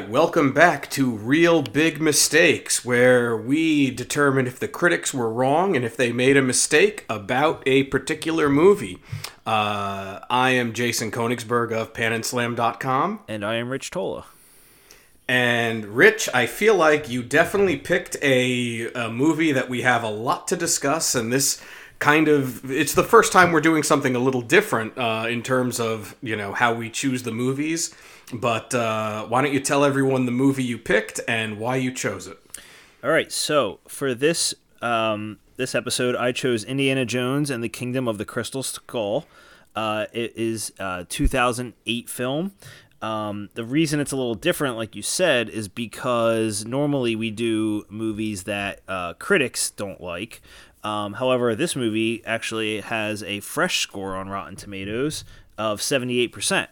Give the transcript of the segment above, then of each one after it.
right, welcome back to Real Big Mistakes, where we determine if the critics were wrong and if they made a mistake about a particular movie. Uh, I am Jason Konigsberg of PanandSlam.com. And I am Rich Tola. And Rich, I feel like you definitely picked a, a movie that we have a lot to discuss, and this kind of it's the first time we're doing something a little different uh, in terms of you know how we choose the movies. But uh, why don't you tell everyone the movie you picked and why you chose it? All right, so for this um, this episode, I chose Indiana Jones and the Kingdom of the Crystal Skull. Uh, it is a 2008 film. Um, the reason it's a little different, like you said, is because normally we do movies that uh, critics don't like. Um, however, this movie actually has a fresh score on Rotten Tomatoes of 78%.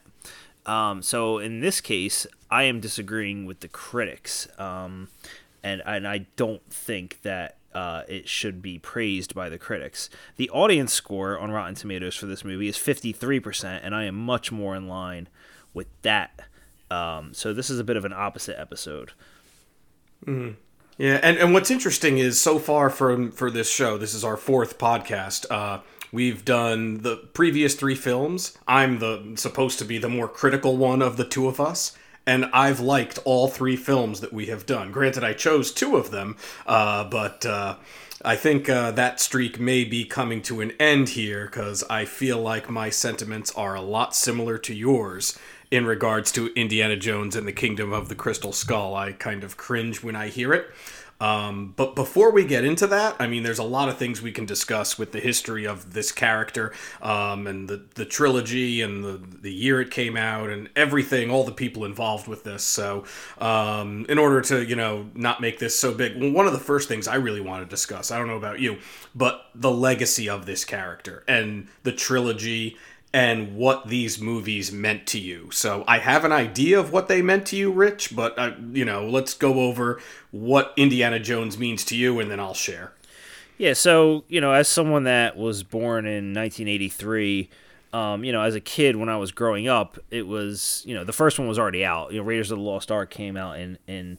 Um, so in this case, I am disagreeing with the critics, um, and and I don't think that uh, it should be praised by the critics. The audience score on Rotten Tomatoes for this movie is fifty three percent, and I am much more in line with that. Um, so this is a bit of an opposite episode. Mm-hmm. Yeah, and, and what's interesting is so far from for this show, this is our fourth podcast. Uh, We've done the previous three films. I'm the supposed to be the more critical one of the two of us, and I've liked all three films that we have done. Granted, I chose two of them, uh, but uh, I think uh, that streak may be coming to an end here because I feel like my sentiments are a lot similar to yours in regards to Indiana Jones and the Kingdom of the Crystal Skull. I kind of cringe when I hear it. Um, but before we get into that, I mean, there's a lot of things we can discuss with the history of this character um, and the, the trilogy and the, the year it came out and everything, all the people involved with this. So, um, in order to, you know, not make this so big, one of the first things I really want to discuss, I don't know about you, but the legacy of this character and the trilogy and what these movies meant to you. So I have an idea of what they meant to you, Rich, but uh, you know, let's go over what Indiana Jones means to you, and then I'll share. Yeah, so you know, as someone that was born in 1983. Um, you know, as a kid when I was growing up, it was you know the first one was already out. You know, Raiders of the Lost Ark came out in in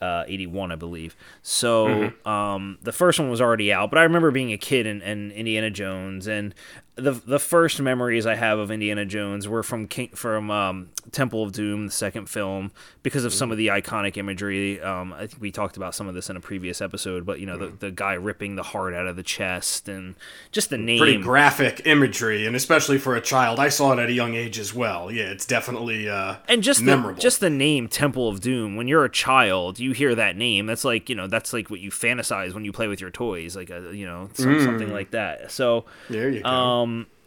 uh, 81, I believe. So mm-hmm. um, the first one was already out, but I remember being a kid and, and Indiana Jones, and the the first memories I have of Indiana Jones were from King, from um, Temple of Doom, the second film, because of some of the iconic imagery. Um, I think we talked about some of this in a previous episode, but you know, the, mm. the guy ripping the heart out of the chest and just the name. Pretty graphic imagery, and especially for a child. I saw it at a young age as well. Yeah, it's definitely uh, and just memorable. The, just the name Temple of Doom. When you're a child, you hear that name. That's like you know, that's like what you fantasize when you play with your toys, like a you know, some, mm. something like that. So there you go. Um,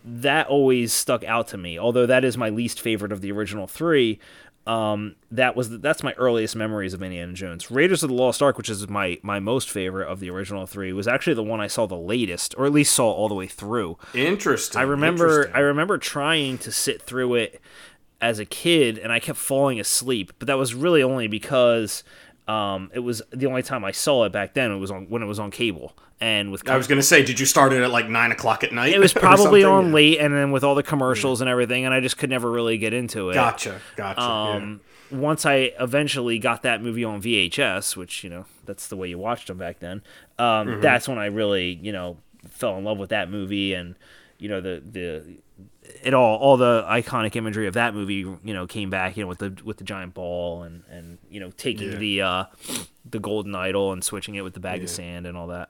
that always stuck out to me. Although that is my least favorite of the original three. Um, that was the, that's my earliest memories of Indiana Jones. Raiders of the Lost Ark, which is my my most favorite of the original three, was actually the one I saw the latest, or at least saw all the way through. Interesting. I remember Interesting. I remember trying to sit through it as a kid, and I kept falling asleep. But that was really only because um, it was the only time I saw it back then. It was on when it was on cable, and with I was gonna say, did you start it at like nine o'clock at night? It was probably on yeah. late, and then with all the commercials yeah. and everything, and I just could never really get into it. Gotcha, gotcha. Um, yeah. Once I eventually got that movie on VHS, which you know that's the way you watched them back then. Um, mm-hmm. That's when I really you know fell in love with that movie, and you know the the it all all the iconic imagery of that movie you know came back you know with the with the giant ball and and you know taking yeah. the uh the golden idol and switching it with the bag yeah. of sand and all that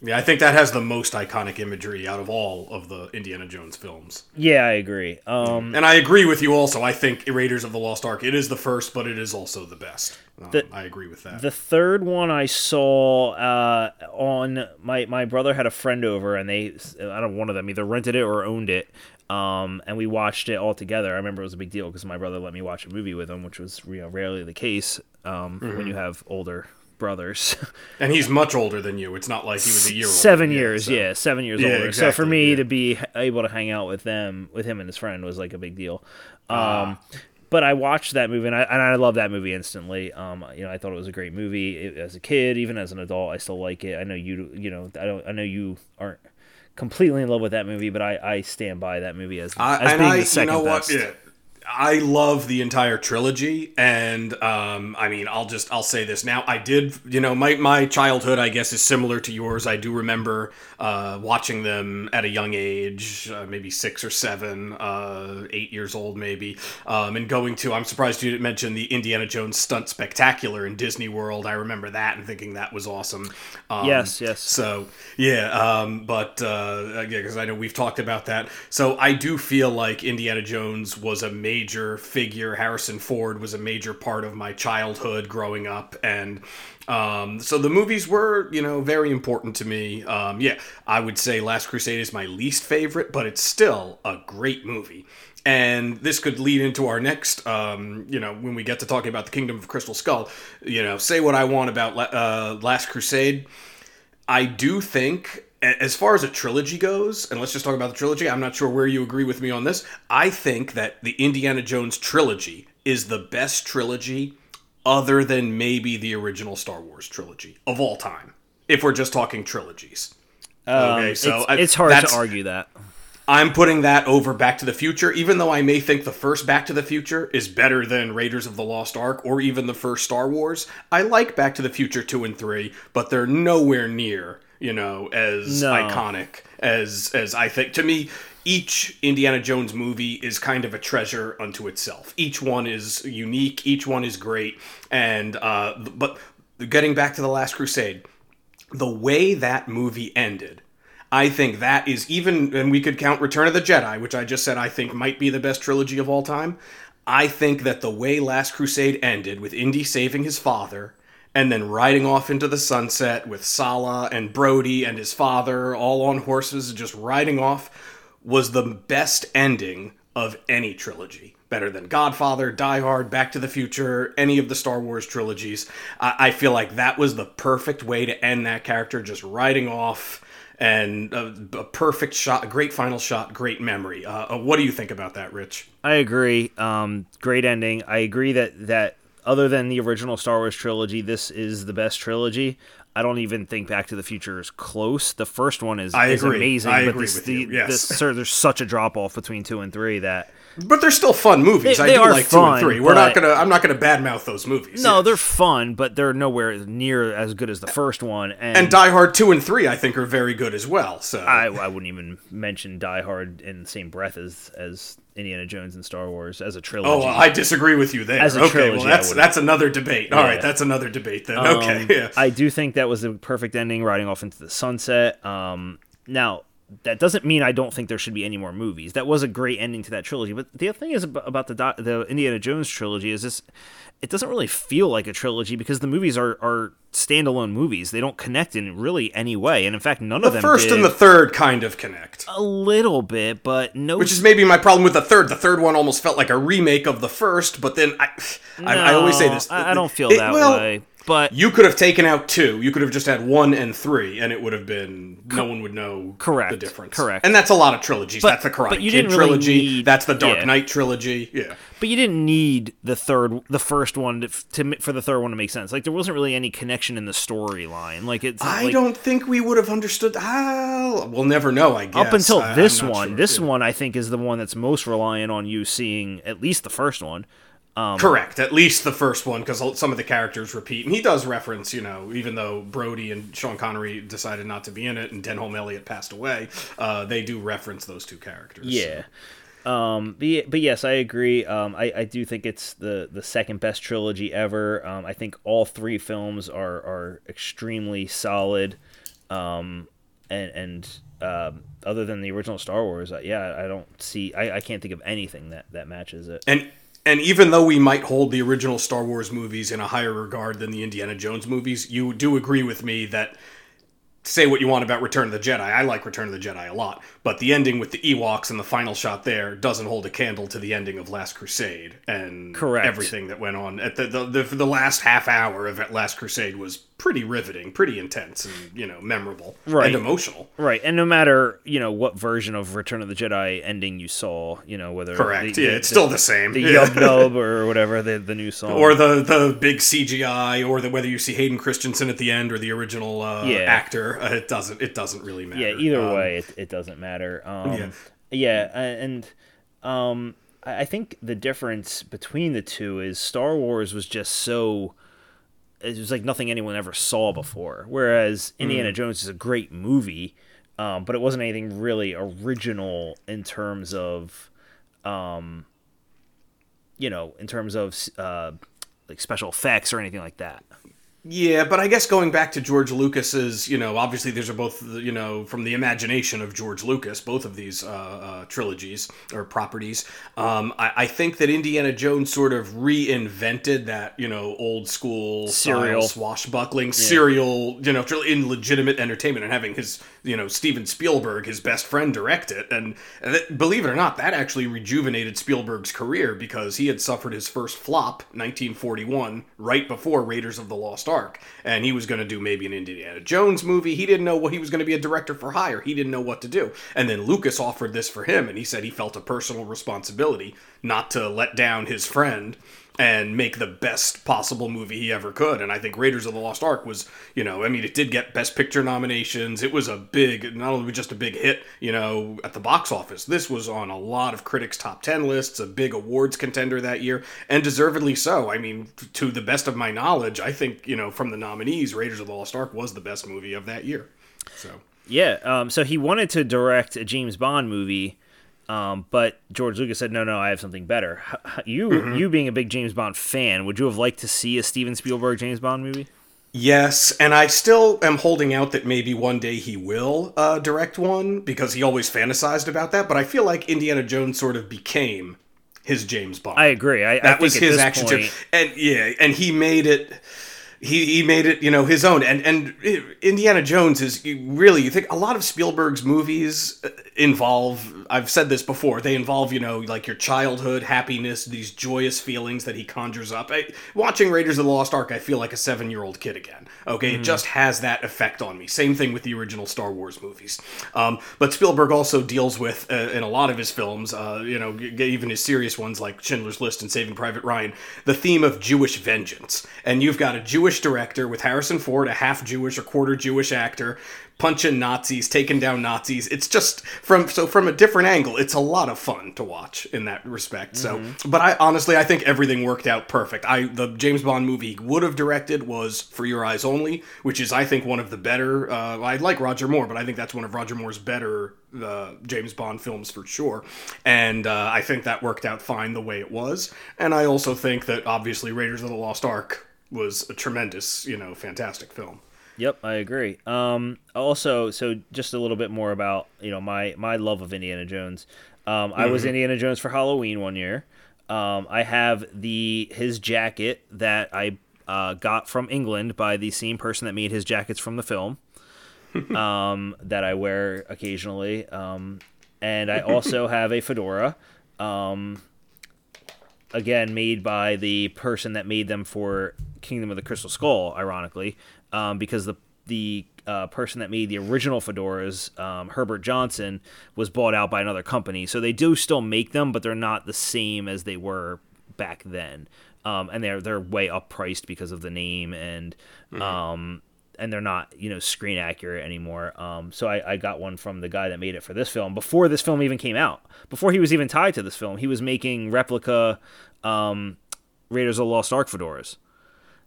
yeah i think that has the most iconic imagery out of all of the indiana jones films yeah i agree um and i agree with you also i think raiders of the lost ark it is the first but it is also the best um, the, I agree with that. The third one I saw uh, on my my brother had a friend over, and they I don't know one of them either rented it or owned it, um, and we watched it all together. I remember it was a big deal because my brother let me watch a movie with him, which was you know rarely the case um, mm-hmm. when you have older brothers. and he's much older than you. It's not like he was a year. Seven years, so. yeah, seven years yeah, older. Exactly, so for me yeah. to be able to hang out with them, with him and his friend, was like a big deal. Ah. Um, uh. But I watched that movie and I, and I love that movie instantly. Um, you know, I thought it was a great movie it, as a kid, even as an adult. I still like it. I know you, you know, I don't, I know you aren't completely in love with that movie, but I, I stand by that movie as, I, as being I, the second you know best. What? Yeah. I love the entire trilogy, and um, I mean, I'll just I'll say this now. I did, you know, my my childhood, I guess, is similar to yours. I do remember uh, watching them at a young age, uh, maybe six or seven, uh, eight years old, maybe, um, and going to. I'm surprised you didn't mention the Indiana Jones stunt spectacular in Disney World. I remember that and thinking that was awesome. Um, Yes, yes. So yeah, um, but uh, yeah, because I know we've talked about that. So I do feel like Indiana Jones was a major figure. Harrison Ford was a major part of my childhood growing up, and um, so the movies were, you know, very important to me. Um, yeah, I would say Last Crusade is my least favorite, but it's still a great movie. And this could lead into our next, um, you know, when we get to talking about the Kingdom of Crystal Skull. You know, say what I want about uh, Last Crusade. I do think, as far as a trilogy goes, and let's just talk about the trilogy, I'm not sure where you agree with me on this. I think that the Indiana Jones trilogy is the best trilogy other than maybe the original Star Wars trilogy of all time, if we're just talking trilogies. Um, okay, so it's, I- it's hard to argue that. I'm putting that over Back to the Future, even though I may think the first Back to the Future is better than Raiders of the Lost Ark or even the first Star Wars. I like Back to the Future 2 and 3, but they're nowhere near, you know, as No. iconic as as I think. To me, each Indiana Jones movie is kind of a treasure unto itself. Each one is unique, each one is great, and uh but getting back to the Last Crusade, the way that movie ended I think that is even, and we could count Return of the Jedi, which I just said I think might be the best trilogy of all time. I think that the way Last Crusade ended, with Indy saving his father, and then riding off into the sunset with Sallah and Brody and his father all on horses, just riding off, was the best ending of any trilogy. Better than Godfather, Die Hard, Back to the Future, any of the Star Wars trilogies. I, I feel like that was the perfect way to end that character, just riding off and a, a perfect shot, a great final shot, great memory. Uh, uh, what do you think about that, Rich? I agree. Um, great ending. I agree that that other than the original Star Wars trilogy, this is the best trilogy. I don't even think Back to the Future is close. The first one is, I is agree. amazing, I but agree this, with the, you, yes. this- sir, there's such a drop off between two and three that But they're still fun movies. They- I do are like two and fun, three. We're not gonna. I'm not gonna badmouth those movies. no, they're fun, but they're nowhere near as good as the first one. And, and Die Hard two and three. I think are very good as well. So I, I wouldn't even mention Die Hard in the same breath as as Indiana Jones and Star Wars as a trilogy. Oh, I disagree with you there. As a okay, trilogy, well that's that's another debate. All right, Yeah. that's another debate then. Um, okay, yeah. I do think that was the perfect ending, riding off into the sunset. Um, now, that doesn't mean I don't think there should be any more movies. That was a great ending to that trilogy. But the other thing is about, the the Indiana Jones trilogy is this: it doesn't really feel like a trilogy because the movies are are standalone movies. They don't connect in really any way, and in fact, none of them. the first and the third kind of connect. a little bit, but no. Which is maybe my problem with the third. The third one almost felt like a remake of the first, but then I, I, I always say this. I, I don't feel It- that well, way. But You could have taken out two. You could have just had one and three, and it would have been no one would know Correct, the difference. correct. And that's a lot of trilogies. But- that's the Karate Kid really trilogy. need- that's the Dark yeah. Knight trilogy. Yeah. But you didn't need the third, the first one to, to for the third one to make sense. Like there wasn't really any connection in the storyline. Like it's I like, don't think we would have understood. Ah, we'll never know. I guess up until I- this one. sure. This Yeah. one I think is the one that's most reliant on you seeing at least the first one. Um, Correct. At least the first one, because some of the characters repeat, and he does reference, you know, even though Brody and Sean Connery decided not to be in it, and Denholm Elliott passed away, uh, they do reference those two characters. Yeah. Um, but, but yes, I agree. Um, I, I do think it's the, the second best trilogy ever. Um, I think all three films are, are extremely solid. Um, and and um, other than the original Star Wars, uh, yeah, I don't see. I, I can't think of anything that, that matches it. And and even though we might hold the original Star Wars movies in a higher regard than the Indiana Jones movies, you do agree with me that say what you want about Return of the Jedi. I like Return of the Jedi a lot, but the ending with the Ewoks and the final shot there doesn't hold a candle to the ending of Last Crusade and Correct. everything that went on at the the, the the last half hour of Last Crusade was pretty riveting, pretty intense, and you know memorable Right. and emotional. Right, and no matter you know what version of Return of the Jedi ending you saw, you know whether Correct. the, yeah, the- it's still the same. the Yeah. Yub Nub or whatever the the new song or the the big CGI, or the whether you see Hayden Christensen at the end or the original uh, Yeah. actor, uh, it doesn't it doesn't really matter. yeah either Um, way it, it doesn't matter um Yeah. yeah, and um I think the difference between the two is Star Wars was just so it was like nothing anyone ever saw before. Whereas Indiana Jones is a great movie, um, but it wasn't anything really original in terms of, um, you know, in terms of uh, like special effects or anything like that. Yeah, but I guess going back to George Lucas's, you know, obviously these are both, you know, from the imagination of George Lucas, both of these uh, uh, trilogies or properties. Um, I, I think that Indiana Jones sort of reinvented that, you know, old school Serial. swashbuckling serial, you know, in legitimate entertainment and having his, you know, Steven Spielberg, his best friend, direct it. And, and that, believe it or not, that actually rejuvenated Spielberg's career because he had suffered his first flop, 1941, right before Raiders of the Lost Ark. And he was going to do maybe an Indiana Jones movie. He didn't know what he was going to be a director for hire. He didn't know what to do. And then Lucas offered this for him, and he said he felt a personal responsibility not to let down his friend and make the best possible movie he ever could. And I think Raiders of the Lost Ark was, you know, I mean, it did get Best Picture nominations. It was a big, not only just a big hit, you know, at the box office. This was on a lot of critics' top 10 lists, a big awards contender that year, and deservedly so. I mean, to the best of my knowledge, I think, you know, from the nominees, Raiders of the Lost Ark was the best movie of that year. So. Yeah. Um, so he wanted to direct a James Bond movie, um, but George Lucas said, "No, no, I have something better." You, Mm-hmm. you being a big James Bond fan, would you have liked to see a Steven Spielberg James Bond movie? Yes, and I still am holding out that maybe one day he will uh, direct one because he always fantasized about that. But I feel like Indiana Jones sort of became his James Bond. I agree. I, I that think was his action, and yeah, and he made it. He, he made it, you know, his own. And and Indiana Jones is really, you think a lot of Spielberg's movies uh, involve. I've said this before. They involve, you know, like your childhood happiness, these joyous feelings that he conjures up. I, watching Raiders of the Lost Ark, I feel like a seven year old kid again. Okay, it just has that effect on me. Same thing with the original Star Wars movies. Um, but Spielberg also deals with uh, in a lot of his films, uh, you know, g- even his serious ones like Schindler's List and Saving Private Ryan, the theme of Jewish vengeance. And you've got a Jewish director with Harrison Ford, a half Jewish or quarter Jewish actor, punching Nazis, taking down Nazis. It's just from so from a different angle, it's a lot of fun to watch in that respect. So, but I honestly I think everything worked out perfect. I the James Bond movie he would have directed was For Your Eyes Only, which is I think one of the better. Uh, I like Roger Moore, but I think that's one of Roger Moore's better uh, James Bond films for sure. And uh, I think that worked out fine the way it was. And I also think that obviously Raiders of the Lost Ark was a tremendous, you know, fantastic film. Yep, I agree. Um, also, so just a little bit more about you know my my love of Indiana Jones. Um, I Mm-hmm. was Indiana Jones for Halloween one year. Um, I have the his jacket that I uh, got from England by the same person that made his jackets from the film. um, that I wear occasionally. Um, and I also have a fedora. Um, again, made by the person that made them for Kingdom of the Crystal Skull, ironically, um, because the the uh, person that made the original fedoras, um, Herbert Johnson, was bought out by another company. So they do still make them, but they're not the same as they were back then. Um, and they're they're way up priced because of the name and um, and they're not you know screen accurate anymore. Um, so I, I got one from the guy that made it for this film before this film even came out. Before he was even tied to this film, he was making replica um, Raiders of the Lost Ark fedoras.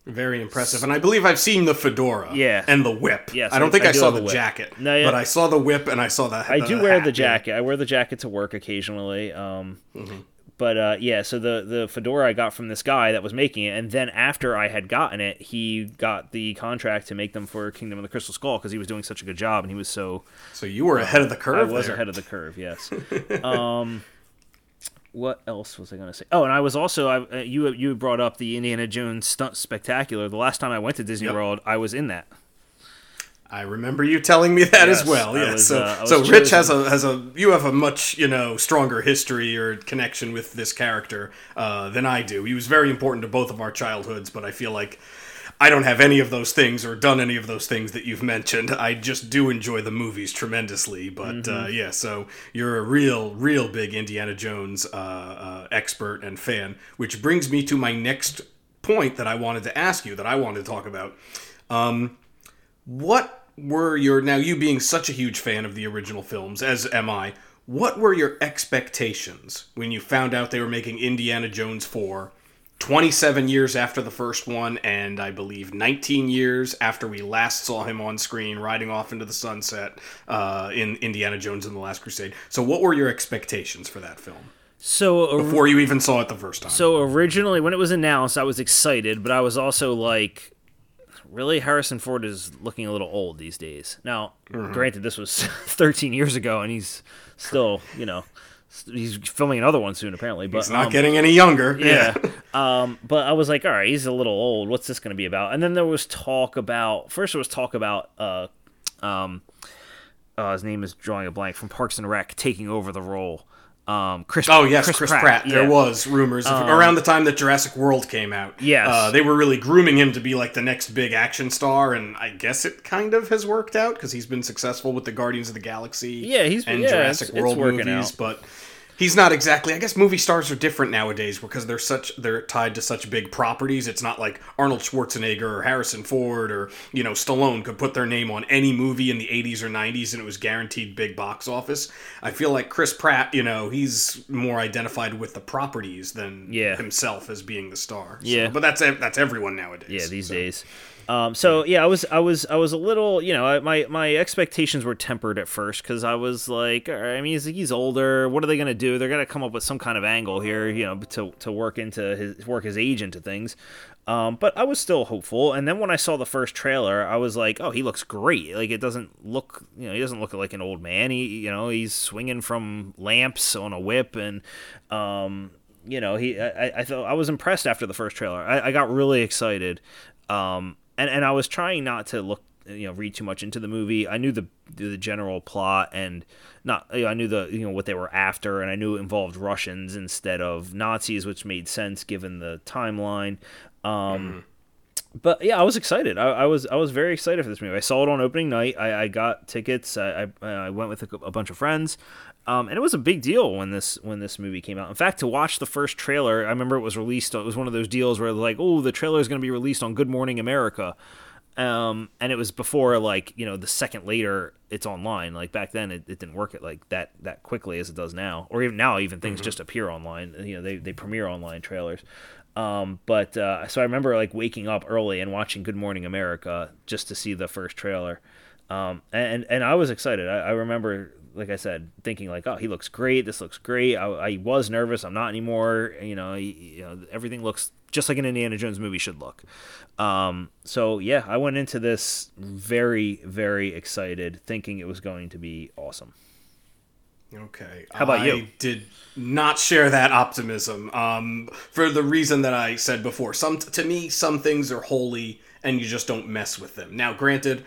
Very impressive, and I believe I've seen the fedora, Yeah. and the whip. Yes, I don't I- think I I, do saw the whip. jacket, No, yeah. but I saw the whip and I saw the. I do wear hat, the yeah. jacket. I wear the jacket to work occasionally. Um, Mm-hmm. But uh, yeah, so the the fedora I got from this guy that was making it, and then after I had gotten it, he got the contract to make them for Kingdom of the Crystal Skull because he was doing such a good job and he was so So you were ahead of the curve. I was there. ahead of the curve. Yes. um, what else was I going to say? Oh, and I was also I, uh, you you brought up the Indiana Jones stunt spectacular. The last time I went to Disney Yep. World, I was in that. I remember you telling me that Yes, as well. Yes. was, so, uh, so Rich chosen. has a has a you have a much you know stronger history or connection with this character uh, than I do. He was very important to both of our childhoods, but I feel like I don't have any of those things or done any of those things that you've mentioned. I just do enjoy the movies tremendously, but Mm-hmm. uh, yeah. So you're a real, real big Indiana Jones uh, uh, expert and fan, which brings me to my next point that I wanted to ask you that I wanted to talk about. Um, what were your now you being such a huge fan of the original films as am I? what were your expectations when you found out they were making Indiana Jones 4 27 years after the first one, and I believe 19 years after we last saw him on screen riding off into the sunset uh, in Indiana Jones and the Last Crusade. So, what were your expectations for that film? So before you even saw it the first time. So originally, when it was announced, I was excited, but I was also like, really, Harrison Ford is looking a little old these days. Now, mm-hmm. granted, this was 13 years ago, and he's still, you know, he's filming another one soon apparently but he's not um, getting any younger. Yeah, um but i was like all right he's a little old. What's this going to be about? And then there was talk about first there was talk about uh um uh, his name is drawing a blank from parks and rec taking over the role um, Chris. Oh yes, Chris, Chris Pratt. Pratt. Yeah. There was rumors um, around the time that Jurassic World came out. Yes, uh, they were really grooming him to be like the next big action star, and I guess it kind of has worked out because he's been successful with the Guardians of the Galaxy. Yeah, he's and yeah, Jurassic it's, World it's movies, out. but he's not exactly. I guess movie stars are different nowadays because they're such they're tied to such big properties. It's not like Arnold Schwarzenegger or Harrison Ford or you know Stallone could put their name on any movie in the 80s or 90s and it was guaranteed big box office. I feel like Chris Pratt, you know, he's more identified with the properties than yeah. himself as being the star. So, yeah, but that's that's everyone nowadays. Yeah, these so. days. Um, so yeah, I was I was I was a little you know my my expectations were tempered at first because I was like, I mean he's he's older. What are they gonna do? They're gonna come up with some kind of angle here, you know, to to work into his work his age into things. Um, but I was still hopeful. And then when I saw the first trailer, I was like, oh, he looks great. Like it doesn't look, you know, he doesn't look like an old man. He, you know, he's swinging from lamps on a whip, and um, you know, he. I, I thought I was impressed after the first trailer. I, I got really excited. Um, and and I was trying not to look you know read too much into the movie. I knew the the general plot and not you know, I knew the you know what they were after and I knew it involved Russians instead of Nazis, which made sense given the timeline. Um, mm-hmm. But yeah, I was excited. I, I, was I was very excited for this movie. I saw it on opening night. I, I got tickets. I, I, I went with a, a bunch of friends. Um, and it was a big deal when this when this movie came out. In fact, to watch the first trailer, I remember it was released. It was one of those deals where like, oh, the trailer is going to be released on Good Morning America, um, and it was before like you know the second later it's online. Like back then, it, it didn't work it like that that quickly as it does now, or even now, even things mm-hmm. just appear online. You know, they they premiere online trailers. Um, but uh, so I remember like waking up early and watching Good Morning America just to see the first trailer. Um, and and I was excited. I, I remember like I said, thinking like, oh, he looks great. This looks great. I, I was nervous. I'm not anymore. You know, you know, everything looks just like an Indiana Jones movie should look. Um, so yeah, I went into this very, very excited, thinking it was going to be awesome. Okay. How about I you? did not share that optimism. Um, for the reason that I said before. Some to me, some things are holy, and you just don't mess with them. Now, granted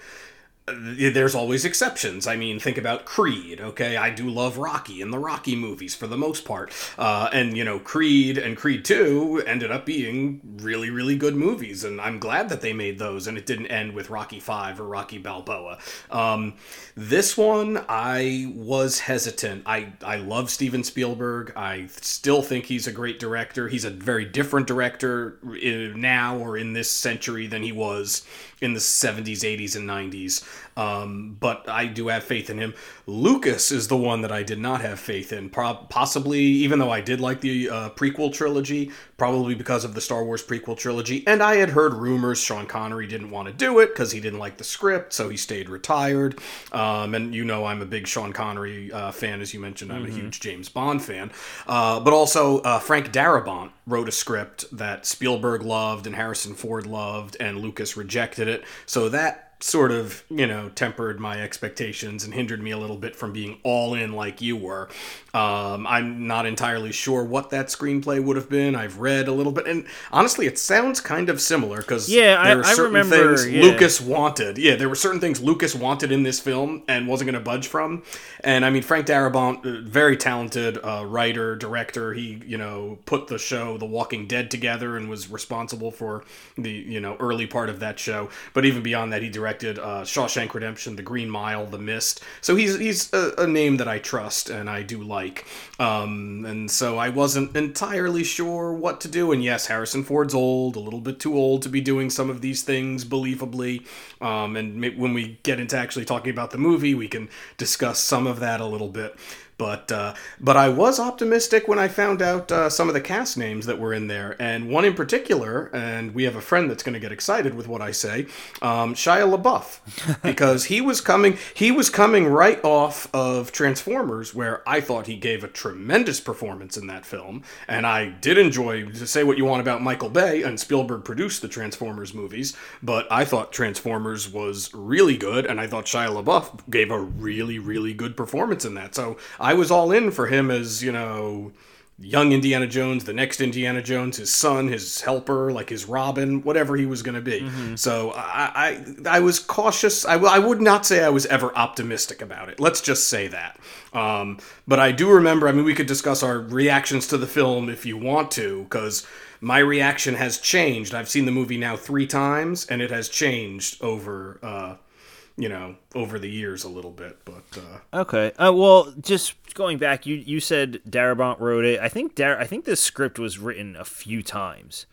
there's always exceptions. I mean, think about Creed, okay? I do love Rocky and the Rocky movies for the most part. Uh, and, you know, Creed and Creed 2 ended up being really, really good movies. And I'm glad that they made those and it didn't end with Rocky 5 or Rocky Balboa. Um, this one, I was hesitant. I, I love Steven Spielberg. I still think he's a great director. He's a very different director uh, now or in this century than he was in the 70s, 80s, and 90s. Um, but I do have faith in him. Lucas is the one that I did not have faith in. Pro- possibly, even though I did like the uh, prequel trilogy, probably because of the Star Wars prequel trilogy. And I had heard rumors Sean Connery didn't want to do it because he didn't like the script, so he stayed retired. Um, and you know, I'm a big Sean Connery uh, fan, as you mentioned. I'm mm-hmm. a huge James Bond fan. Uh, but also, uh, Frank Darabont wrote a script that Spielberg loved and Harrison Ford loved, and Lucas rejected it. So that sort of, you know, tempered my expectations and hindered me a little bit from being all in like you were. Um, I'm not entirely sure what that screenplay would have been. I've read a little bit, and honestly, it sounds kind of similar because yeah, there are I, certain I remember, things yeah. Lucas wanted. Yeah, there were certain things Lucas wanted in this film and wasn't going to budge from. And I mean, Frank Darabont, uh, very talented uh, writer, director. He, you know, put the show The Walking Dead together and was responsible for the, you know, early part of that show. But even beyond that, he directed uh, Shawshank Redemption, The Green Mile, The Mist. So he's he's a, a name that I trust and I do like like. Um, and so I wasn't entirely sure what to do. And yes, Harrison Ford's old, a little bit too old to be doing some of these things believably. Um, and when we get into actually talking about the movie, we can discuss some of that a little bit. But uh, but I was optimistic when I found out uh, some of the cast names that were in there, and one in particular. And we have a friend that's going to get excited with what I say, um, Shia LaBeouf, because he was coming he was coming right off of Transformers, where I thought he gave a tremendous performance in that film, and I did enjoy to say what you want about Michael Bay and Spielberg produced the Transformers movies, but I thought Transformers was really good, and I thought Shia LaBeouf gave a really really good performance in that. So I was all in for him as you know young Indiana Jones, the next Indiana Jones, his son, his helper, like his Robin, whatever he was going to be. Mm-hmm. So I, I, I was cautious. I, I would not say I was ever optimistic about it. Let's just say that. Um, but I do remember. I mean, we could discuss our reactions to the film if you want to, because my reaction has changed. I've seen the movie now three times, and it has changed over. Uh, you know over the years a little bit but uh, okay uh, well just going back you you said darabont wrote it. I think Dar- i think this script was written a few times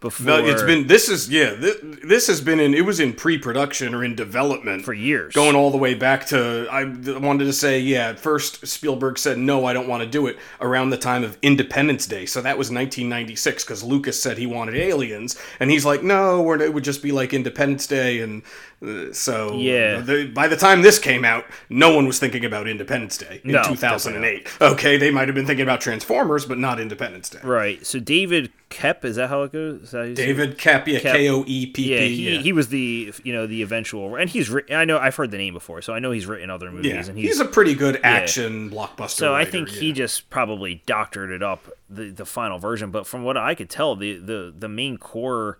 before. No, it's been this is yeah this, this, has been in it was in pre-production or in development for years, going all the way back to I wanted to say yeah. At first, Spielberg said no, I don't want to do it around the time of Independence Day, so that was 1996 because Lucas said he wanted aliens, and he's like no, it would just be like Independence Day, and uh, so yeah. The, by the time this came out, no one was thinking about Independence Day in no, 2008. Okay, they might have been thinking about Transformers, but not Independence Day. Right. So David Koepp, is that how it goes? David Koepp, yeah, K O E P P. Yeah, he, yeah. he was the you know the eventual, and he's written. I know I've heard the name before, so I know he's written other movies, yeah, and he's, he's a pretty good action yeah. blockbuster. So writer, I think he just probably doctored it up the the final version. But from what I could tell, the the the main core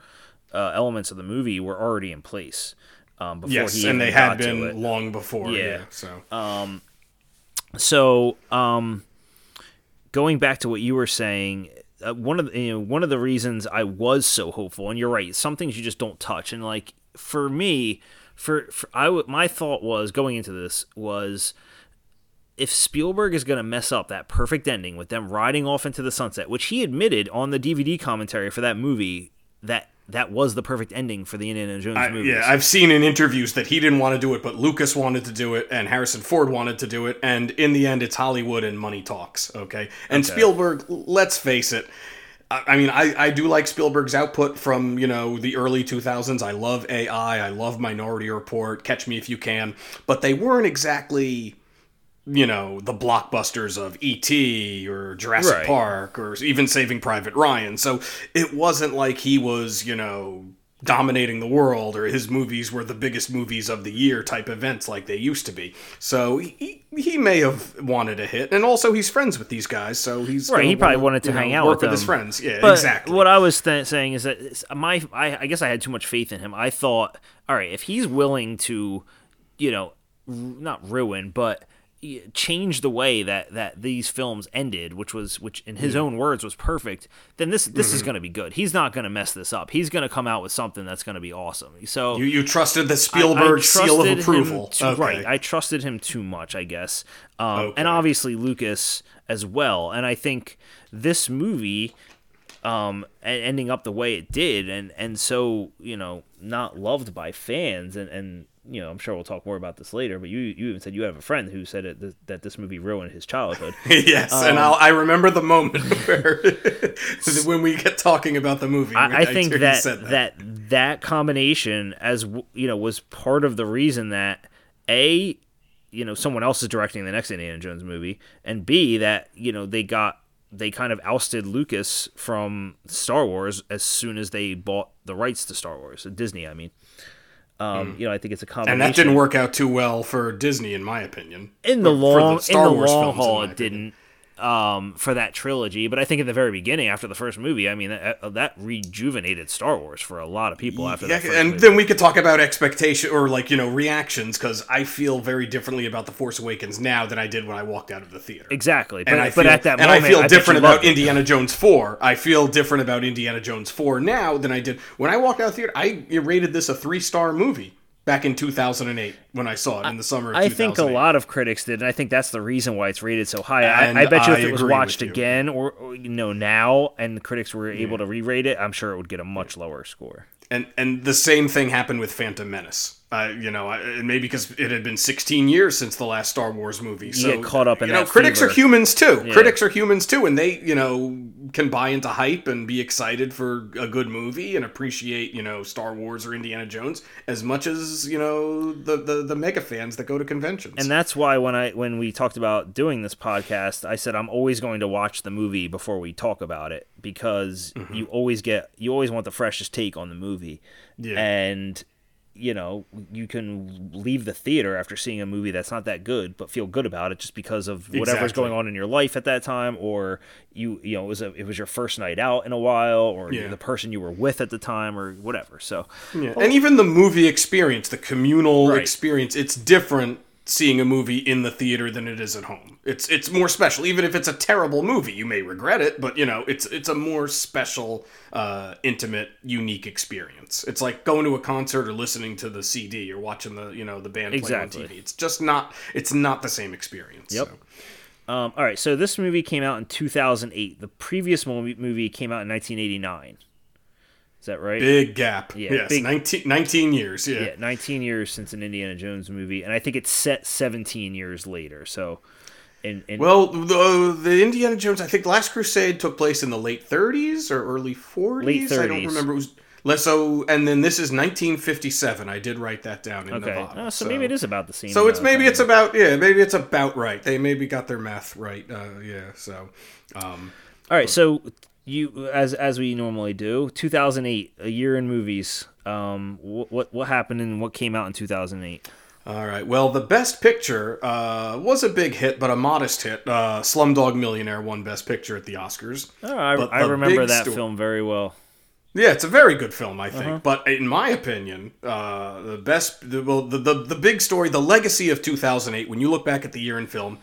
uh, elements of the movie were already in place. Um, before yes, and they had been long before. Yeah. so. Um, so um, going back to what you were saying, uh, one of the, you know one of the reasons I was so hopeful, and you're right, some things you just don't touch, and like for me, for, for I w- my thought was going into this was if Spielberg is going to mess up that perfect ending with them riding off into the sunset, which he admitted on the DVD commentary for that movie that that was the perfect ending for the Indiana Jones I, movies. Yeah, I've seen in interviews that he didn't want to do it, but Lucas wanted to do it, and Harrison Ford wanted to do it, and in the end, it's Hollywood and money talks. Okay, and okay. Spielberg, let's face it. I mean, I, I do like Spielberg's output from, you know, the early 2000s. I love AI. I love Minority Report, Catch Me If You Can. But they weren't exactly you know the blockbusters of E.T. or Jurassic right. Park or even Saving Private Ryan. So it wasn't like he was you know dominating the world or his movies were the biggest movies of the year type events like they used to be. So he, he may have wanted a hit, and also he's friends with these guys, so he's right. He probably wanna, wanted to hang know, out with, with his friends. Yeah, but exactly. What I was th- saying is that my I, I guess I had too much faith in him. I thought, all right, if he's willing to, you know, not ruin, but change the way that that these films ended, which was which in his own words was perfect, then this this mm-hmm. is going to be good. He's not going to mess this up. He's going to come out with something that's going to be awesome. So you, you trusted the Spielberg I, I seal of approval, too, okay. right? I trusted him too much, I guess, um, okay. and obviously Lucas as well. And I think this movie um, ending up the way it did, and and so you know not loved by fans, and and you know, I'm sure we'll talk more about this later, but you you even said you have a friend who said it, that this movie ruined his childhood. yes, um, and I'll, i remember the moment where when we get talking about the movie. I, I think that, that, that that combination, as you know, was part of the reason that a you know someone else is directing the next Indiana Jones movie, and b that you know they got they kind of ousted Lucas from Star Wars as soon as they bought the rights to Star Wars, Disney, I mean. Um, mm. You know, I think it's a combination. And that didn't work out too well for Disney, in my opinion. In the long, in the long haul, it didn't um, for that trilogy. But I think in the very beginning, after the first movie, I mean that, uh, that rejuvenated Star Wars for a lot of people after yeah, that. and movie. then we could talk about expectation or like you know reactions because I feel very differently about the Force Awakens now than I did when I walked out of the theater. Exactly, but, and I feel, at that and moment, I feel I different about Indiana Jones four. I feel different about Indiana Jones four now than I did when I walked out of the theater. I rated this a three star movie back in 2008 when I saw it in the summer. I think a lot of critics did, and I think that's the reason why it's rated so high. I, I, bet you if it was watched again or, or, you know now, and the critics were able yeah. to re-rate it, I'm sure it would get a much lower score. And and the same thing happened with Phantom Menace. Uh, you know, and maybe because it had been 16 years since the last Star Wars movie. So, get caught up in you know, critics fever. are humans too. Critics are humans too, and they, you know, can buy into hype and be excited for a good movie and appreciate, you know, Star Wars or Indiana Jones as much as you know the the, the mega fans that go to conventions. And that's why when I when we talked about doing this podcast, I said I'm always going to watch the movie before we talk about it because Mm-hmm. you always get you always want the freshest take on the movie. Yeah. And you know, you can leave the theater after seeing a movie that's not that good, but feel good about it just because of whatever's Exactly. going on in your life at that time, or you, you know, it was a, it was your first night out in a while, or Yeah. the person you were with at the time, or whatever. So, Yeah. And even the movie experience, the communal Right. experience, it's different seeing a movie in the theater than it is at home. It's it's more special. Even if it's a terrible movie, you may regret it, but you know, it's it's a more special, uh, intimate, unique experience. It's like going to a concert or listening to the CD or watching the you know the band Exactly. play on TV. It's just not it's not the same experience. Yep. so. Um, all right, so this movie came out in 2008. The previous movie, movie came out in 1989. Is that right? Big gap. Yeah, yes. big- 19, 19 years. Yeah. Yeah, 19 years since an Indiana Jones movie, and I think it's set 17 years later. So, in, in Well, the, the Indiana Jones, I think Last Crusade took place in the late 30s or early 40s. Late I don't remember. It was less so, and then this is 1957. I did write that down in okay, Nevada. Uh, so, maybe it is about the same. So it's maybe it's about yeah, maybe it's about right. They maybe got their math right. Uh, yeah. So, um, all right. So you, as as we normally do, 2008, a year in movies. Um, what what, what happened and what came out in 2008? all right. Well, the Best Picture uh, was a big hit, but a modest hit. Uh, Slumdog Millionaire won Best Picture at the Oscars. Oh, I, I remember that sto- film very well. Yeah, it's a very good film, I think. Uh-huh. But in my opinion, uh, the best, the, well, the, the the big story, the legacy of 2008. When you look back at the year in film,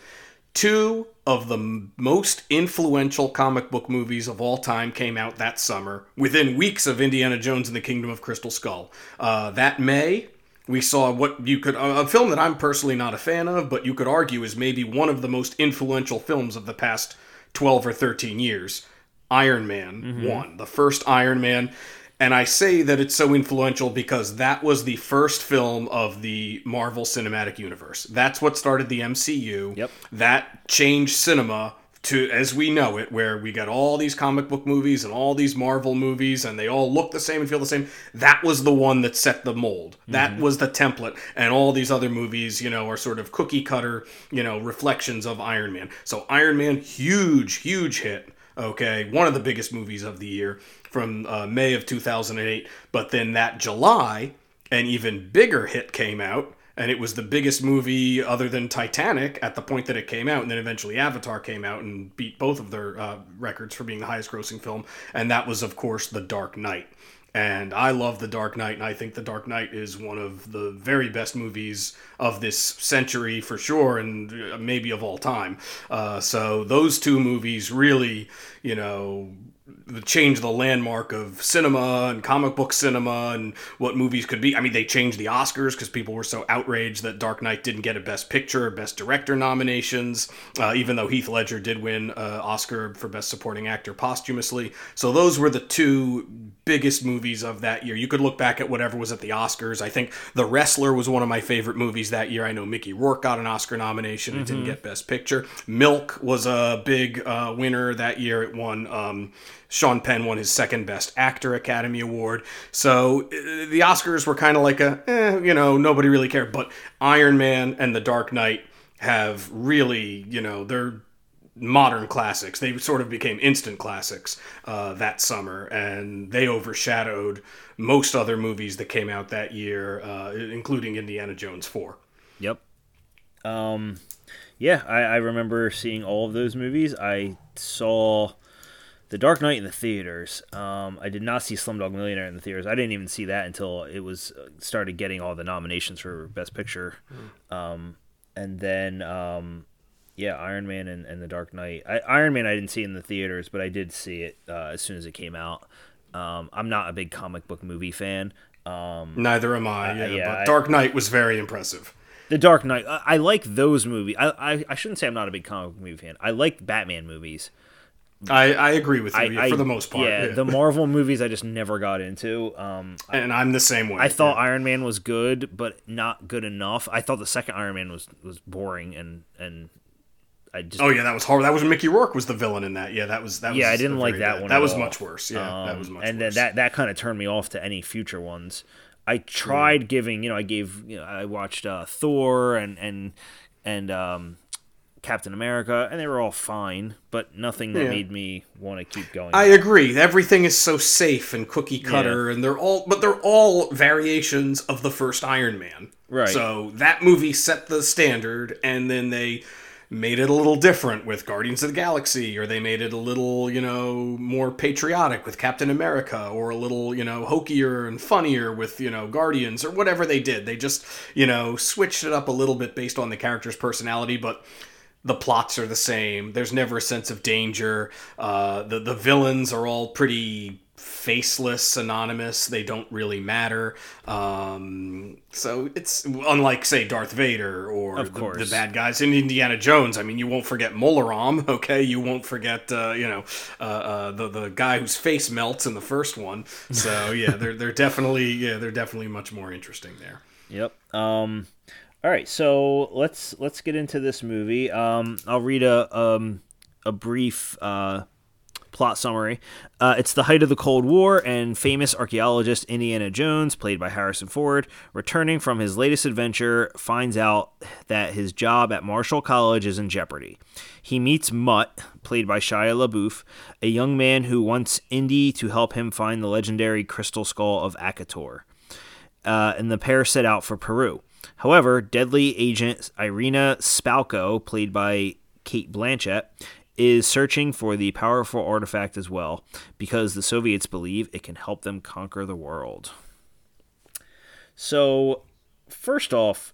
two of the m- most influential comic book movies of all time came out that summer, within weeks of Indiana Jones and the Kingdom of Crystal Skull. Uh, that May. We saw what you could a a film that I'm personally not a fan of, but you could argue is maybe one of the most influential films of the past 12 or 13 years. Iron Man 1, the first Iron Man. And I say that it's so influential because that was the first film of the Marvel Cinematic Universe. That's what started the MCU. Yep. That changed cinema to as we know it, where we got all these comic book movies and all these Marvel movies, and they all look the same and feel the same. That was the one that set the mold. That mm-hmm. was the template, and all these other movies, you know, are sort of cookie cutter, you know, reflections of Iron Man. So Iron Man, huge, huge hit. Okay, one of the biggest movies of the year from uh, May of 2008. But then that July, an even bigger hit came out, and it was the biggest movie other than Titanic at the point that it came out, and then eventually Avatar came out and beat both of their uh, records for being the highest grossing film, and that was, of course, The Dark Knight. And I love The Dark Knight, and I think The Dark Knight is one of the very best movies of this century for sure, and uh, maybe of all time. Uh, so those two movies really, you know, changed the landmark of cinema and comic book cinema and what movies could be. I mean, they changed the Oscars because people were so outraged that Dark Knight didn't get a Best Picture or Best Director nominations, uh, even though Heath Ledger did win uh, Oscar for Best Supporting Actor posthumously. So those were the two biggest movies of that year. You could look back at whatever was at the Oscars. I think The Wrestler was one of my favorite movies that year. I know Mickey Rourke got an Oscar nomination. It didn't get Best Picture. Milk was a big uh, winner that year. It won. Um, Sean Penn won his second Best Actor Academy Award. So uh, the Oscars were kind of like a, eh, you know, nobody really cared. But Iron Man and The Dark Knight have really, you know, they're modern classics. They sort of became instant classics uh, that summer, and they overshadowed most other movies that came out that year, uh, including Indiana Jones 4. Yep. Um, yeah, I, I remember seeing all of those movies. I saw The Dark Knight in the theaters. Um, I did not see Slumdog Millionaire in the theaters. I didn't even see that until it was uh, started getting all the nominations for Best Picture. Um, and then, um, yeah, Iron Man and, and The Dark Knight. I, Iron Man I didn't see in the theaters, but I did see it uh, as soon as it came out. Um, I'm not a big comic book movie fan. Um, Neither am I, yeah, yeah, but I- Dark Knight was very impressive. The Dark Knight. I, I like those movies. I, I I shouldn't say I'm not a big comic book movie fan. I like Batman movies. I, I agree with you I, yeah, I- for the most part. Yeah, yeah. the Marvel movies I just never got into. Um, and I'm the same way. I thought yeah. Iron Man was good, but not good enough. I thought the second Iron Man was was boring and and I just Oh yeah, that was horrible. That was Mickey Rourke was the villain in that. Yeah, that was that. Was yeah, I didn't like that bad- one. That at was all. much worse. Yeah, that was Um, much and worse. then that that kind of turned me off to any future ones. I tried giving, you know, I gave, you know, I watched uh, Thor and and and um, Captain America, and they were all fine, but nothing that Yeah. made me want to keep going. I agree. Everything is so safe and cookie cutter, and they're all, but they're all variations of the first Iron Man. Right. So that movie set the standard, and then they made it a little different with Guardians of the Galaxy, or they made it a little, you know, more patriotic with Captain America, or a little, you know, hokier and funnier with, you know, Guardians, or whatever they did. They just, you know, switched it up a little bit based on the character's personality, but the plots are the same. There's never a sense of danger. Uh, the the villains are all pretty faceless, anonymous. They don't really matter. Um, so it's unlike, say, Darth Vader or the, the bad guys in Indiana Jones. I mean, you won't forget Mola Ram, okay? You won't forget, uh, you know, uh, uh, the the guy whose face melts in the first one. So yeah, they're they're definitely yeah they're definitely much more interesting there. Yep. Um, all right, so let's let's get into this movie. Um, I'll read a um, a brief uh, plot summary. Uh, it's the height of the Cold War, and famous archaeologist Indiana Jones, played by Harrison Ford, returning from his latest adventure, finds out that his job at Marshall College is in jeopardy. He meets Mutt, played by Shia LaBeouf, a young man who wants Indy to help him find the legendary crystal skull of Akator uh, and the pair set out for Peru. However, deadly agent Irina Spalko, played by Cate Blanchett, is searching for the powerful artifact as well because the Soviets believe it can help them conquer the world. So, first off,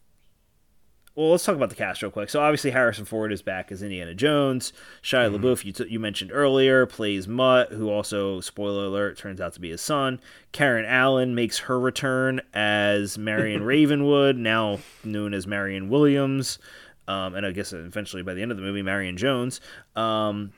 well, let's talk about the cast real quick. So, obviously, Harrison Ford is back as Indiana Jones. Shia LaBeouf, you, t- you mentioned earlier, plays Mutt, who also, spoiler alert, turns out to be his son. Karen Allen makes her return as Marion Ravenwood, now known as Marion Williams. Um, and I guess eventually by the end of the movie, Marion Jones. Um,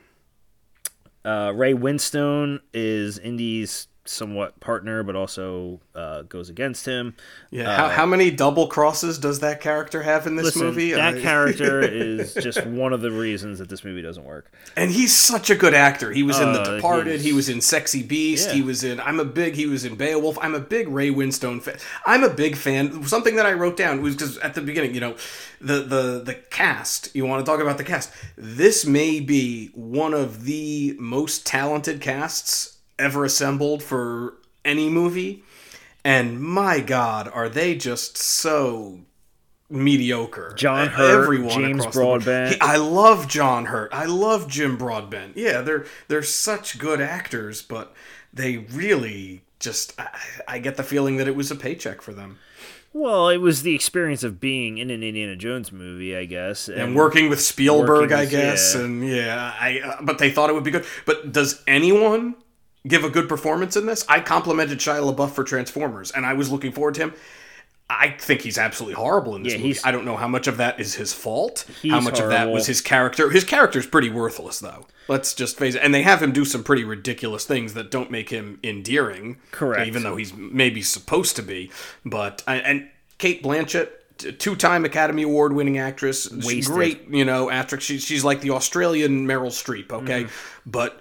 uh, Ray Winstone is Indy's somewhat partner, but also uh, goes against him. Yeah, how, how many double crosses does that character have in this Listen, movie? that I- character is just one of the reasons that this movie doesn't work. And he's such a good actor. He was in The Uh, Departed. he's- He was in Sexy Beast. Yeah. He was in. I'm a big. He was in Beowulf. I'm a big Ray Winstone fan. I'm a big fan. Something that I wrote down was because at the beginning, you know, the the the cast. You want to talk about the cast? This may be one of the most talented casts ever assembled for any movie. And my God, are they just so mediocre? John Hurt, James across the. Broadbent. He- I love John Hurt. I love Jim Broadbent. Yeah, they're they're such good actors, but they really just I, I get the feeling that it was a paycheck for them. Well, it was the experience of being in an Indiana Jones movie, I guess, And working with Spielberg, working I guess, yeah. and yeah, I uh, but they thought it would be good. But does anyone give a good performance in this? I complimented Shia LaBeouf for Transformers, and I was looking forward to him. I think he's absolutely horrible in this Yeah, movie. I don't know how much of that is his fault. How much of that was his character. His character's pretty worthless, though. Let's just face it. And they have him do some pretty ridiculous things that don't make him endearing. Correct. Even though he's maybe supposed to be. But and Cate Blanchett, two-time Academy Award-winning actress, Wasted. great, you know, actress. She's she's like the Australian Meryl Streep. Okay, Mm-hmm. but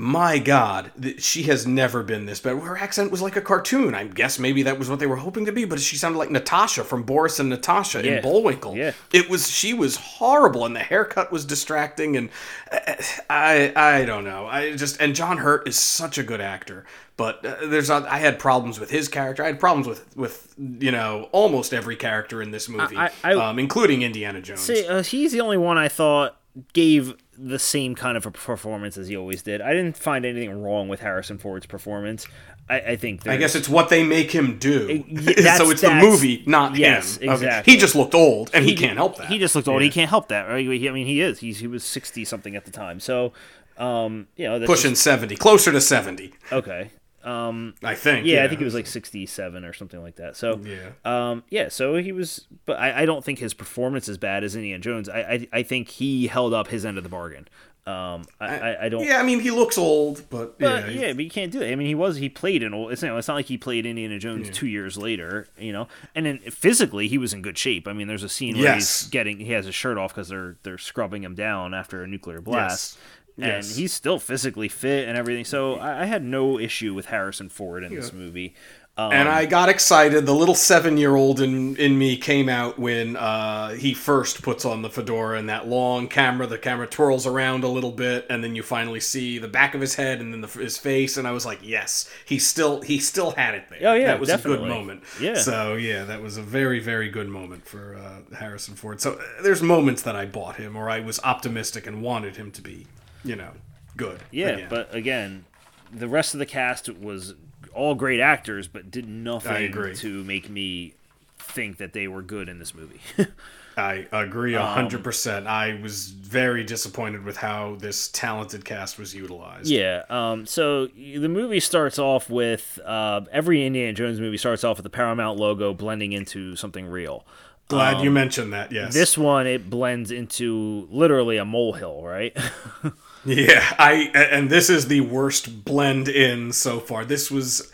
my God, she has never been this bad. Her accent was like a cartoon. I guess maybe that was what they were hoping to be, but she sounded like Natasha from Boris and Natasha Yeah. in Bullwinkle. Yeah. It was she was horrible, and the haircut was distracting, and uh, I I don't know. I just and John Hurt is such a good actor, but uh, there's a- I had problems with his character. I had problems with with you know almost every character in this movie, I- I- um, including Indiana Jones. See, uh, he's the only one I thought gave the same kind of a performance as he always did. I didn't find anything wrong with Harrison Ford's performance. I, I think I guess it's what they make him do. yeah, so it's the movie, not yes, him. Exactly. He just looked old, and he, can't help that. He just looked old. He can't help that. Right? He- I mean, he is. He's he was sixty something at the time. So, um, you know, pushing seventy, closer to seventy, okay. Um, I think. yeah, I think it was like sixty-seven or something like that. So, Yeah. um, yeah. So he was, but I, I don't think his performance is bad as Indiana Jones. I, I, I think he held up his end of the bargain. Um, I, I, I don't. Yeah, I mean he looks old, but, But yeah, yeah, but you can't do it. I mean, he was he played in old. It's, you know, it's not like he played Indiana Jones two years later, you know. And then physically, he was in good shape. I mean, there's a scene where Yes. he's getting he has his shirt off because they're they're scrubbing him down after a nuclear blast, and Yes. he's still physically fit and everything. So I, I had no issue with Harrison Ford in this movie. Um, and I got excited. The little seven-year-old in in me came out when uh, he first puts on the fedora and that long camera. The camera twirls around a little bit, and then you finally see the back of his head and then the, his face. And I was like, "Yes, he still he still had it there. Oh, yeah, that was a good moment. Yeah. So yeah, that was a very very good moment for uh, Harrison Ford. So uh, there's moments that I bought him, or I was optimistic and wanted him to be, you know, good. yeah, again. but again, the rest of the cast was all great actors, but did nothing agree. to make me think that they were good in this movie. I agree Um, a hundred percent. I was very disappointed with how this talented cast was utilized. Yeah. Um, so the movie starts off with uh, every Indiana Jones movie starts off with the Paramount logo blending into something real. Glad you mentioned that. Yes. Um, This one it blends into literally a molehill, right? Yeah. I and this is the worst blend in so far. This was.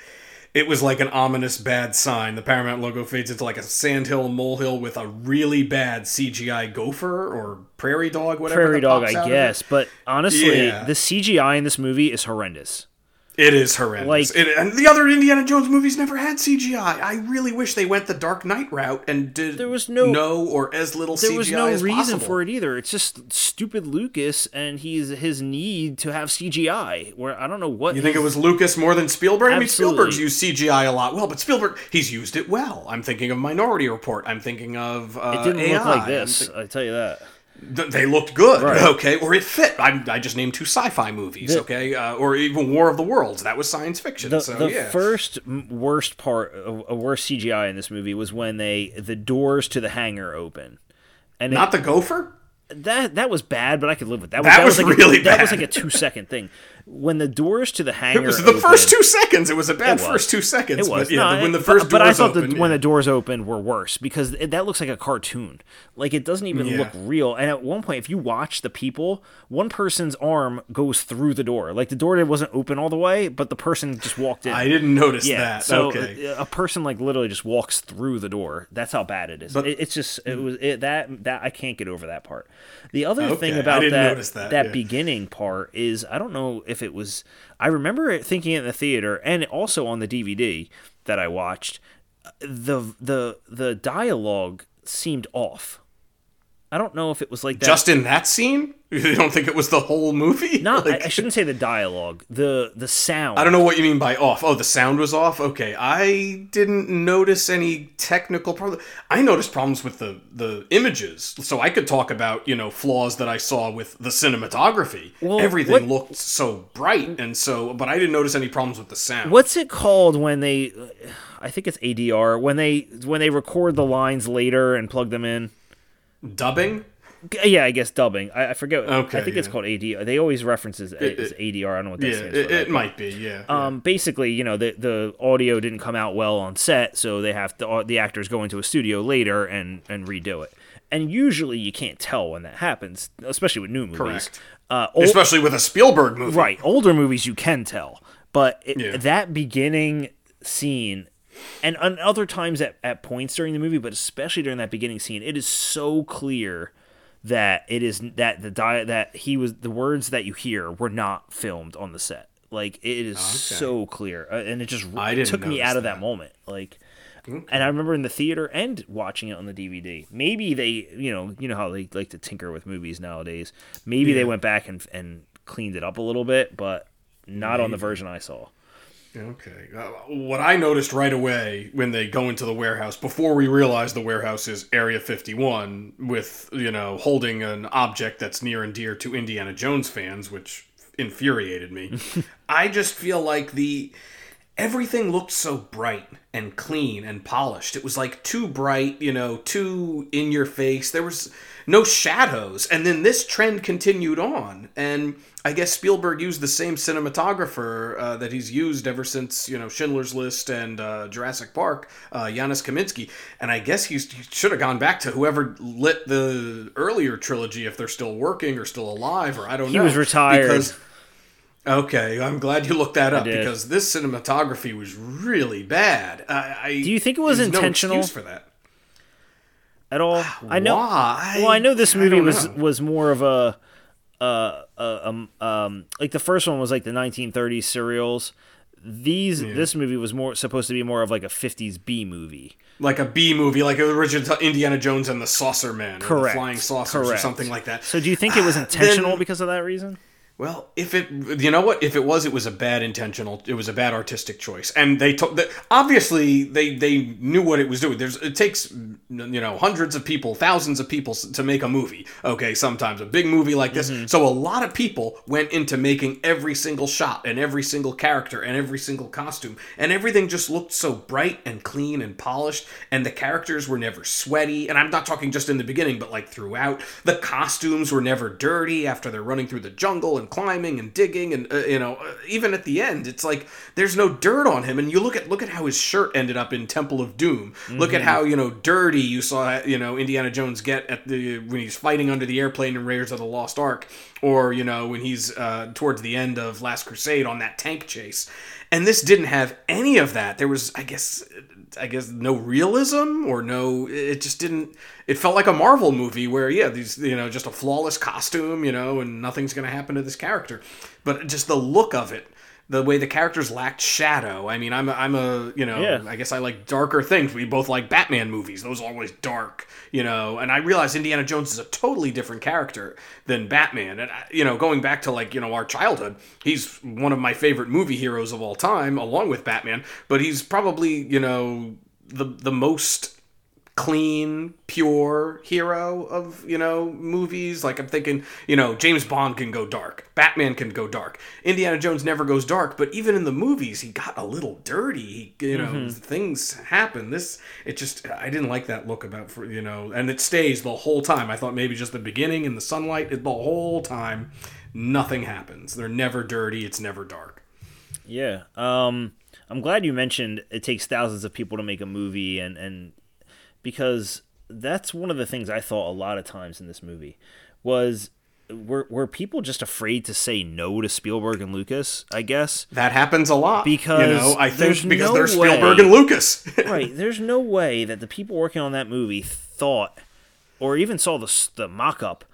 It was like an ominous bad sign. The Paramount logo fades into like a sandhill molehill with a really bad CGI gopher or prairie dog, whatever. Prairie dog, I out of it. guess. But honestly, Yeah. the CGI in this movie is horrendous. It is horrendous. Like- It- and the other Indiana Jones movies never had CGI. I really wish they went the Dark Knight route and did There was no- no or as little There CGI was no as reason possible. for it either. It's just stupid Lucas and he's his need to have CGI. Where I don't know what You think it was Lucas more than Spielberg? I mean, Absolutely. Spielberg's used CGI a lot. Well, but Spielberg, he's used it well. I'm thinking of Minority Report. I'm thinking of uh, it didn't AI. look like this. thi- I tell you that. Th- they looked good, Right. okay, or it fit. I, I just named two sci-fi movies, The- okay, uh, or even War of the Worlds. That was science fiction. The, so the yeah, first worst part, a worst CGI in this movie was when they the doors to the hangar open, and it- not the gopher. that that was bad, but I could live with that. That was like really a, That was like a two second thing. When the doors to the hangar It was the first two seconds. It was a bad was. first two seconds. It was But, yeah, No, when the first but, but I thought opened, that when the doors opened were worse because it, that looks like a cartoon. Like it doesn't even Yeah. look real. And at one point, if you watch the people, one person's arm goes through the door. Like the door wasn't open all the way, but the person just walked in. I didn't notice yeah, that. so okay. a, a person like literally just walks through the door. That's how bad it is. But- it, it's just it was it, that that I can't get over that part. The other Okay, thing about didn't that that, yeah. beginning part is I don't know if it was I remember it thinking in the theater and also on the DVD that I watched the the the dialogue seemed off. I don't know if it was like that. Just in that scene, you don't think it was the whole movie? not. Like- I, I shouldn't say the dialogue. The the sound. I don't know what you mean by off. Oh, the sound was off. Okay, I didn't notice any technical problem. I noticed problems with the the images, so I could talk about you know flaws that I saw with the cinematography. Well, Everything what- looked so bright, and so, but I didn't notice any problems with the sound. What's it called when they? I think it's ADR when they when they record the lines later and plug them in. Dubbing? Yeah, I guess dubbing. I, I forget. Okay, I think it's called ADR. They always reference it as ADR. I don't know what that Yeah, stands it, it might be. Yeah. Um, basically, you know, the the audio didn't come out well on set, so they have to, the actors go into a studio later and and redo it. And usually, you can't tell when that happens, especially with new movies. Correct. Uh, ol- Especially with a Spielberg movie. right, older movies you can tell, but it, Yeah. that beginning scene. And on other times at, at points during the movie, but especially during that beginning scene, it is so clear that it is that the di- that he was the words that you hear were not filmed on the set. Like it is so clear, uh, and it just I didn't took me out of that, that. moment. Like, and I remember in the theater and watching it on the DVD. Maybe they, you know, you know how they like to tinker with movies nowadays. Maybe they went back and and cleaned it up a little bit, but not on the version I saw. Okay. Uh, what I noticed right away when they go into the warehouse, before we realize the warehouse is Area 51, with, you know, holding an object that's near and dear to Indiana Jones fans, which infuriated me. I just feel like the. everything looked so bright and clean and polished. It was like too bright, you know, too in your face. There was no shadows. And then this trend continued on. And I guess Spielberg used the same cinematographer uh, that he's used ever since, you know, Schindler's List and uh, Jurassic Park, uh, Janusz Kaminski. And I guess he's, he should have gone back to whoever lit the earlier trilogy if they're still working or still alive, or I don't He know. was retired. Because Okay, I'm glad you looked that up because this cinematography was really bad. I, I Do you think it was intentional? No excuse for that. at all. I know. Why? Well, I know this movie was know. was more of a, uh, uh, um, um, like the first one was like the 1930s serials. These this movie was more supposed to be more of like a 50s B movie. like a B movie, like the original Indiana Jones and the Saucer Man, Correct. Flying Saucers, or something like that. So do you think it was intentional then- because of that reason? Well, if it, you know what, if it was, it was a bad intentional, it was a bad artistic choice, and they the, obviously they they knew what it was doing. There's it takes you know hundreds of people, thousands of people to make a movie. Okay, sometimes a big movie like this. Mm-hmm. So a lot of people went into making every single shot and every single character and every single costume, and everything just looked so bright and clean and polished, and the characters were never sweaty. And I'm not talking just in the beginning, but like throughout. The costumes were never dirty after they're running through the jungle and climbing and digging, and uh, you know, uh, even at the end, it's like there's no dirt on him. And you look at look at how his shirt ended up in Temple of Doom. Look at how you know dirty you saw you know Indiana Jones get at the when he's fighting under the airplane in Raiders of the Lost Ark, or you know when he's uh, towards the end of Last Crusade on that tank chase. And this didn't have any of that. There was, I guess, I guess no realism or no. It just didn't. It felt like a Marvel movie where, yeah, these, you know, just a flawless costume, you know, and nothing's going to happen to this character. But just the look of it, the way the characters lacked shadow. I mean, I'm, a, I'm a, you know, Yeah. I guess I like darker things. We both like Batman movies. Those are always dark, you know. And I realize Indiana Jones is a totally different character than Batman. And I- you know, going back to like you know our childhood, he's one of my favorite movie heroes of all time, along with Batman. But he's probably you know the the most clean, pure hero of, you know, movies. Like I'm thinking, you know, James Bond can go dark. Batman can go dark. Indiana Jones never goes dark, but even in the movies he got a little dirty. He, you know, things happen. This it just I didn't like that look about for, you know, and it stays the whole time. I thought maybe just the beginning in the sunlight, the whole time nothing happens. They're never dirty, it's never dark. Yeah. Um, I'm glad you mentioned it takes thousands of people to make a movie, and and because that's one of the things I thought a lot of times in this movie was were were people just afraid to say no to Spielberg and Lucas? I guess. That happens a lot. Because you know, I think because no they're Spielberg way- and Lucas. right. There's no way that the people working on that movie thought, or even saw the the mock up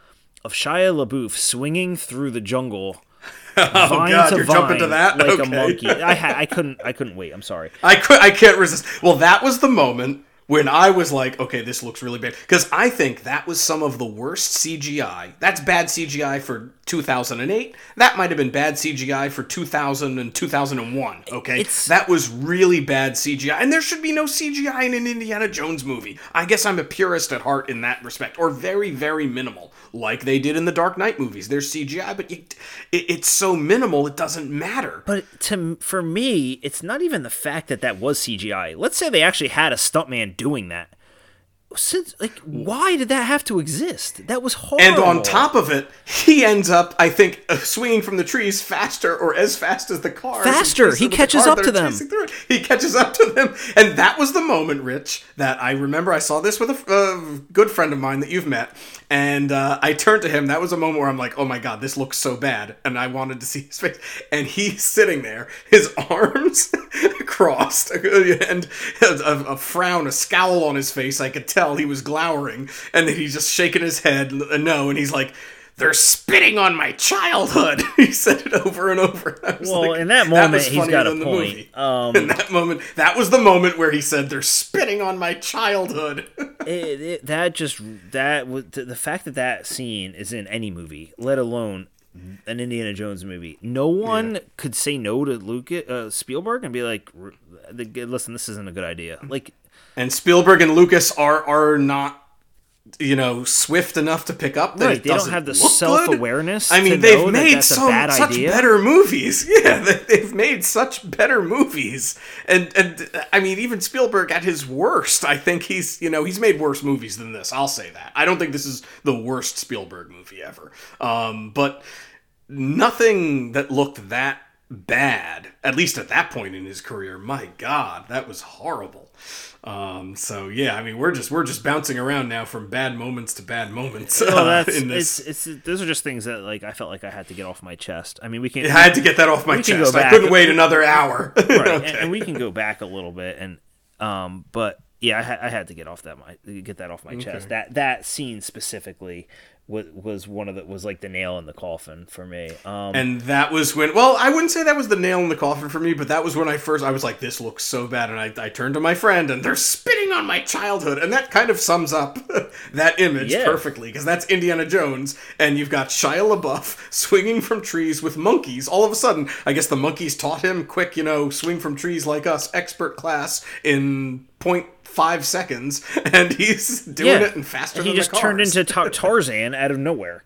of Shia LaBeouf swinging through the jungle. oh vine god, to you're jumping to vine that? like okay. a monkey. I ha- I couldn't I couldn't wait. I'm sorry. I could I can't resist. Well, that was the moment when I was like, okay, this looks really bad because I think that was some of the worst CGI. That's bad CGI for 2008. That might have been bad CGI for 2000 and 2001. Okay, It's- that was really bad CGI, and there should be no CGI in an Indiana Jones movie. I guess I'm a purist at heart in that respect, or very very minimal, like they did in the Dark Knight movies. There's CGI, but you, it, it's so minimal it doesn't matter. But to for me, it's not even the fact that that was CGI. Let's say they actually had a stuntman doing that. Since like, why did that have to exist? That was horrible. And on top of it, he ends up, I think, uh, swinging from the trees faster or as fast as the car. Faster. He catches up to them. He catches up to them. And that was the moment, Rich, that I remember I saw this with a uh, good friend of mine that you've met. And uh, I turned to him. That was a moment where I'm like, oh my God, this looks so bad. And I wanted to see his face. And he's sitting there, his arms crossed, and a, a frown, a scowl on his face. I could tell he was glowering. And then he's just shaking his head, uh, no. And he's like, they're spitting on my childhood. he said it over and over. Well, like, in that moment, was he's got a point. Um, in that moment, that was the moment where he said, "They're spitting on my childhood." it, it, that just that the the fact that that scene is in any movie, let alone an Indiana Jones movie. No one could say no to Luke uh, Spielberg and be like, "R- the- "Listen, this isn't a good idea." Like, and Spielberg and Lucas are are not you know swift enough to pick up that Right, they don't have the self-awareness I mean, they've that made so such idea. better movies. Yeah, they, they've made such better movies, and and I mean, even Spielberg at his worst, I think he's you know he's made worse movies than this. I'll say that. I don't think this is the worst Spielberg movie ever. Um, but nothing that looked that bad, at least at that point in his career. My God, that was horrible. Um, so yeah, I mean, we're just we're just bouncing around now from bad moments to bad moments. Well, uh, that's in this. it's it's those are just things that like I felt like I had to get off my chest. I mean, we can I had to get that off my chest. I couldn't wait another hour. right, Okay. and, and we can go back a little bit and um but yeah I, ha- I had to get off that my get that off my chest that that scene specifically was was one of the was like the nail in the coffin for me um And that was when, well, I wouldn't say that was the nail in the coffin for me, but that was when I first, I was like, this looks so bad. And I, I turned to my friend and they're spitting on my childhood. And that kind of sums up that image Yeah. perfectly because that's Indiana Jones. And you've got Shia LaBeouf swinging from trees with monkeys. All of a sudden, I guess the monkeys taught him quick, you know, swing from trees like us, expert class in 0.5 seconds. And he's doing yeah it in faster than the thing. he just turned into Tar- Tarzan out of nowhere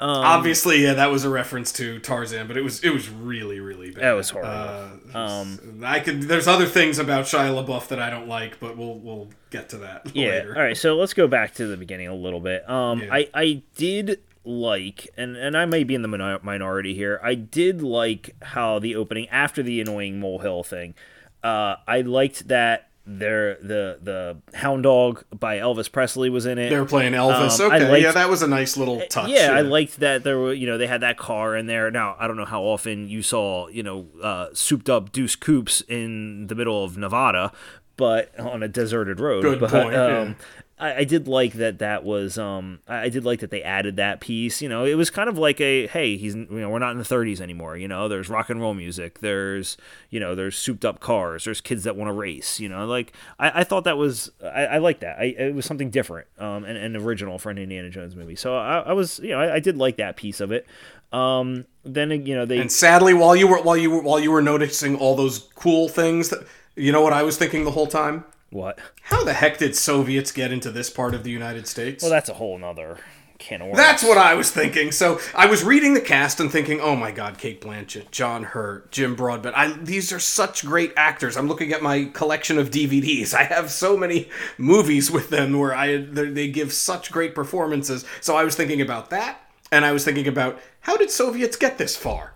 Obviously, yeah, that was a reference to Tarzan, but it was it was really really bad. That was horrible. Uh, was- I could. There's other things about Shia LaBeouf that I don't like, but we'll we'll get to that yeah later. all right so let's go back to the beginning a little bit um Yeah. i i did like and and i may be in the minor- minority here i did like how the opening after the annoying molehill thing uh i liked that there the the hound dog by elvis presley was in it They were playing Elvis. Um, okay, liked- yeah, that was a nice little touch. yeah, I liked that there were, you know, they had that car in there. Now, I don't know how often you saw, you know, uh, souped up Deuce Coupes in the middle of Nevada, but on a deserted road. Good but, point, yeah. I, I did like that. That was, um, I I did like that they added that piece. You know, it was kind of like a, hey, he's, you know, we're not in the 30s anymore. You know, there's rock and roll music. There's, you know, there's souped up cars. There's kids that want to race. You know, like I, I thought that was, I, I like that. I, it was something different, um, and, and original for an Indiana Jones movie. So I, I was, you know, I, I did like that piece of it. Um, then you know they And sadly, while you were while you were while you were noticing all those cool things, that you know what I was thinking the whole time. What? How the heck did Soviets get into this part of the United States? Well, that's a whole nother can of worms. That's what I was thinking. So I was reading the cast and thinking, "Oh my God, Cate Blanchett, John Hurt, Jim Broadbent. I, these are such great actors." I'm looking at my collection of DVDs. I have so many movies with them where I they give such great performances. So I was thinking about that, and I was thinking about how did Soviets get this far?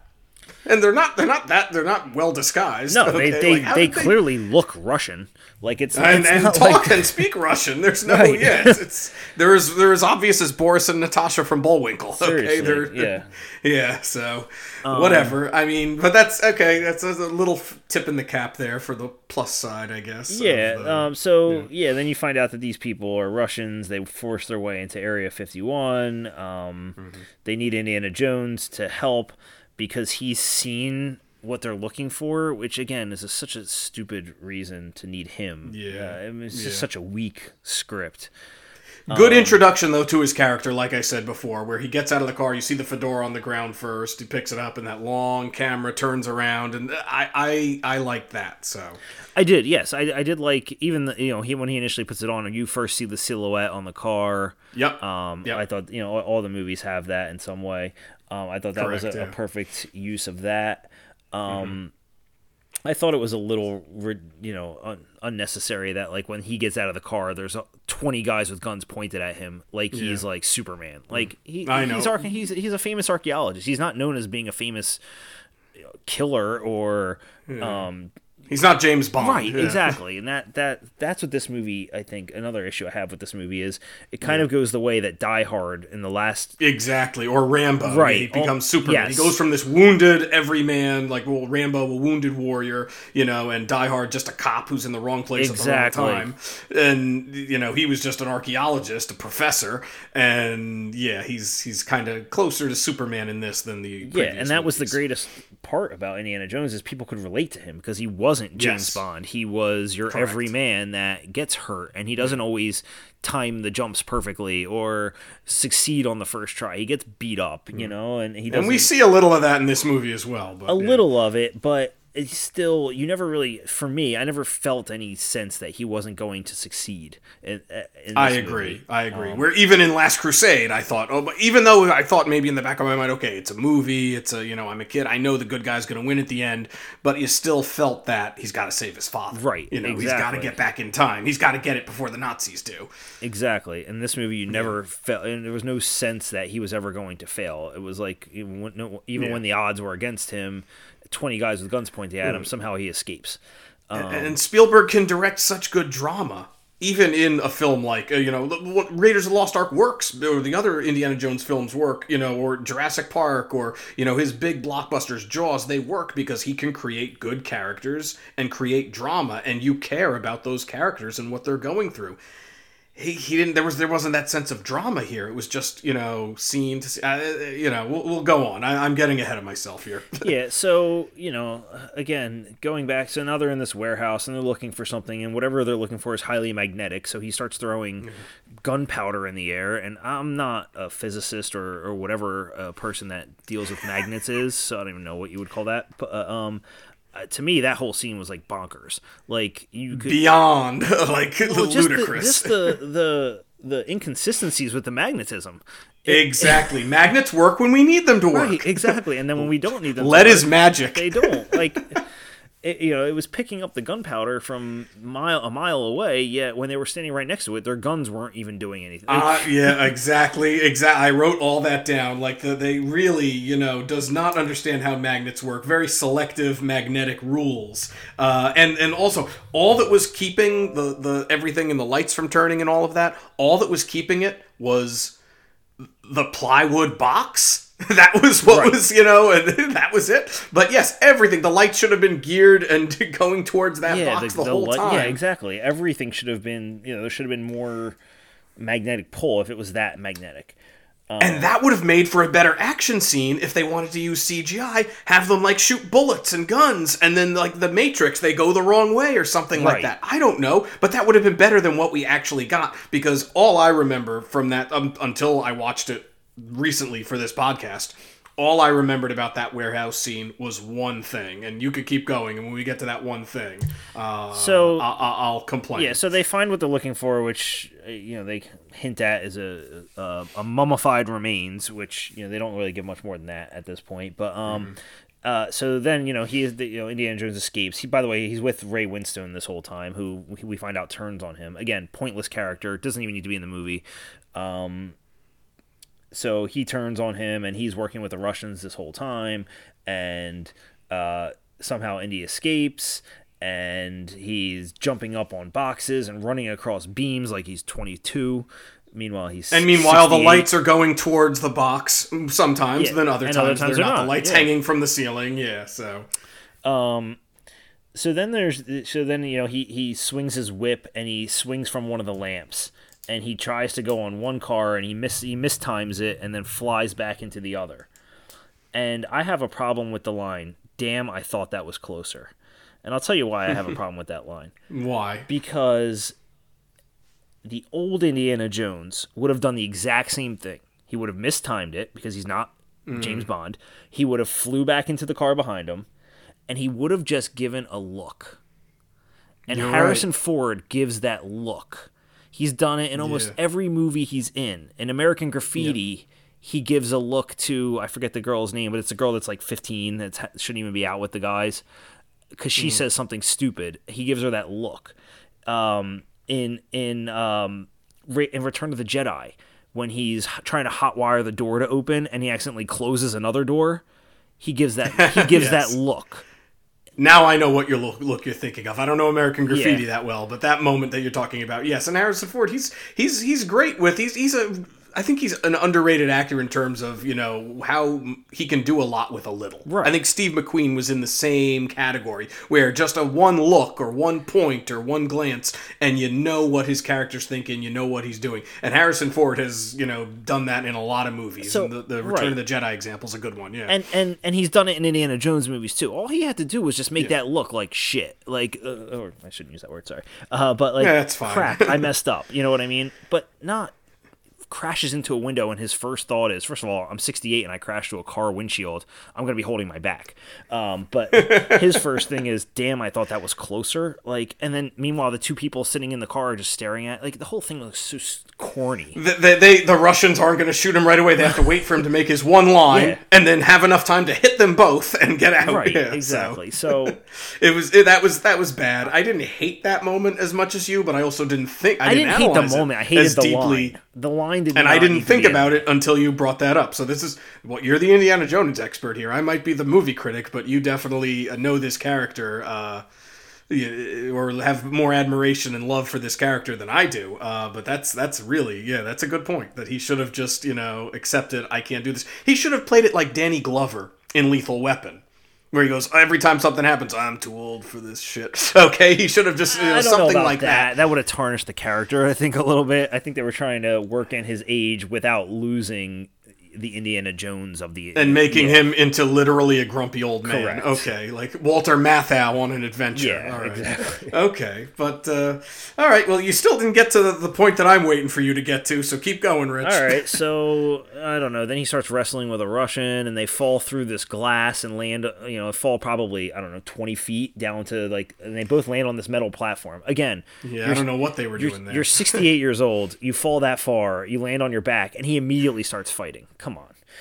And they're not they're not that they're not well disguised. No, okay? they they, Like, they clearly look Russian. Like it's, and, it's and talk like and speak Russian. There's no Right. yeah. It's, it's they're as obvious as Boris and Natasha from Bullwinkle. Okay, they're yeah. yeah. So whatever. I mean, but that's okay. That's a little tip in the cap there for the plus side, I guess. Yeah. the- Um. So yeah. then you find out that these people are Russians. They force their way into Area 51. Um. Mm-hmm. They need Indiana Jones to help because he's seen what they're looking for, which again is a, such a stupid reason to need him. Yeah, Uh, I mean, it's yeah. just such a weak script. Good um, introduction though to his character, like I said before, where he gets out of the car, you see the fedora on the ground first, he picks it up, and that long camera turns around, and I I I like that. So I did, yes, I, I did like even the, you know he when he initially puts it on, and you first see the silhouette on the car. yep, Um, Yep. I thought you know all, all the movies have that in some way. Um, I thought that was Correct, a, a yeah. perfect use of that. Um, I thought it was a little, you know, un- unnecessary that like when he gets out of the car, there's twenty guys with guns pointed at him, like he's like Superman. Like he, he's arch- he's he's a famous archaeologist. He's not known as being a famous killer or um, he's not James Bond, right Yeah. exactly and that that that's what this movie i think another issue i have with this movie is it kind of goes the way that die hard in the last Exactly, or Rambo. Right. He becomes Oh, Superman. yes. He goes from this wounded everyman, like well, Rambo, a wounded warrior, you know, and Die Hard, just a cop who's in the wrong place Exactly. at the wrong time. And you know, he was just an archaeologist, a professor, and yeah, he's he's kind of closer to Superman in this than the yeah and that was the greatest part about indiana jones is people could relate to him because he wasn't james Yes. bond he was your Correct. every man that gets hurt and he doesn't always time the jumps perfectly or succeed on the first try he gets beat up you know and he doesn't Mm. And we see a little of that in this movie as well. But a yeah. little of it, but it's still you never really for me i never felt any sense that he wasn't going to succeed in, in I agree. Movie. I agree. Um, Where even in Last Crusade, I thought, oh, but even though I thought maybe in the back of my mind, okay, it's a movie, it's a, you know, I'm a kid, I know the good guy's going to win at the end, but you still felt that he's got to save his father. Right. You know, exactly. he's got to get back in time. He's got to get it before the Nazis do. Exactly. In this movie, you never yeah. felt, and there was no sense that he was ever going to fail. It was like, even when, even yeah. when the odds were against him, 20 guys with guns pointing at him, mm. somehow he escapes. Um, and Spielberg can direct such good drama even in a film like uh, you know what Raiders of the Lost Ark works, or the other Indiana Jones films work, you know, or Jurassic Park, or you know his big blockbusters, Jaws, they work because he can create good characters and create drama, and you care about those characters and what they're going through he, he didn't there was there wasn't that sense of drama here. It was just you know scenes uh, you know we'll, we'll go on. I, am getting ahead of myself here. Yeah so you know again going back so now they're in this warehouse and they're looking for something and whatever they're looking for is highly magnetic. So he starts throwing mm-hmm. gunpowder in the air and i'm not a physicist or, or whatever a person that deals with magnets is so i don't even know what you would call that. But, uh, um uh, to me that whole scene was like bonkers. Like you could beyond like well, just ludicrous the, just the the the inconsistencies with the magnetism. It, exactly. Magnets work when we need them to work. right, exactly. And then when we don't need them lead is magic. they don't. Like it, you know, it was picking up the gunpowder from mile a mile away. Yet when they were standing right next to it, their guns weren't even doing anything. Uh, yeah, exactly, exactly. I wrote all that down. Like the, they really, you know, does not understand how magnets work. Very selective magnetic rules, uh, and and also all that was keeping the the everything and the lights from turning and all of that. All that was keeping it was the plywood box that was what right. was you know and that was it but yes everything the light should have been geared and going towards that yeah, box the, the, the whole time yeah exactly everything should have been you know there should have been more magnetic pull if it was that magnetic um, and that would have made for a better action scene if they wanted to use CGI, have them like shoot bullets and guns, and then like the Matrix, they go the wrong way or something right. like that. I don't know, but that would have been better than what we actually got because all I remember from that um, until I watched it recently for this podcast, all I remembered about that warehouse scene was one thing, and you could keep going. And when we get to that one thing, uh, so I- will complain. Yeah, so they find what they're looking for, which uh, you know they hint at is a, a, a mummified remains, which you know they don't really give much more than that at this point. But um, mm-hmm. Uh, so then you know he is the, you know Indiana Jones escapes. He by the way he's with Ray Winstone this whole time, who we find out turns on him again. Pointless character doesn't even need to be in the movie. Um, so he turns on him and he's working with the Russians this whole time and uh, somehow Indy escapes and he's jumping up on boxes and running across beams like he's 22 meanwhile he's and meanwhile 68. the lights are going towards the box sometimes yeah, then other times, other times they're, not, not, the lights yeah. hanging from the ceiling yeah so um so then there's so then you know he he swings his whip and he swings from one of the lamps and he tries to go on one car and he miss he mistimes it and then flies back into the other. And I have a problem with the line, "Damn, I thought that was closer." And I'll tell you why I have a problem with that line. Why? Because the old Indiana Jones would have done the exact same thing. He would have mistimed it because he's not mm. James Bond. He would have flew back into the car behind him and he would have just given a look. And You're Harrison right. Ford gives that look He's done it in almost yeah. every movie he's in. In American Graffiti, yep. he gives a look to I forget the girl's name, but it's a girl that's like 15 that shouldn't even be out with the guys because she mm. says something stupid. He gives her that look. Um, in in um, in Return of the Jedi, when he's trying to hotwire the door to open and he accidentally closes another door, he gives that he gives yes. that look now I know what you're look, look you're thinking of. I don't know American Graffiti yeah. that well, but that moment that you're talking about, yes. And Harrison Ford, he's he's he's great with he's he's a I think he's an underrated actor in terms of you know how he can do a lot with a little. Right. I think Steve McQueen was in the same category where just a one look or one point or one glance, and you know what his character's thinking, you know what he's doing. And Harrison Ford has you know done that in a lot of movies. So, and the, the Return right. of the Jedi example is a good one. Yeah. And and and he's done it in Indiana Jones movies too. All he had to do was just make yeah. that look like shit. Like, uh, or I shouldn't use that word. Sorry. Uh, but like, yeah, that's fine. crap. I messed up. You know what I mean? But not crashes into a window, and his first thought is, first of all, I'm 68 and I crashed to a car windshield. I'm gonna be holding my back. Um, but his first thing is, damn, I thought that was closer. Like, and then meanwhile, the two people sitting in the car are just staring at. Like, the whole thing looks so corny. The, the, they, the Russians aren't going to shoot him right away. They have to wait for him to make his one line Yeah. and then have enough time to hit them both and get out. Right, Yeah, exactly. So, it was it, that was that was bad. I didn't hate that moment as much as you, but I also didn't think I, I didn't hate the moment. I hated the deeply. line. The line did And I didn't think about it until you brought that up. So this is well, you're the Indiana Jones expert here. I might be the movie critic, but you definitely uh, know this character, uh, or have more admiration and love for this character than I do. Uh, but that's that's really yeah, that's a good point. That he should have just you know accepted I can't do this. He should have played it like Danny Glover in Lethal Weapon. Where he goes every time something happens, I'm too old for this shit. Okay, he should have just you know, don't uh, know something like that. that. That would have tarnished the character, I think, a little bit. I think they were trying to work in his age without losing the Indiana Jones of the and making yeah. him into literally a grumpy old man. Correct. Okay, like Walter Matthau on an adventure. Yeah, all right. exactly. Okay, but uh, all right. Well, you still didn't get to the, the point that I'm waiting for you to get to, so keep going, Rich. All right, so I don't know. Then he starts wrestling with a Russian, and they fall through this glass and land. You know, fall probably I don't know twenty feet down to like, and they both land on this metal platform. Again, Yeah, I don't know what they were doing there. you're 68 years old. You fall that far. You land on your back, and he immediately starts fighting.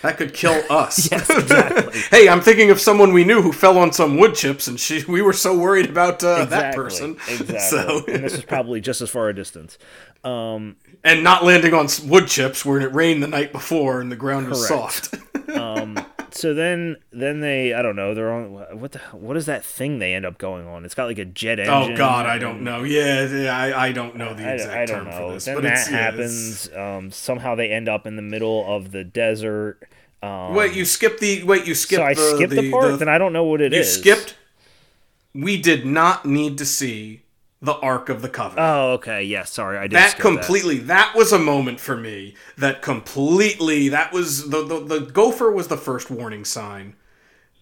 That could kill us. Yes, exactly. hey, I'm thinking of someone we knew who fell on some wood chips, and she we were so worried about uh, that person. Exactly. So and this is probably just as far a distance. Um, and not landing on wood chips where it rained the night before and the ground was Correct. soft. so then, then they, I don't know, they're on what the, what is that thing they end up going on? It's got like a jet engine. Oh God, I don't know. Yeah, yeah I, I don't know the I, exact I don't term know. for this, then but that it's, yeah, happens. Um, somehow they end up in the middle of the desert. Um, Wait, you skipped the. Wait, you skipped. so I the, skipped the, part. then I don't know what it you is. skipped. We did not need to see the Ark of the Covenant. Oh, okay. Yeah, sorry, I did. that skip completely. That. was a moment for me. That completely. That was the, the the gopher was the first warning sign.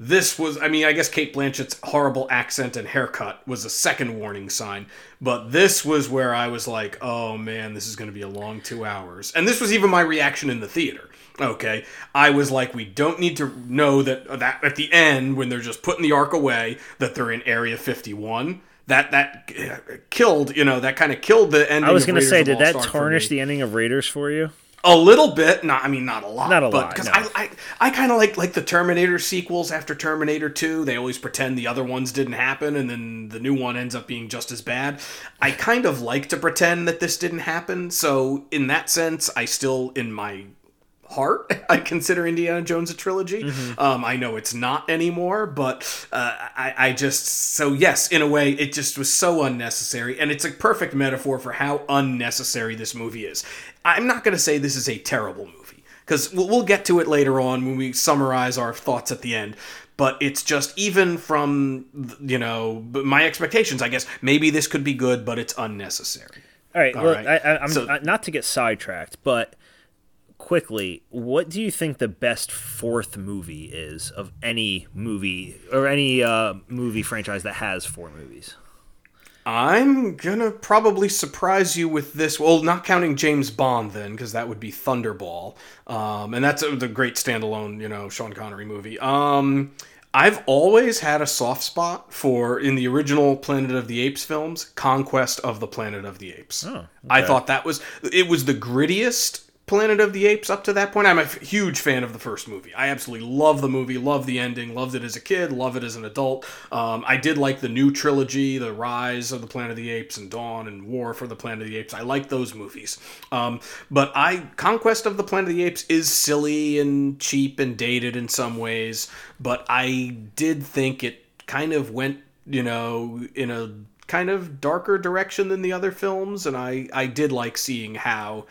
This was, I mean, I guess Cate Blanchett's horrible accent and haircut was a second warning sign, but this was where I was like, oh man, this is going to be a long two hours. And this was even my reaction in the theater. Okay, I was like, we don't need to know that that at the end when they're just putting the ark away that they're in Area 51. That that uh, killed, you know, that kind of killed the ending. I was going gonna to say, did that tarnish the ending of Raiders for you? a little bit not i mean not a lot Not a but lot, because no. i i, I kind of like like the terminator sequels after terminator 2 they always pretend the other ones didn't happen and then the new one ends up being just as bad i kind of like to pretend that this didn't happen so in that sense i still in my heart i consider indiana jones a trilogy Mm-hmm. um, i know it's not anymore but uh, I, I just so yes in a way it just was so unnecessary and it's a perfect metaphor for how unnecessary this movie is i'm not going to say this is a terrible movie because we'll, we'll get to it later on when we summarize our thoughts at the end but it's just even from you know my expectations i guess maybe this could be good but it's unnecessary All right. All well, right. I, I, I'm So- not to get sidetracked, but quickly, what do you think the best fourth movie is of any movie or any uh, movie franchise that has four movies? I'm gonna probably surprise you with this. Well, not counting James Bond, then, because that would be Thunderball, um, and that's a, the great standalone, you know, Sean Connery movie. Um, I've always had a soft spot for in the original Planet of the Apes films, Conquest of the Planet of the Apes. I thought that was it was the grittiest Planet of the Apes up to that point. I'm a f- huge fan of the first movie. I absolutely love the movie, love the ending, loved it as a kid, love it as an adult. Um, I did like the new trilogy, The Rise of the Planet of the Apes and Dawn and War for the Planet of the Apes. I like those movies. Um, but I Conquest of the Planet of the Apes is silly and cheap and dated in some ways, but I did think it kind of went, you know, in a kind of darker direction than the other films and I I did like seeing how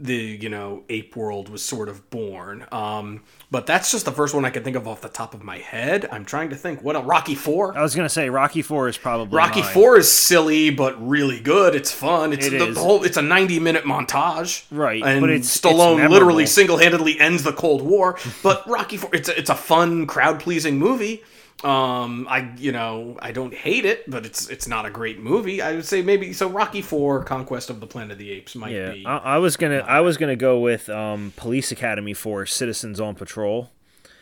the you know ape world was sort of born. Um but that's just the first one i can think of off the top of my head. I'm trying to think what a rocky 4 I was gonna say Rocky Four is probably rocky mine. 4 is silly but really good. It's fun. It's It the, whole it's a 90 minute montage. Right, and but it's- it's stallone memorable. literally single-handedly ends the cold war. But rocky 4 it's a, it's a fun crowd pleasing movie Um, I you know I don't hate it, but it's it's not a great movie. I would say maybe so. Rocky Four: Conquest of the Planet of the Apes might Yeah, be. I, I was gonna I was gonna go with um, Police Academy for Citizens on Patrol.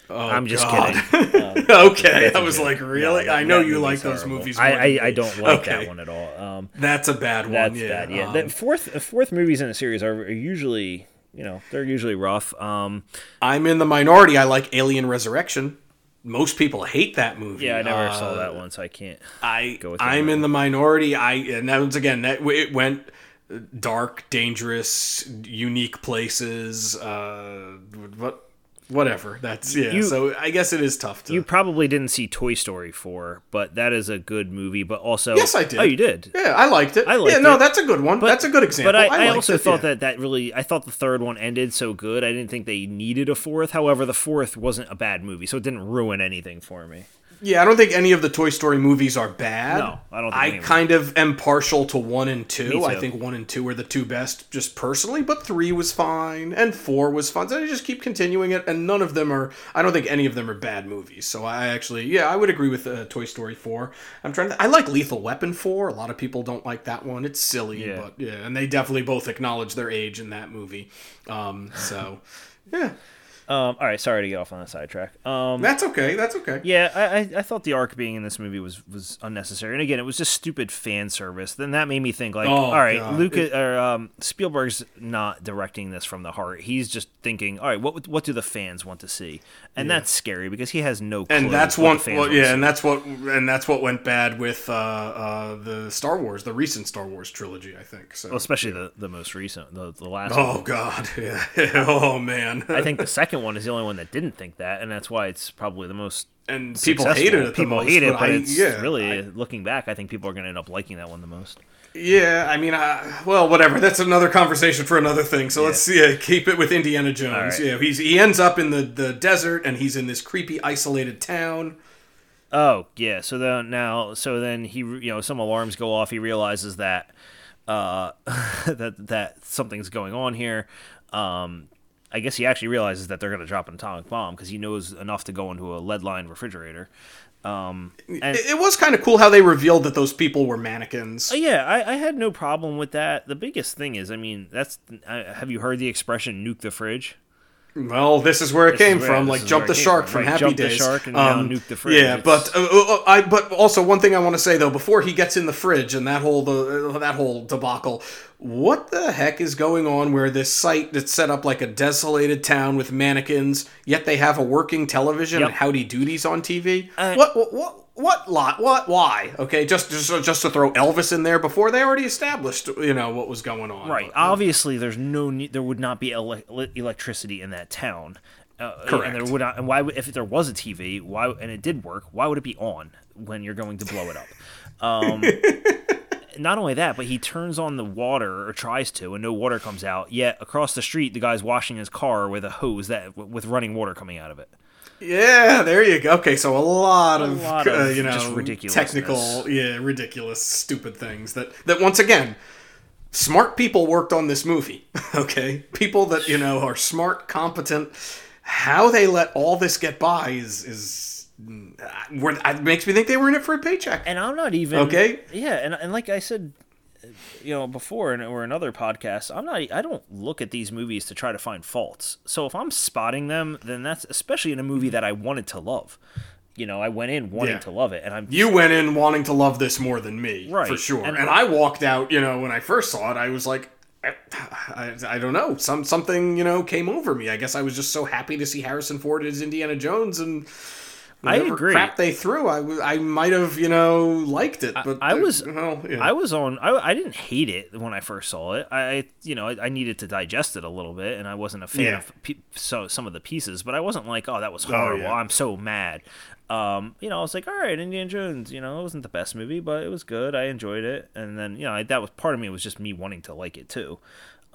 Oh, I'm just God. kidding. Um, okay, I was joke. like, really? that- I know you like those horrible. movies. I, I, I don't like Okay. that one at all. Um, That's a bad one. that's yeah. bad. Yeah, Um, the fourth fourth movies in a series are, are usually you know they're usually rough. Um, I'm in the minority. I like Alien Resurrection. Most people hate that movie. yeah, I never Uh, saw that one, so I can't. I Go with I'm in the minority. I and that once again that it went dark, dangerous, unique places. Uh, what whatever. That's yeah. You- so I guess it is tough to. You probably didn't see Toy Story 4, but that is a good movie. But also, Yes, I did. Oh, you did. yeah, I liked it. I liked yeah, no, it. that's a good one. But, that's a good example. But I, I, liked also it, thought yeah. that that really, I thought the third one ended so good. I didn't think they needed a fourth. However, the fourth wasn't a bad movie, so it didn't ruin anything for me. Yeah, I don't think any of the Toy Story movies are bad. No, I don't think I of kind of am partial to one and two. I think one and two are the two best, just personally. But three was fine, and four was fun. So I just keep continuing it, and none of them are. I don't think any of them are bad movies. So I actually, yeah, I would agree with uh, Toy Story four. I'm trying to. I like Lethal Weapon four. A lot of people don't like that one. It's silly, Yeah. but yeah, and they definitely both acknowledge their age in that movie. Um, so yeah, Um, all right, sorry to get off on a sidetrack. Um, that's okay. That's okay. yeah, I, I, I thought the Ark being in this movie was, was unnecessary, and again, it was just stupid fan service. Then that made me think, like, Oh, all right, God. Lucas or um, Spielberg's not directing this from the heart. He's just thinking, all right, what what do the fans want to see? And that's scary because he has no. Clue and that's what fans well, yeah and that's what and that's what went bad with uh, uh, the star wars the recent star wars trilogy i think so especially the, the most recent, the, the last oh one. god yeah oh man I think the second one is the only one that didn't think that, and that's why it's probably the most and people hate it the People most, hate it, but but I, it's yeah, really I- looking back, I think people are going to end up liking that one the most. yeah i mean uh, well whatever that's another conversation for another thing so let's yeah keep it with indiana jones right. yeah he's he ends up in the the desert and he's in this creepy isolated town Oh yeah, so then now, so then he, you know, some alarms go off. He realizes that uh, that that something's going on here. Um, I guess he actually realizes that they're going to drop an atomic bomb because he knows enough to go into a lead-lined refrigerator. Um, and it, it was kind of cool how they revealed that those people were mannequins Uh, yeah, I, I had no problem with that. The biggest thing is, I mean, that's uh, have you heard the expression "nuke the fridge"? Well, this is where it This came where- from, like jump the shark from, from right? Happy Jump the Days. shark and now nuke the fridge. Yeah, but uh, uh, I but also one thing I want to say though, before he gets in the fridge and that whole the uh, that whole debacle, what the heck is going on? Where this site that's set up like a desolated town with mannequins, yet they have a working television Yep. and Howdy Doodies on TV. Uh, what what what? What lot? What? Why? Okay, just just just to throw Elvis in there before they already established, you know, what was going on. Right. But, uh, Obviously, there's no need. There would not be ele- electricity in that town. Uh, And Correct. there would not. And why? If there was a TV, why? And it did work. Why would it be on when you're going to blow it up? Um, not only that, but he turns on the water or tries to, and no water comes out. Yet across the street, the guy's washing his car with a hose that with running water coming out of it. Yeah, there you go. Okay, so a lot of, lot uh, you know just ridiculousness. technical, yeah, ridiculous, stupid things that that once again, smart people worked on this movie. Okay, people that you know are smart, competent. How they let all this get by is is uh, where- it makes me think they were in it for a paycheck. And I'm not even Okay. Yeah, and and like I said, you know, before in, or in other podcasts, I'm not. I don't look at these movies to try to find faults. So if I'm spotting them, then that's especially in a movie mm-hmm. that I wanted to love. You know, I went in wanting Yeah. to love it, and I'm You went in wanting to love this more than me, Right, for sure. and- And, I walked out, you know, when I first saw it, I was like, I, I, I don't know, some something, you know, came over me. I guess I was just so happy to see Harrison Ford as Indiana Jones, and I agree. crap they threw, I, I might have, you know, liked it. But I uh, was- well, yeah. I was on. I, I didn't hate it when I first saw it. I, you know, I, I needed to digest it a little bit, and I wasn't a fan Yeah. of pe- so some of the pieces. But I wasn't like, oh, that was horrible. yeah. I'm so mad. Um, you know, I was like, all right, Indiana Jones. You know, it wasn't the best movie, but it was good. I enjoyed it, and then you know, I, that was part of me was just me wanting to like it too.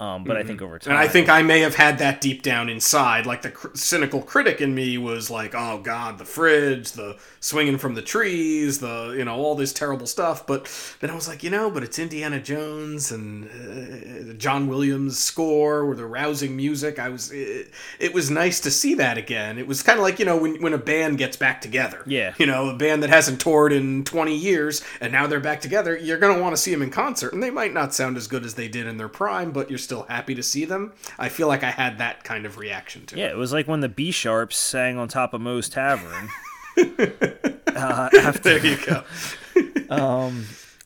Um, but I think over time, And I think I may have had that deep down inside. Like the cr- cynical critic in me was like, "Oh God, the fridge, the swinging from the trees, the you know all this terrible stuff." But then I was like, you know, but it's Indiana Jones and uh, John Williams score with the rousing music. I was, it, it was nice to see that again. It was kind of like you know when when a band gets back together. Yeah. You know, a band that hasn't toured in twenty years and now they're back together. You're gonna want to see them in concert, and they might not sound as good as they did in their prime, but you're still happy to see them. I feel like I had that kind of reaction to Yeah, it. it was like when the B Sharps sang on top of Moe's Tavern. uh, after, There you go.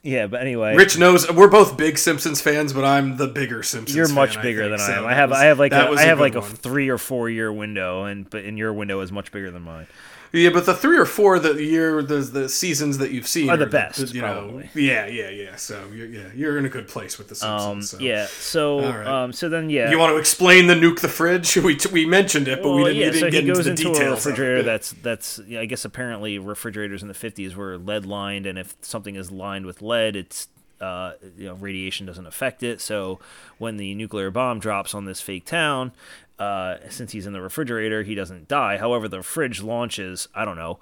yeah, but anyway, Rich knows we're both big Simpsons fans, but I'm the bigger Simpsons. you're fan, much I bigger think. than So I am. I have was- I have like a, I have good like a three or four year window, and but in your window is much bigger than mine. Yeah, but the three or four that year the the seasons that you've seen Are the best, you probably. Know, yeah, yeah, yeah. So you're, yeah, you're in a good place with the Simpsons. Um, so. yeah. So right. um, so then yeah. You want to explain the nuke the fridge? We, t- we mentioned it, but we didn't, yeah, didn't so get into the into a details. it. refrigerator that's that's I guess apparently refrigerators in the 50s were lead lined, and if something is lined with lead, it's uh, you know radiation doesn't affect it. So when the nuclear bomb drops on this fake town, uh, since he's in the refrigerator, he doesn't die. However, the fridge launches I don't know,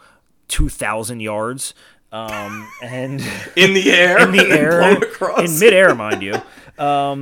two thousand yards. Um, and in the air, in the air, in midair, mind you,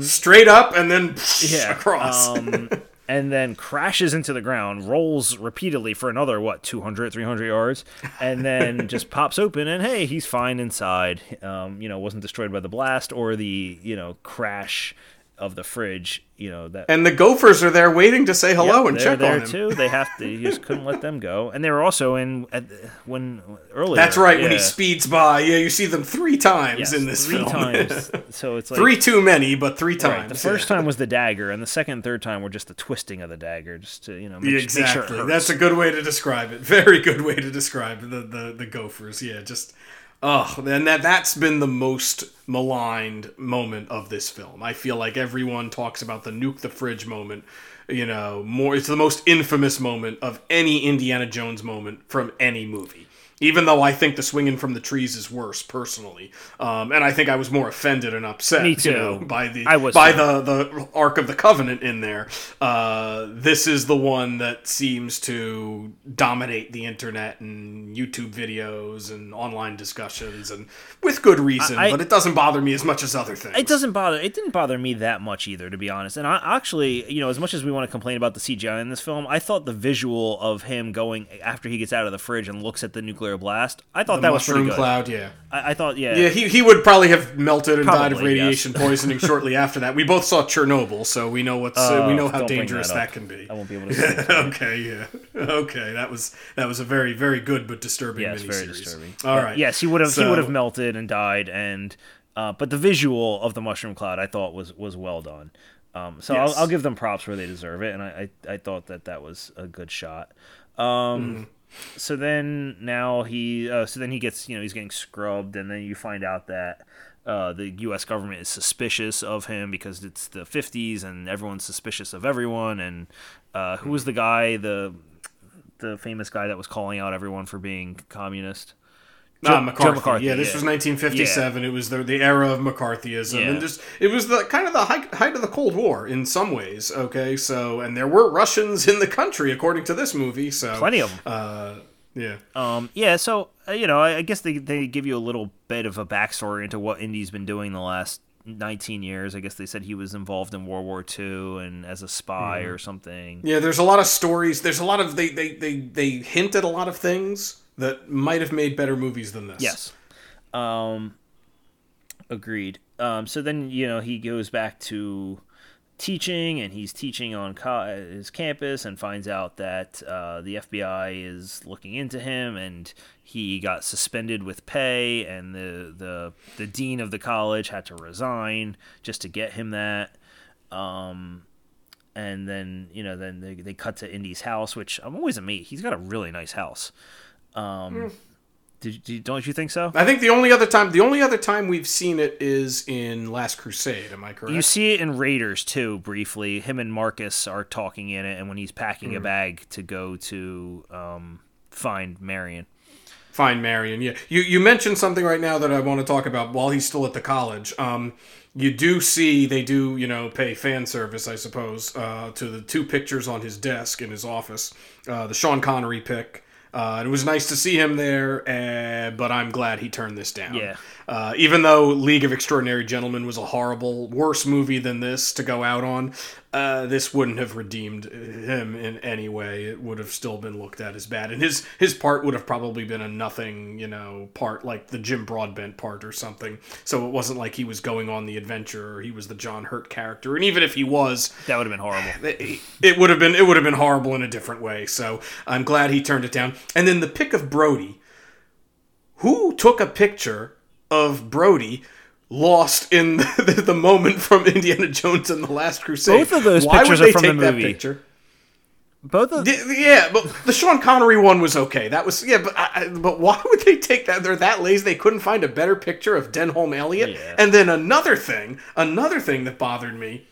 straight up, and then yeah, across. um, and then crashes into the ground, rolls repeatedly for another what 200, 300 yards, and then just pops open, and hey, he's fine inside. Um, you know, wasn't destroyed by the blast or the you know crash of the fridge. You know that. and the Gophers are there waiting to say hello and they're check there on him. too. They have to. You just couldn't let them go, and they were also in at, when earlier. That's right. When he speeds by, yeah, you see them three times Yes, in this three film. times. So it's like three too many, but three times. Right. The first time was the dagger, and the second and third time were just the twisting of the dagger, just to you know make, Yeah, make sure exactly. That's a good way to describe it. Very good way to describe the the, the Gophers. Yeah, just oh, and that that's been the most maligned moment of this film. I feel like everyone talks about the nuke the fridge moment. You know, more it's the most infamous moment of any Indiana Jones moment from any movie. Even though I think the swinging from the trees is worse, personally, um, and I think I was more offended and upset, Me you know, by the I was by the the Ark of the Covenant in there. Uh, this is the one that seems to dominate the internet and YouTube videos and online discussions, and with good reason. I- but it doesn't bother me as much as other things. It doesn't bother. It didn't bother me that much either, to be honest. And I actually, you know, as much as we want to complain about the CGI in this film, I thought the visual of him going after he gets out of the fridge and looks at the nuclear blast, I thought The that was pretty mushroom good. cloud, yeah. I, I thought, yeah, Yeah, he, he would probably have melted and died of Probably, yes. radiation poisoning shortly after that. We both saw Chernobyl, so we know what's uh, we know how dangerous that that, can be. I won't be able to. Say it. okay, yeah, okay. That was that was a very very good but disturbing. yeah, it's very disturbing. All But right. Yes, he would have. he would have melted and died, and uh, but the visual of the mushroom cloud, I thought was was well done. Um, so Yes. I'll, I'll give them props where they deserve it, and I, I, I thought that that was a good shot. Um, Mm-hmm. So then now he uh, so then he gets you know he's getting scrubbed, and then you find out that. Uh, the U.S. government is suspicious of him because it's the 50s and everyone's suspicious of everyone. And uh, who was the guy, the the famous guy that was calling out everyone for being communist? Ah, Joe- Joe McCarthy. McCarthy, Yeah, this yeah. was 1957. It was the the era of McCarthyism, Yeah. and just it was the kind of the height, height of the Cold War in some ways. Okay, so and there were Russians in the country according to this movie. So Plenty of 'em. Uh, yeah. Um, yeah, so uh, you know, I, I guess they they give you a little bit of a backstory into what Indy's been doing the last 19 years. I guess they said he was involved in World War II and as a spy Mm-hmm. or something. Yeah, there's a lot of stories. There's a lot of they they they they hint at a lot of things that might have made better movies than this. Yes. Um, agreed. Um, so then you know he goes back to teaching, and he's teaching on co- his campus, and finds out that uh, the FBI is looking into him, and he got suspended with pay, and the the the dean of the college had to resign just to get him that. Um, and then you know then they, they cut to Indy's house, which I'm always amazed. He's got a really nice house. Um, did, did, don't you think so? I think the only other time the only other time we've seen it is in Last Crusade. Am I correct? You see it in Raiders too, briefly. Him and Marcus are talking in it, and when he's packing a Hmm. bag to go to um, find Marion. Find Marion. Yeah, you you mentioned something right now that I want to talk about while he's still at the college. Um, you do see they do you know pay fan service i suppose uh, to the two pictures on his desk in his office uh, the sean connery pic uh, it was nice to see him there, uh, but I'm glad he turned this down. Yeah. Uh, even though League of Extraordinary Gentlemen was a horrible, worse movie than this to go out on, uh, this wouldn't have redeemed him in any way. It would have still been looked at as bad, and his his part would have probably been a nothing, you know, part like the Jim Broadbent part or something. So it wasn't like he was going on the adventure or he was the John Hurt character. And even if he was, That would have been horrible. it, it would have been it would have been horrible in a different way. So I'm glad he turned it down. And then the pick of Brody. Who took a picture of Brody? Lost in the, the moment from Indiana Jones and the Last Crusade. Both of those Why pictures would are they from the take that movie. picture? Both of Yeah, but the Sean Connery one was okay. That was yeah, but I- but why would they take that? They're that lazy. They couldn't find a better picture of Denholm Elliott. Yeah. And then another thing, another thing that bothered me,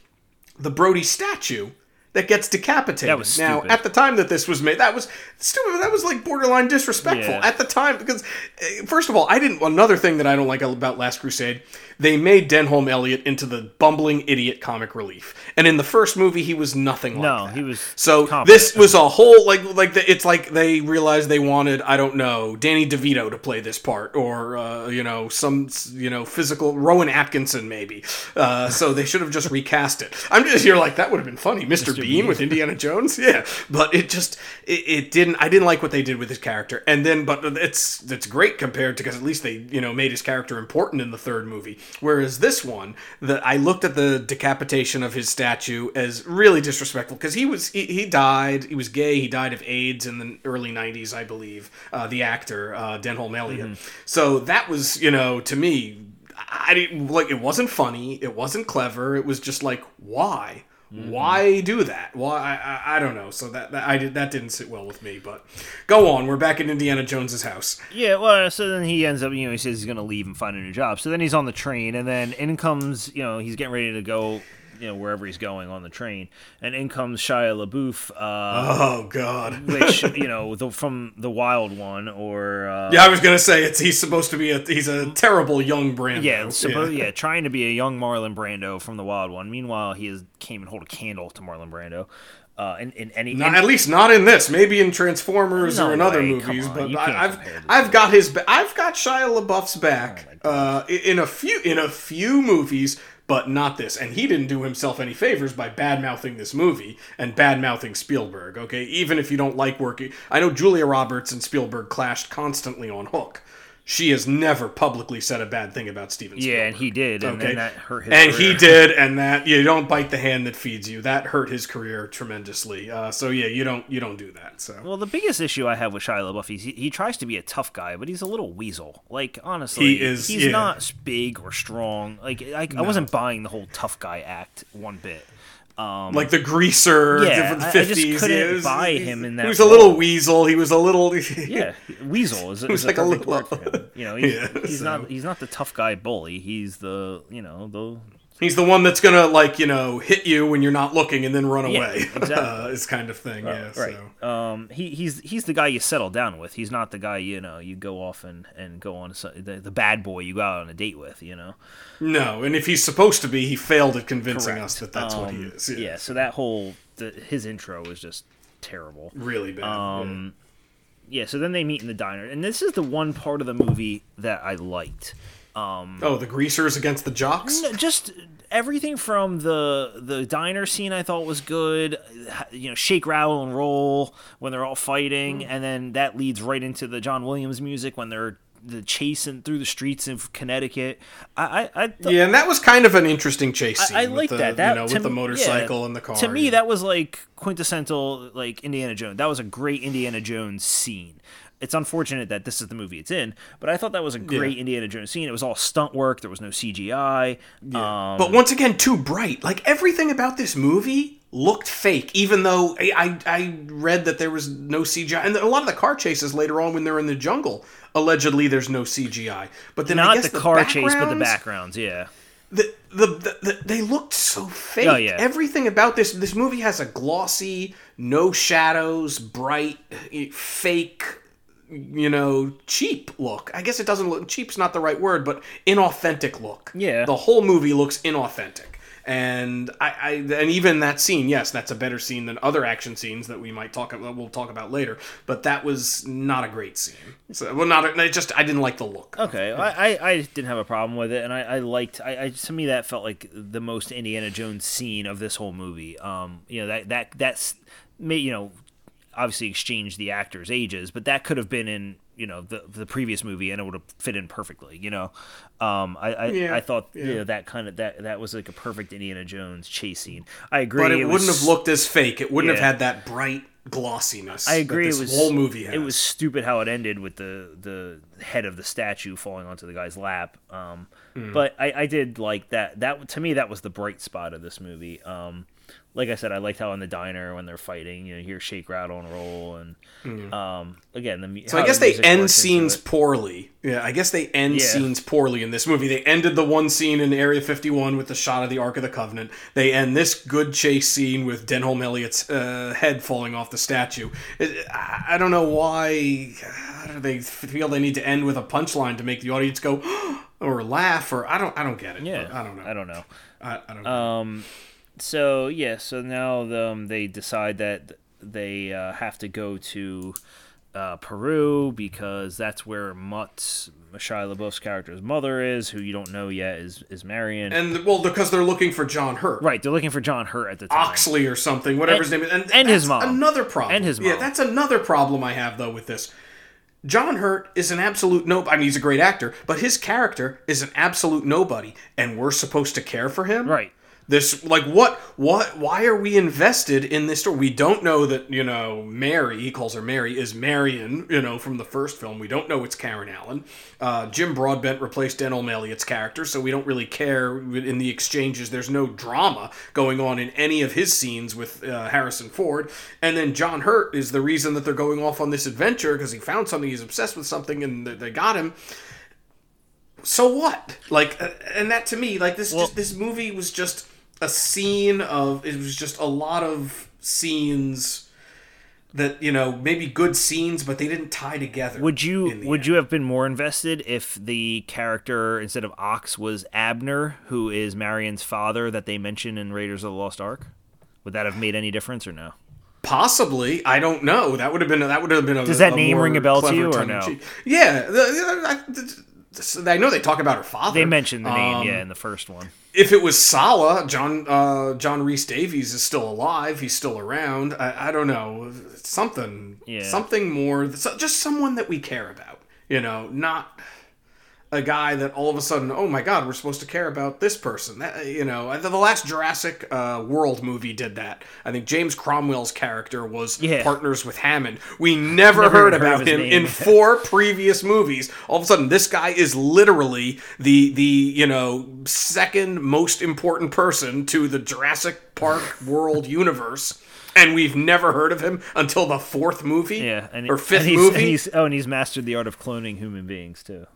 the Brody statue that gets decapitated. That was now at the time that this was made, that was stupid. That was like borderline disrespectful Yeah. at the time because eh, first of all, I didn't. Another thing that I don't like about Last Crusade, they made Denholm Elliott into the bumbling idiot comic relief, and in the first movie he was nothing like that. No, that. he was So competent. this was a whole like like the, it's like they realized they wanted I don't know Danny DeVito to play this part or uh, you know some you know physical Rowan Atkinson maybe. Uh, so they should have just recast it. I'm just you're like that would have been funny, Mr. Bean, Bean. with Indiana Jones. Yeah, but it just it, it didn't. I didn't like what they did with his character. And then but it's it's great compared to because at least they you know made his character important in the third movie. Whereas this one, that I looked at the decapitation of his statue as really disrespectful because he was he, he died. He was gay. He died of AIDS in the early '90s, I believe. Uh, the actor uh, Denholm Elliott. So that was you know to me. I didn't like it wasn't funny, it wasn't clever, it was just like why? Mm-hmm. Why do that? Why I, I, I don't know. So that, that I did that didn't sit well with me. But go on. We're back in Indiana Jones's house. Yeah, well, so then he ends up, you know, he says he's going to leave and find a new job. So then he's on the train, and then in comes, you know, he's getting ready to go, you know, wherever he's going on the train, and in comes Shia LaBeouf, uh, Oh God. which you know, the, from the Wild One, or uh, yeah, I was gonna say it's he's supposed to be a he's a terrible young Brando. yeah, suppo- yeah, trying to be a young Marlon Brando from the Wild One. Meanwhile, he is, can't even hold a candle to Marlon Brando. Uh, in, in any Not, in- at least not in this. Maybe in Transformers No or in other way, movies. on, But I, I've I've got his I've got Shia LaBeouf's Oh back uh, in a few in a few movies, but not this. And he didn't do himself any favors by bad mouthing this movie and bad mouthing Spielberg. Okay, even if you don't like working, I know Julia Roberts and Spielberg clashed constantly on Hook. She has never publicly said a bad thing about Steven Spielberg. yeah, and he did, and Okay. that hurt his and career. he did, and that you don't bite the hand that feeds you. That hurt his career tremendously. Uh, so yeah, you don't you don't do that. So Well, the biggest issue I have with Shia LaBeouf is he, he tries to be a tough guy, but he's a little weasel. Like honestly, He is, He's yeah. not big or strong. Like I, I wasn't buying the whole tough guy act one bit. Um, like the greaser Yeah, the I- I just couldn't buy him in that He was a little weasel. He was a little yeah, weasel is, was is like a a little- word for him. You know, he's, Yeah, he's so- not he's not the tough guy bully. He's the you know the He's the one that's gonna like you know hit you when you're not looking and then run Yeah, away. exactly. uh, is kind of thing. yeah. right. So. Um, he he's he's the guy you settle down with. He's not the guy you know you go off and and go on the, the bad boy you go out on a date with. You know. No, and if he's supposed to be, he failed at convincing us that that's what he Um, is. Yeah. Yeah, so that whole the, his intro was just terrible. really bad. Um, yeah. So then they meet in the diner, and this is the one part of the movie that I liked. Um. Oh, the greasers against the jocks. no, just everything from the the diner scene I thought was good. You know, shake, rattle, and roll when they're all fighting, and then that leads right into the John Williams music when they're the chasing through the streets of Connecticut. I I, I th- Yeah, and that was kind of an interesting chase scene. I with like that. That you know, with the motorcycle yeah, and the car. To me, yeah. that was like quintessential, like Indiana Jones. That was a great Indiana Jones scene. It's unfortunate that this is the movie it's in, but I thought that was a great Indiana Jones scene. It was all stunt work. There was no CGI. Um, but once again, too bright. Like everything about this movie looked fake, even though I, I I read that there was no CGI, and a lot of the car chases later on when they're in the jungle. Allegedly, there's no CGI, but then I not guess the car chase, but the backgrounds- backgrounds. Yeah. the, the, the, the they looked so fake. Oh, yeah. Everything about this this movie has a glossy, no shadows, bright, eh, fake, you know, cheap look. I guess it doesn't look cheap's not the right word, but inauthentic look. Yeah. The whole movie looks inauthentic. And I, I and even that scene, yes, that's a better scene than other action scenes that we might talk about. We'll talk about later. But that was not a great scene. So, well, not a, just I didn't like the look. Okay, I, I, I didn't have a problem with it, and I, I liked. I, I to me that felt like the most Indiana Jones scene of this whole movie. Um, you know that that that's, you know, obviously exchanged the actors' ages, but that could have been in you know the the previous movie and it would have fit in perfectly. You know, um, I I, Yeah, I thought yeah. you know, that kind of that that was like a perfect Indiana Jones chase scene. I agree, But it, was- wouldn't have looked as fake. It wouldn't Yeah. have had that bright glossiness. I agree. That this it was whole movie has. It was stupid how it ended with the the head of the statue falling onto the guy's lap. Um, Hmm. But I, I did like that. That to me that was the bright spot of this movie. Um, like I said, I liked how in the diner when they're fighting, you know, you hear shake, rattle, and roll, and um, again the mu-. So I guess the they end scenes poorly. Yeah, I guess they end Yeah. scenes poorly in this movie. They ended the one scene in Area 51 with the shot of the Ark of the Covenant. They end this good chase scene with Denholm Elliott's uh, head falling off the statue. It- I I don't know why how do they feel they need to end with a punchline to make the audience go or laugh or I don't I don't get it. Yeah, I don't know. I don't know. I, I don't know. Um, so yeah, so now um, they decide that they uh, have to go to uh, Peru because that's where Mutt's Shia LaBeouf's character's mother is, who you don't know yet is is Marion. and well, because they're looking for John Hurt. right, they're looking for John Hurt at the time. Oxley or something, whatever his name is, and, and his mom. Another problem. And his mom. Yeah, that's another problem I have though with this. John Hurt is an absolute no. I mean, he's a great actor, but his character is an absolute nobody, and we're supposed to care for him. Right. This like what what why are we invested in this story? We don't know that you know Mary he calls her Mary is Marion you know from the first film. We don't know it's Karen Allen. Uh, Jim Broadbent replaced Denholm O'Malley's character, so we don't really care in the exchanges. There's no drama going on in any of his scenes with uh, Harrison Ford. And then John Hurt is the reason that they're going off on this adventure because he found something. He's obsessed with something, and they- they got him so what like uh, and that to me like this Well- just this movie was just a scene of it was just a lot of scenes that you know maybe good scenes but they didn't tie together Would you would end. you have been more invested if the character instead of Ox was Abner, who is Marion's father that they mention in Raiders of the Lost Ark? Would that have made any difference or no? possibly i don't know that would have been that would have been a Does that a name ring a bell to you or tongue-in-cheek- yeah the, the, I, the- I know they talk about her father They mentioned the name, Um, yeah, in the first one. If it was Sallah, John uh, John Rhys-Davies is still alive. He's still around. I, I don't know something Yeah. something more. Just someone that we care about. You know, not a guy that all of a sudden, oh my God, we're supposed to care about this person. That, you know, the, the last Jurassic uh, World movie did that. I think James Cromwell's character was Yeah. partners with Hammond. We never, Never heard heard about him name. in four previous movies. All of a sudden, this guy is literally the the you know second most important person to the Jurassic Park world universe, and we've never heard of him until the fourth movie, Yeah, and or fifth and movie. And he's, oh, and he's mastered the art of cloning human beings too.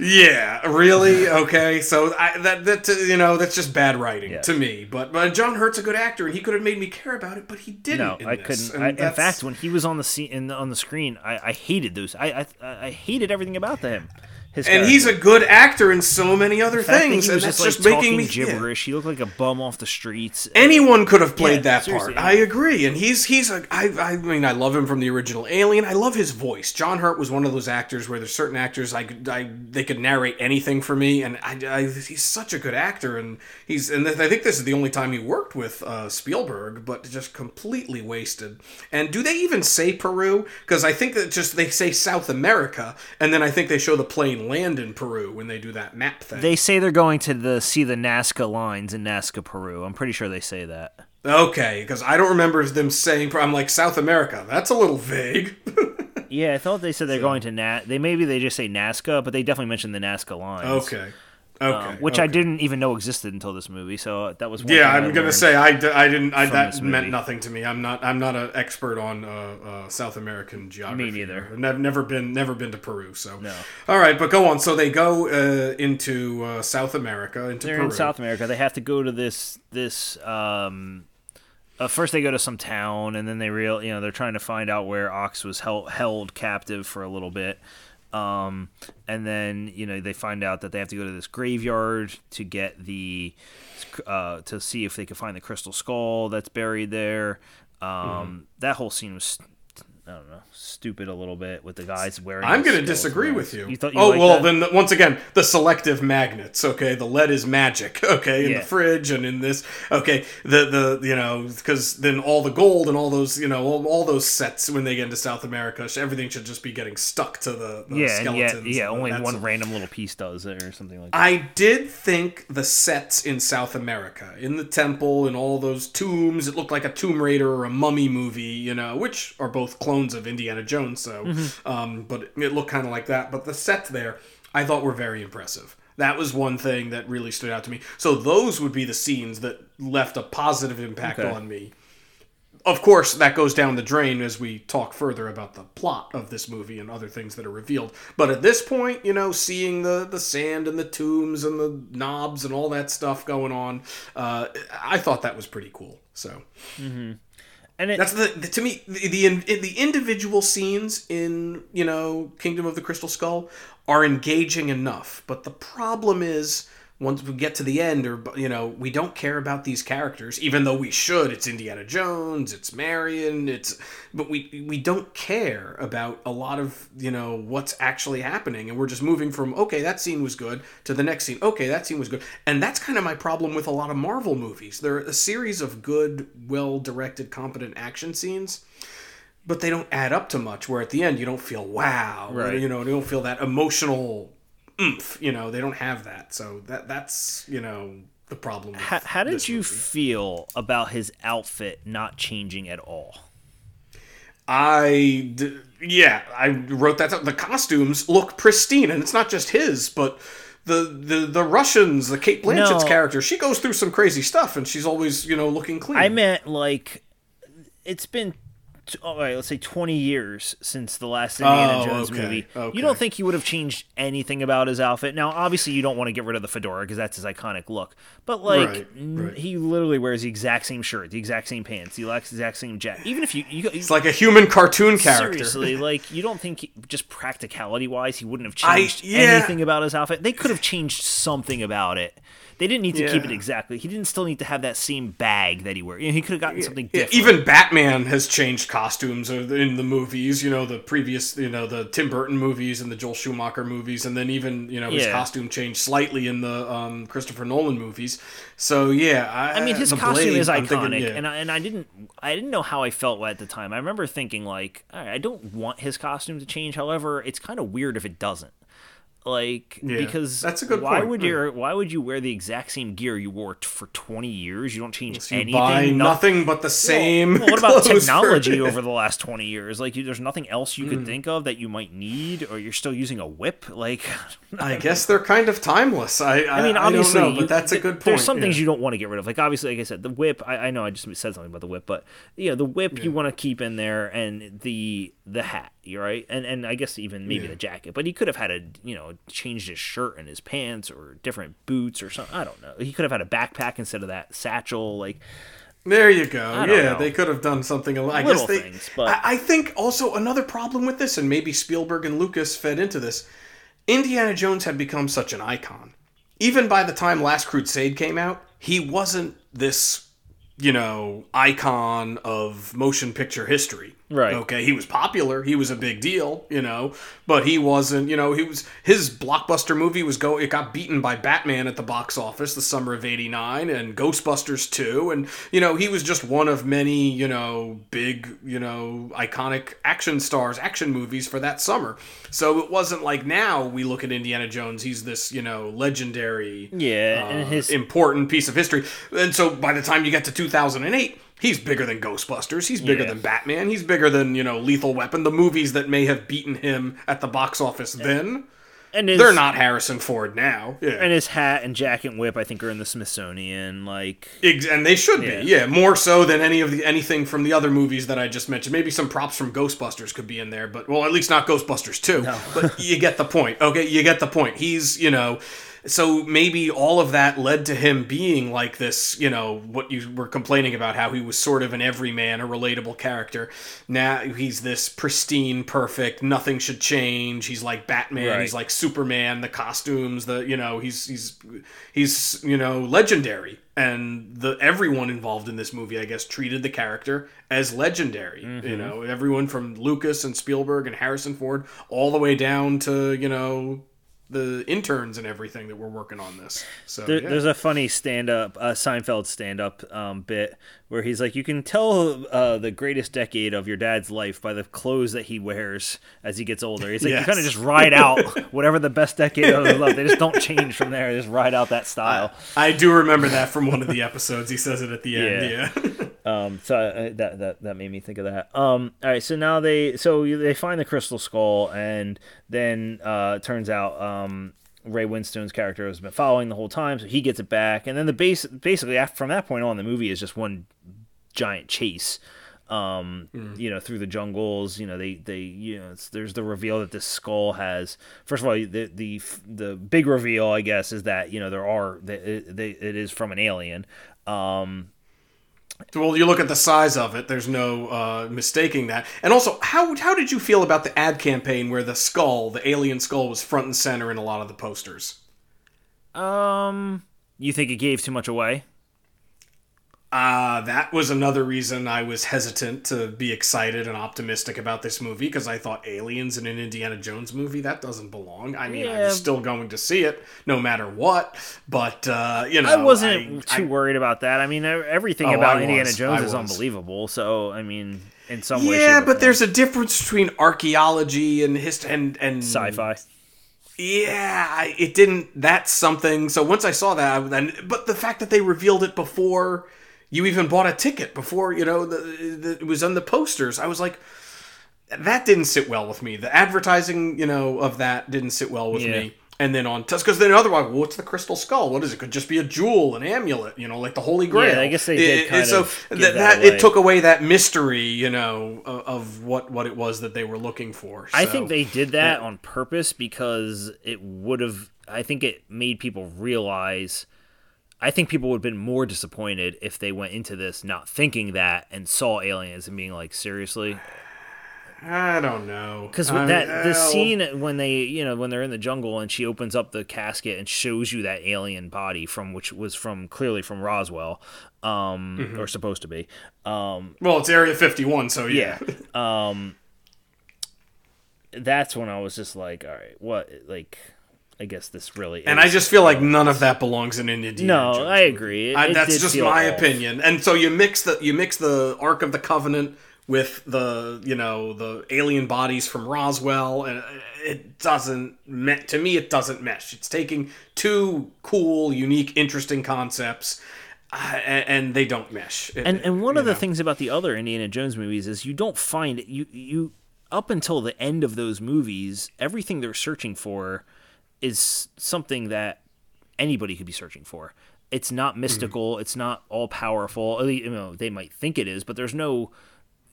Yeah, really? Okay, so I, that that you know that's just bad writing to me. But but John Hurt's a good actor, and he could have made me care about it, but he didn't. no, in I this, couldn't. I, in fact, when he was on the scene on the screen, I, I hated those. I, I I hated everything about him. His and he's a good actor in so many other The fact that things, he and that's just, just, like, making me yeah. gibberish. He looked like a bum off the streets. Anyone could have played Yeah, that part. yeah. I agree, and he's he's a I I mean I love him from the original Alien. I love his voice. John Hurt was one of those actors where there's certain actors I, I they could narrate anything for me, and I, I he's such a good actor, and he's and I think this is the only time he worked with uh, Spielberg, but just completely wasted. And do they even say Peru? Because I think that just they say South America, and then I think they show the plane land in Peru when they do that map thing. They say they're going to the see the Nazca lines in Nazca, Peru. I'm pretty sure they say that. Okay, because I don't remember them saying. I'm like South America. That's a little vague. Yeah, I thought they said they're going to Nat. They maybe they just say Nazca, but they definitely mentioned the Nazca lines. okay, okay, um, which I didn't even know existed until this movie. So that was one Yeah, thing I I'm gonna say I, d- I didn't. I, that meant nothing to me. I'm not. I'm not an expert on uh, uh, South American geography. Me neither. I've never, never been. Never been to Peru. So No. All right, but go on. So they go uh, into uh, South America, into they're Peru. in South America. They have to go to this this um, uh, first they go to some town, and then they real you know they're trying to find out where Ox was held held captive for a little bit. Um, and then you know they find out that they have to go to this graveyard to get the uh, to see if they can find the crystal skull that's buried there. Um, mm-hmm. That whole scene was I don't know, stupid a little bit with the guys wearing. I'm going to disagree with you. you, you oh well, that? then the, once again, the selective magnets. Okay, the lead is magic. Okay, in yeah. the fridge and in this. Okay, the the you know because then all the gold and all those you know all, all, those sets when they get into South America, everything should just be getting stuck to the, the yeah skeletons. Yeah, yeah. Only one a, random little piece does it or something like that. I did think the sets in South America, in the temple and all those tombs, it looked like a Tomb Raider or a Mummy movie. You know, which are both clones clones of Indiana Jones, so mm-hmm. um, but it looked kind of like that. But the sets there, I thought were very impressive. That was one thing that really stood out to me. So those would be the scenes that left a positive impact okay. on me. Of course, that goes down the drain as we talk further about the plot of this movie and other things that are revealed. But at this point, you know, seeing the the sand and the tombs and the knobs and all that stuff going on, uh, I thought that was pretty cool. So. Mm-hmm. And it, that's the, the, to me the, the the individual scenes in you know Kingdom of the Crystal Skull are engaging enough, but the problem is once we get to the end or you know we don't care about these characters even though we should. It's indiana jones it's marion it's but we we don't care about a lot of you know what's actually happening. And we're just moving from okay that scene was good to the next scene okay that scene was good. And that's kind of my problem with a lot of marvel movies. They're a series of good well directed competent action scenes but they don't add up to much where at the end you don't feel wow right. you know you don't feel that emotional oomph. You know, they don't have that. So that that's you know the problem. How, how did you movie. feel about his outfit not changing at all? I yeah, I wrote that. The costumes look pristine, and it's not just his, but the the the Russians, the Cate Blanchett's no. character, she goes through some crazy stuff, and she's always you know looking clean. I meant like it's been all right, let's say 20 years since the last Indiana oh, Jones okay, movie. Okay. You don't think he would have changed anything about his outfit? Now, obviously, you don't want to get rid of the fedora because that's his iconic look. But like, right, right. he literally wears the exact same shirt, the exact same pants, the exact same jacket. Even if you, you it's like a human cartoon character. Seriously, like you don't think he, just practicality wise, he wouldn't have changed I, yeah. anything about his outfit? They could have changed something about it. They didn't need to yeah. keep it exactly. He didn't still need to have that same bag that he wore. You know, he could have gotten something different. Even Batman has changed costumes in the movies. You know, the previous, you know, the Tim Burton movies and the Joel Schumacher movies, and then even you know his yeah. costume changed slightly in the um, Christopher Nolan movies. So yeah, I, I mean his costume Blade, is iconic, thinking, yeah. and I, and I didn't I didn't know how I felt at the time. I remember thinking like I don't want his costume to change. However, it's kind of weird if it doesn't like yeah, because that's a good why point. would you why would you wear the exact same gear you wore t- for 20 years you don't change so you anything buy no- nothing but the same well, well, what about technology over the last 20 years like you, there's nothing else you could mm. think of that you might need or you're still using a whip like i guess they're kind of timeless i i, I mean obviously I know, but that's a good point there's some yeah. things you don't want to get rid of like obviously like i said the whip I, I know i just said something about the whip but yeah the whip yeah. you want to keep in there and the the hat right and and i guess even maybe the jacket but he could have had a you know changed his shirt and his pants or different boots or something. I don't know. He could have had a backpack instead of that satchel. Like, there you go. Yeah, know. they could have done something. I Little guess they. Things, but I, I think also another problem with this, and maybe Spielberg and Lucas fed into this. Indiana Jones had become such an icon. Even by the time Last Crusade came out, he wasn't this, you know, icon of motion picture history. Right. Okay, he was popular. He was a big deal, you know, but he wasn't, you know, he was his blockbuster movie was go it got beaten by Batman at the box office the summer of 89 and Ghostbusters 2 and you know, he was just one of many, you know, big, you know, iconic action stars, action movies for that summer. So it wasn't like now we look at Indiana Jones, he's this, you know, legendary yeah, uh, his important piece of history. And so by the time you get to 2008, he's bigger than Ghostbusters. He's bigger yeah. than Batman. He's bigger than you know Lethal Weapon. The movies that may have beaten him at the box office then. And his, they're not Harrison Ford now. Yeah. And his hat and jacket and whip, I think, are in the Smithsonian. Like, and they should yeah. be. Yeah, more so than any of the anything from the other movies that I just mentioned. Maybe some props from Ghostbusters could be in there, but well, at least not Ghostbusters two. No. but you get the point. Okay, you get the point. He's you know so maybe all of that led to him being like this, you know, what you were complaining about, how he was sort of an everyman, a relatable character. Now he's this pristine, perfect, nothing should change. He's like Batman, Right. he's like Superman, the costumes, the you know, he's he's he's you know legendary, and the everyone involved in this movie, I guess, treated the character as legendary. You mm-hmm. know, everyone from Lucas and Spielberg and Harrison Ford, all the way down to you know the interns and everything that were working on this. So There, yeah. There's a funny stand-up, uh, Seinfeld stand-up um, bit where he's like, "You can tell uh, the greatest decade of your dad's life by the clothes that he wears as he gets older." He's like, Yes. "You kind of just ride out whatever the best decade of his life. They just don't change from there. They just ride out that style." I do remember that from one of the episodes. He says it at the end. Yeah. Yeah. Um, so uh, that that that made me think of that. Um, all right, so now they so they find the crystal skull, and then uh, turns out um, Ray Winstone's character has been following the whole time, so he gets it back, and then the base basically after, from that point on, the movie is just one giant chase. Um, you know, through the jungles, you know, they, they, you know, it's, there's the reveal that this skull has. First of all, the the the big reveal, I guess, is that you know there are it, they, it is from an alien. Um, Well, you look at the size of it. There's no uh, mistaking that. And also, how how did you feel about the ad campaign where the skull, the alien skull, was front and center in a lot of the posters? Um, you think it gave too much away? Uh, that was another reason I was hesitant to be excited and optimistic about this movie because I thought aliens in an Indiana Jones movie that doesn't belong. I mean, Yeah. I'm still going to see it no matter what, but uh, you know, I wasn't I- too I- worried about that. I mean, everything Oh, about I Indiana was. Jones is unbelievable. So, I mean, in some way, yeah, but there's a difference between archaeology and hist and and sci-fi. Yeah, it didn't. That's something. So once I saw that, then but the fact that they revealed it before you even bought a ticket, before you know the, the it was on the posters, I was like, that didn't sit well with me. The advertising, you know, of that didn't sit well with Yeah. me. And then on because then otherwise, well, what's the crystal skull? What is it? Could just be a jewel, an amulet, you know, like the Holy Grail. I guess they did It- kind so of give that, that it took away that mystery, you know, of, of what what it was that they were looking for. I think they did that on purpose because it would have. I think it made people realize. I think people would have been more disappointed if they went into this not thinking that and saw aliens and being like, seriously. I don't know Because that the scene when they you know when they're in the jungle and she opens up the casket and shows you that alien body from which was from clearly from Roswell, um, Mm-hmm. or supposed to be, um, Well, it's Area 51, so yeah. yeah, um, that's when I was just like, all right, what like. I guess this really and I just feel like none of that belongs in an Indiana No, Jones I agree. It- I, it that's just my off. opinion. And so you mix the you mix the Ark of the Covenant with the you know the alien bodies from Roswell, and it doesn't me- to me it doesn't mesh. It's taking two cool, unique, interesting concepts. Uh, and, and they don't mesh. It- and and one of the know. things about the other Indiana Jones movies is you don't find you you up until the end of those movies, everything they're searching for is something that anybody could be searching for. It's not Mm-hmm. mystical. It's not all powerful. You know, they might think it is, but there's no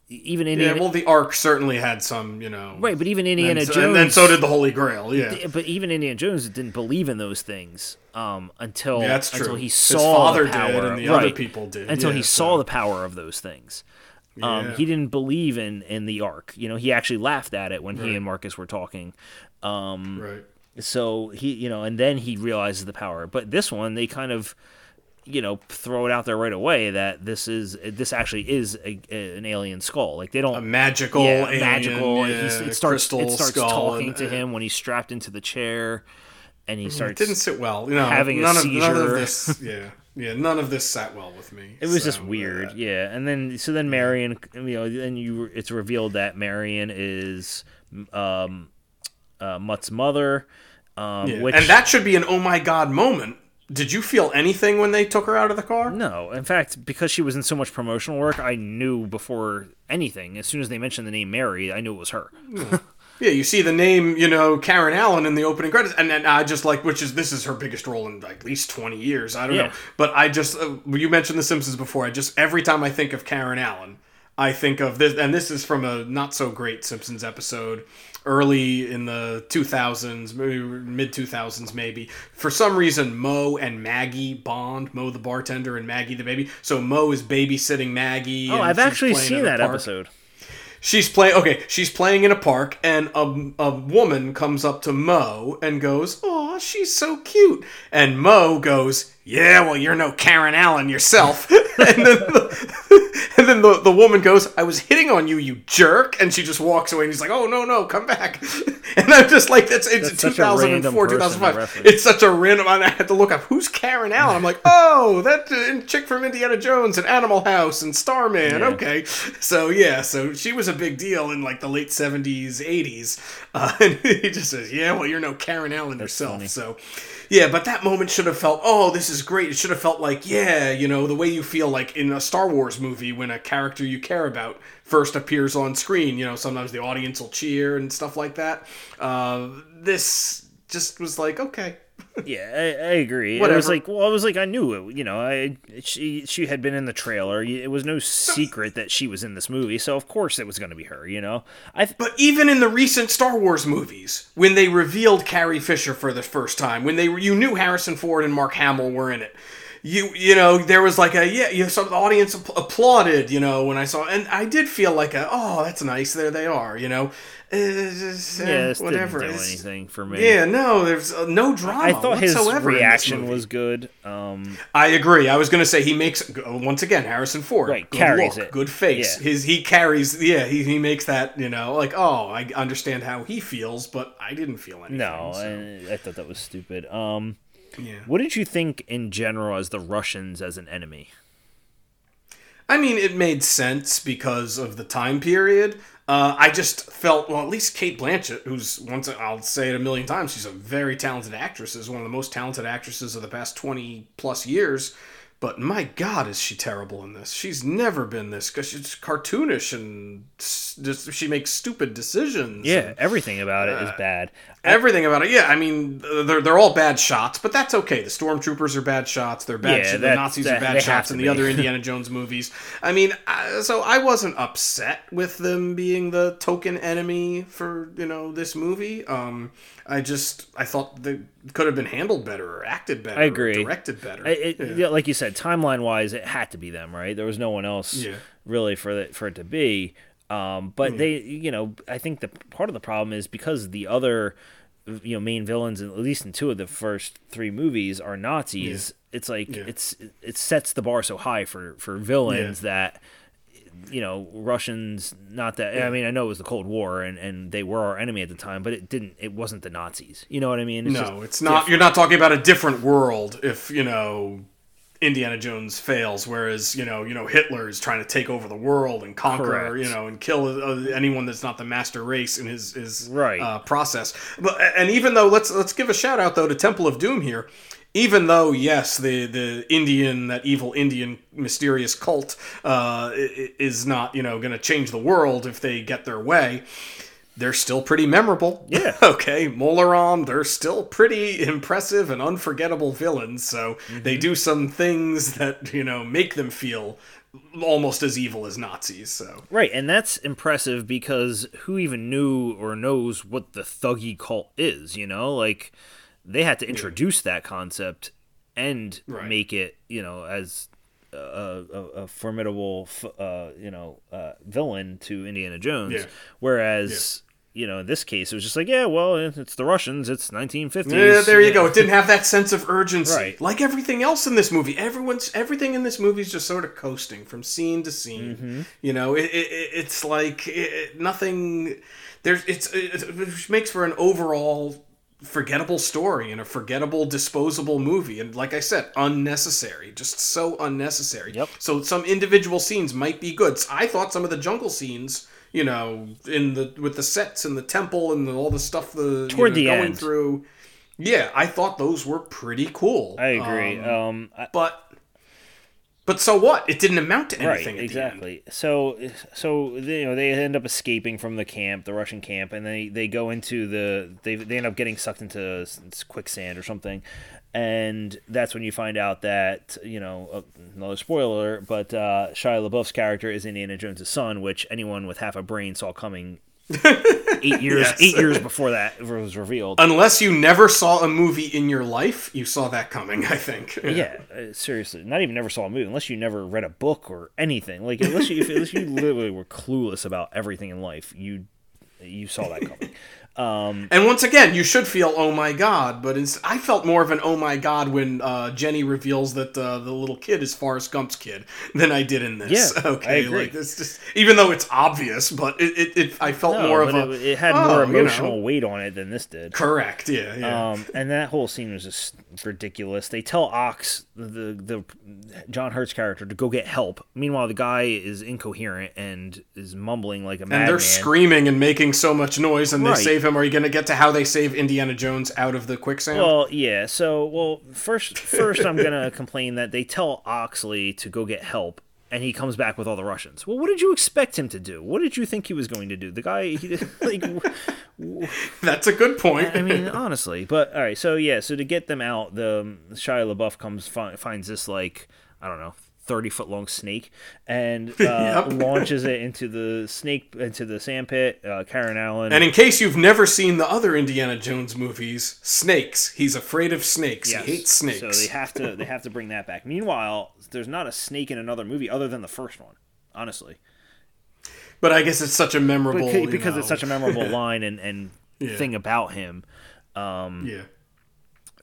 even yeah, Indiana. well, the Ark certainly had some, you know, right, but even Indiana and, so- Jones. and then so did the Holy Grail. Yeah, but even Indiana Jones didn't believe in those things um, until Yeah, that's until true. he His saw father the did, power, and the other right, people did, until he yeah, saw the power of those things. Um, Yeah. he didn't believe in in the ark. You know, he actually laughed at it when he and Marcus were talking. Um, right. So he, you know, and then he realizes the power. But this one, they kind of, you know, throw it out there right away that this is this actually is a, a- an alien skull. Like they don't A magical, yeah, alien, magical. yeah, it starts it starts talking and- to him when he's strapped into the chair, and he starts. It didn't sit well. You know, having a none of none of this. Yeah, yeah, none of this sat well with me. It was So, just weird, uh, yeah. And then so then Marion, you know, then you it's revealed that Marion is um, uh, Mutt's mother, um, yeah. which and that should be an oh my god moment. Did you feel anything when they took her out of the car? no, in fact, because she was in so much promotional work, I knew before anything. As soon as they mentioned the name Mary, I knew it was her. Yeah, you see the name, you know, Karen Allen in the opening credits, and then I just like, which is this is her biggest role in like, at least twenty years. I don't Yeah. know, but I just uh, you mentioned The Simpsons before. I just every time I think of Karen Allen, I think of this, and this is from a not so great Simpsons episode early in the 2000s, maybe mid 2000s, maybe. For some reason, Moe and Maggie bond. Moe the bartender and Maggie the baby. So Moe is babysitting Maggie. Oh, I've actually seen that park. episode. She's playing. Okay, she's playing in a park, and a, a woman comes up to Moe and goes, "Oh, she's so cute." And Moe goes, "Yeah, well, you're no Karen Allen yourself." and then, the, and then the, the woman goes, "I was hitting on you, you jerk," and she just walks away. And he's like, "Oh no, no, come back!" And I'm just like, "That's it's that's 2004, 2005. It's such a random." I had to look up who's Karen Allen. I'm like, "Oh, that uh, chick from Indiana Jones and Animal House and Starman." Yeah. Okay, so yeah, so she was a big deal in like the late 70s, 80s, uh, and he just says, "Yeah, well, you're no Karen Allen that's yourself." Funny. So yeah, but that moment should have felt, oh, this is great. It should have felt like, yeah, you know, the way you feel like in a Star Wars movie when a character you care about first appears on screen. You know, sometimes the audience will cheer and stuff like that. Uh, this just was like, okay, yeah, I, I agree. Whatever. It was like, well, I was like, I knew it. You know, I she she had been in the trailer. It was no secret that she was in this movie, so of course it was going to be her. You know, I. Th- but even in the recent Star Wars movies, when they revealed Carrie Fisher for the first time, when they you knew Harrison Ford and Mark Hamill were in it, you you know there was like a yeah you know, some the audience applauded you know when I saw and I did feel like a oh that's nice there they are you know just, uh, yeah whatever didn't do anything for me yeah no there's uh, no drama I thought his reaction was good um, I agree I was gonna say he makes once again Harrison Ford right good carries look, it good face yeah. his he carries yeah he, he makes that you know like oh I understand how he feels but I didn't feel anything no so. I, I thought that was stupid um yeah. What did you think in general as the Russians as an enemy? I mean, it made sense because of the time period. Uh, I just felt, well, at least Cate Blanchett, who's once I'll say it a million times, she's a very talented actress, is one of the most talented actresses of the past twenty plus years. But my God, is she terrible in this? She's never been this because she's cartoonish and just she makes stupid decisions. Yeah, everything about uh, it is uh, bad. Everything about it, yeah. I mean, they're they're all bad shots, but that's okay. The stormtroopers are bad shots. They're bad. Yeah, sh- the Nazis that, are bad shots in the other Indiana Jones movies. I mean, so I wasn't upset with them being the token enemy for you know this movie. Um, I just I thought they could have been handled better or acted better. I agree. directed better. It, yeah. Like you said, timeline wise, it had to be them, right? There was no one else yeah. really for it for it to be. Um, but yeah. they, you know, I think the part of the problem is because the other, you know, main villains, at least in two of the first three movies, are Nazis. It's like it's it sets the bar so high for for villains that you know Russians not that yeah. I mean I know it was the Cold War and, and they were our enemy at the time but it didn't it wasn't the Nazis you know what I mean it's no it's not you're not talking about a different world if you know Indiana Jones fails whereas you know you know Hitler is trying to take over the world and conquer Correct. you know and kill uh, anyone that's not the master race in his his right. uh, process but and even though let's let's give a shout out though to Temple of Doom here even though yes the the indian that evil indian mysterious cult uh, is not you know going to change the world if they get their way they're still pretty memorable yeah okay Mola Ram they're still pretty impressive and unforgettable villains so mm-hmm. they do some things that you know make them feel almost as evil as Nazis. So right, and that's impressive because who even knew or knows what the Thuggee cult is? You know, like they had to introduce yeah. that concept and right. make it you know as a, a, a formidable uh, you know uh, villain to Indiana Jones. Yeah. Whereas. You know in this case it was just like yeah well it's the Russians it's 1950s. Yeah, there you go. It didn't have that sense of urgency right. like everything else in this movie. Everyone's everything in this movie is just sort of coasting from scene to scene. Mm-hmm. You know it, it, it's like it, nothing. There's it's it makes for an overall forgettable story and a forgettable disposable movie and like i said unnecessary just so unnecessary yep. so some individual scenes might be good i thought some of the jungle scenes you know in the with the sets and the temple and the, all the stuff the toward you know, the going end. through yeah i thought those were pretty cool i agree um, um I, but but so what? It didn't amount to anything. Right, exactly. So, so you know, they end up escaping from the camp, the Russian camp, and they they go into the they they end up getting sucked into quicksand or something, and that's when you find out that you know uh, another spoiler, but uh, Shia LaBeouf's character is Indiana Jones' son, which anyone with half a brain saw coming eight years Yes. eight years before that was revealed. Unless you never saw a movie in your life, you saw that coming. I think. yeah, uh, seriously, not even never saw a movie unless you never read a book or anything. Like unless you unless you literally were clueless about everything in life, you you saw that coming. Um, And once again, you should feel oh my god, but I felt more of an oh my god when uh, Jenny reveals that uh, the little kid is Forrest Gump's kid than I did in this. Yeah, okay, like this just even though it's obvious, but it, it, it I felt no, more of but a it, it had oh, more you know. emotional weight on it than this did. Correct. Yeah. Yeah. Um, and that whole scene was just ridiculous. They tell Ox, the the John Hurt's character, to go get help. Meanwhile, the guy is incoherent and is mumbling like a and they're screaming and making so much noise, and they save him. Are you going to get to how they save Indiana Jones out of the quicksand? Well, yeah. So, well, first, first, I'm gonna complain that they tell Oxley to go get help, and he comes back with all the Russians. Well, what did you expect him to do? What did you think he was going to do? The guy, he, like, That's a good point. I mean, honestly. But all right, so yeah, so to get them out, the Shia LaBeouf comes fi- finds this like I don't know. 30 foot long snake and uh, Yep. launches it into the snake into the sandpit. Uh, Karen Allen And in case you've never seen the other Indiana Jones movies, snakes. He's afraid of snakes. Yes. He hates snakes. So they have to they have to bring that back. Meanwhile, there's not a snake in another movie other than the first one. Honestly, but I guess it's such a memorable because, because it's such a memorable line and and Yeah. thing about him yeah.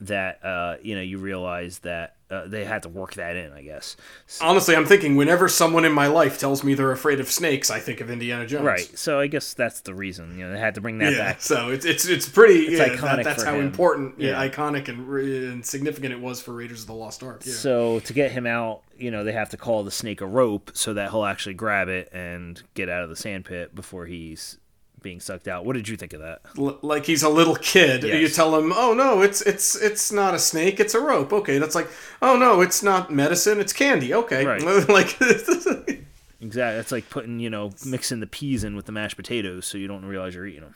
that uh, you know you realize that uh, they had to work that in. I guess. Honestly, I'm thinking whenever someone in my life tells me they're afraid of snakes, I think of Indiana Jones. Right. So I guess that's the reason. You know, they had to bring that Yeah. back. So it's it's it's pretty. yeah, iconic that, that's how him. important, yeah, Yeah. iconic and, and significant it was for Raiders of the Lost Ark. Yeah. So to get him out, you know, they have to call the snake a rope so that he'll actually grab it and get out of the sandpit before he's being sucked out. What did you think of that? L- like he's a little kid. Yes. You tell him, "Oh no, it's it's it's not a snake, it's a rope." Okay, that's like, "Oh no, it's not medicine, it's candy." Okay, Right. like Exactly. It's like putting, you know, mixing the peas in with the mashed potatoes so you don't realize you're eating them.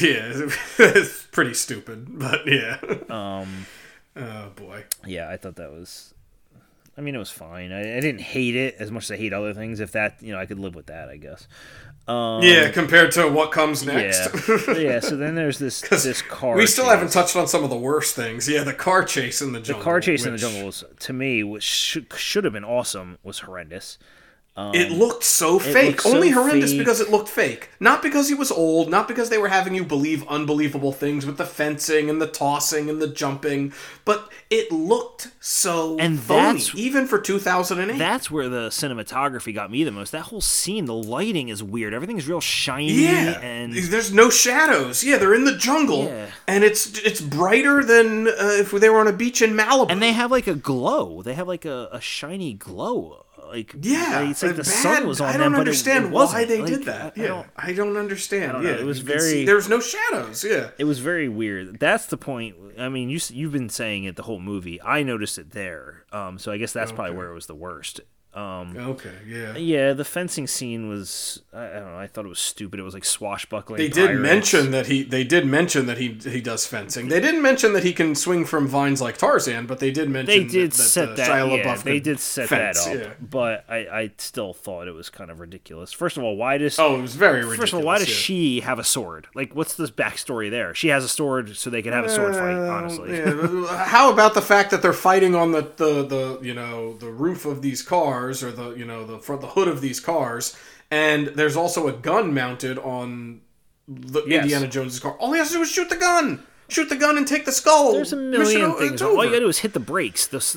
yeah, it's pretty stupid, but yeah. Um, Oh boy. yeah, I thought that was. I mean, it was fine. I, I didn't hate it as much as I hate other things. If that, you know, I could live with that, I guess. Um, yeah, compared to what comes next. Yeah. yeah. So then there's this this car. we still chase. haven't touched on some of the worst things. Yeah, the car chase in the jungle. The car chase in the jungle was to me which should, should have been awesome was horrendous It looked so fake. looked so Only horrendous fake. because it looked fake. Not because he was old, not because they were having you believe unbelievable things with the fencing and the tossing and the jumping, but it looked so And phony, that's- even for 2008. that's where the cinematography got me the most that whole scene the lighting is weird everything's real shiny yeah, and there's no shadows. Yeah, they're in the jungle, Yeah. and it's it's brighter than uh, if they were on a beach in Malibu. and they have like a glow they have like a, a shiny glow like yeah, it's like the bad- sun was on them. I don't but it- understand it, why they Like, did that. I- I don't- I don't understand. don't know. Yeah, It was you can see- very- There's no shadows. Yeah. it was very weird that's the point i mean you you've been saying it the whole movie i noticed it there um, so i guess that's probably where it was the worst um, Okay. Yeah. Yeah, the fencing scene was I, I don't know, I thought it was stupid. It was like swashbuckling. They did pirates. mention that he. They did mention that he he does fencing. They didn't mention that he can swing from vines like Tarzan, but they did mention they did that, that, set that Shia yeah, LaBeouf they did set fence, that up. yeah. But I, I still thought it was kind of ridiculous. First of all, why does Oh, it was very ridiculous. First of all, why does yeah. she have a sword? Like, what's this backstory there? She has a sword so they can have a sword fight. Honestly, yeah. How about the fact that they're fighting on the, the, the you know the roof of these cars or the you know the front the hood of these cars, and there's also a gun mounted on the Yes. Indiana Jones' car. All he has to do is shoot the gun, shoot the gun, and take the skull. there's a Mission things. All you gotta do is hit the brakes. This,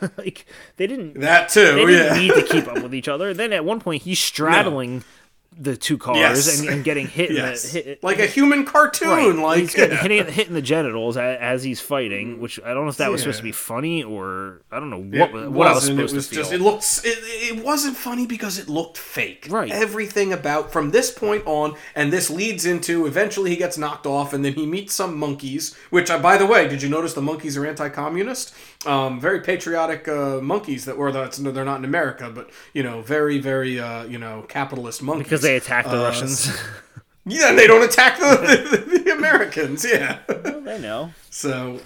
like, they didn't. That too. they didn't yeah. need to keep up with each other. Then at one point, he's straddling the two cars Yes. and, and getting hit. yes. In the, hit like a human cartoon. Right. Like he's getting yeah. hitting, hitting the genitals as, as he's fighting, which I don't know if that was supposed to be funny or I don't know what It what I was supposed it was to feel. just it looked it, it wasn't funny because it looked fake. Right. Everything about from this point on, and this leads into eventually he gets knocked off, and then he meets some monkeys. Which, uh, by the way, did you notice the monkeys are anti-communist? Um, very patriotic uh, monkeys that were that's no, they're not in America, but you know, very very uh, you know capitalist monkeys because they attack the Uh, Russians. Yeah, and they don't attack the, the, the Americans. Yeah. well, they know. So,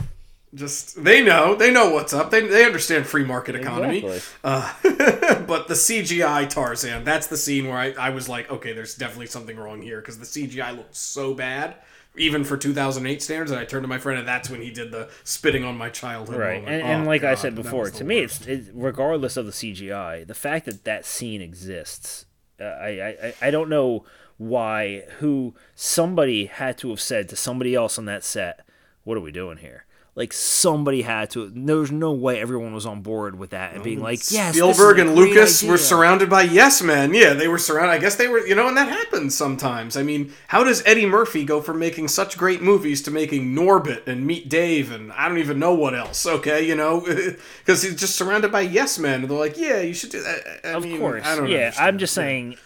Just they know they know what's up. They they understand free market economy. Exactly. Uh, but the CGI Tarzan, that's the scene where I, I was like, okay, there's definitely something wrong here because the CGI looked so bad, even for 2008 standards. And I turned to my friend, and that's when he did the spitting on my childhood. right moment. and, and Oh, like i said before to me it's it, regardless of the cgi the fact that that scene exists I, I I- don't know why who somebody had to have said to somebody else on that set what are we doing here like somebody had to there's no way everyone was on board with that and being mm-hmm. like yes this is Spielberg a and great Lucas were surrounded by yes men. Yeah, they were surrounded. I guess they were, you know, and that happens sometimes. I mean, how does Eddie Murphy go from making such great movies to making Norbit and Meet Dave and I don't even know what else? Okay, you know, because he's just surrounded by yes men. They're like, yeah, you should do that. I of mean, course I don't yeah understand. i'm just saying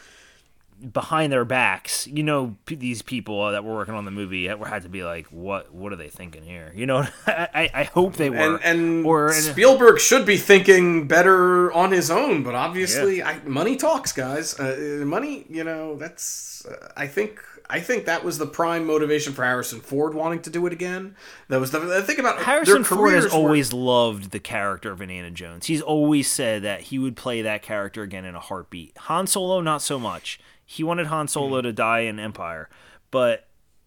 behind their backs you know p- these people that were working on the movie had had to be like what what are they thinking here you know i i hope they were And, and or Spielberg should be thinking better on his own, but obviously, I, money talks, guys. Uh, money, you know, that's. Uh, I think. I think that was the prime motivation for Harrison Ford wanting to do it again. That was the, the thing about Harrison Ford has were- always loved the character of Indiana Jones. He's always said that he would play that character again in a heartbeat. Han Solo, not so much. He wanted Han Solo to die in Empire, but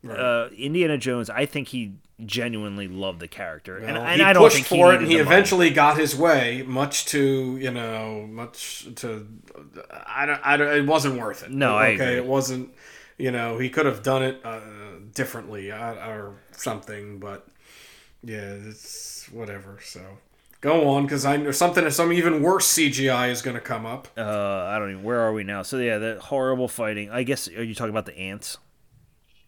uh, Indiana Jones, I think he genuinely loved the character, and, Well, and he I don't pushed think for he it, and he the money. eventually got his way. Much to you know, much to I don't, I don't, it wasn't worth it. No, I okay, agree. it wasn't. You know, he could have done it uh, differently uh, or something, but yeah, it's whatever. So go on, because I know something. Some even worse CGI is going to come up. Uh, I don't even. Where are we now? So yeah, that horrible fighting. I guess are you talking about the ants?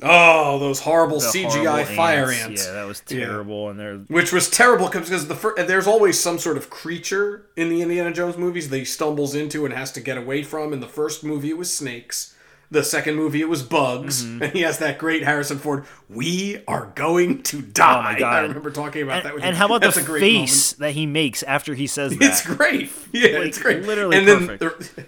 Oh, those horrible The CGI horrible fire ants. Yeah, that was Yeah. terrible, and they're Which was terrible because the fir- there's always some sort of creature in the Indiana Jones movies that he stumbles into and has to get away from. In the first movie, it was snakes. The second movie, it was bugs, Mm-hmm. and he has that great Harrison Ford. We are going to die. Oh my God. I remember talking about and, that with and you. how about That's the face that he makes after he says that? It's great. Yeah, Like, it's great. literally and then perfect. the-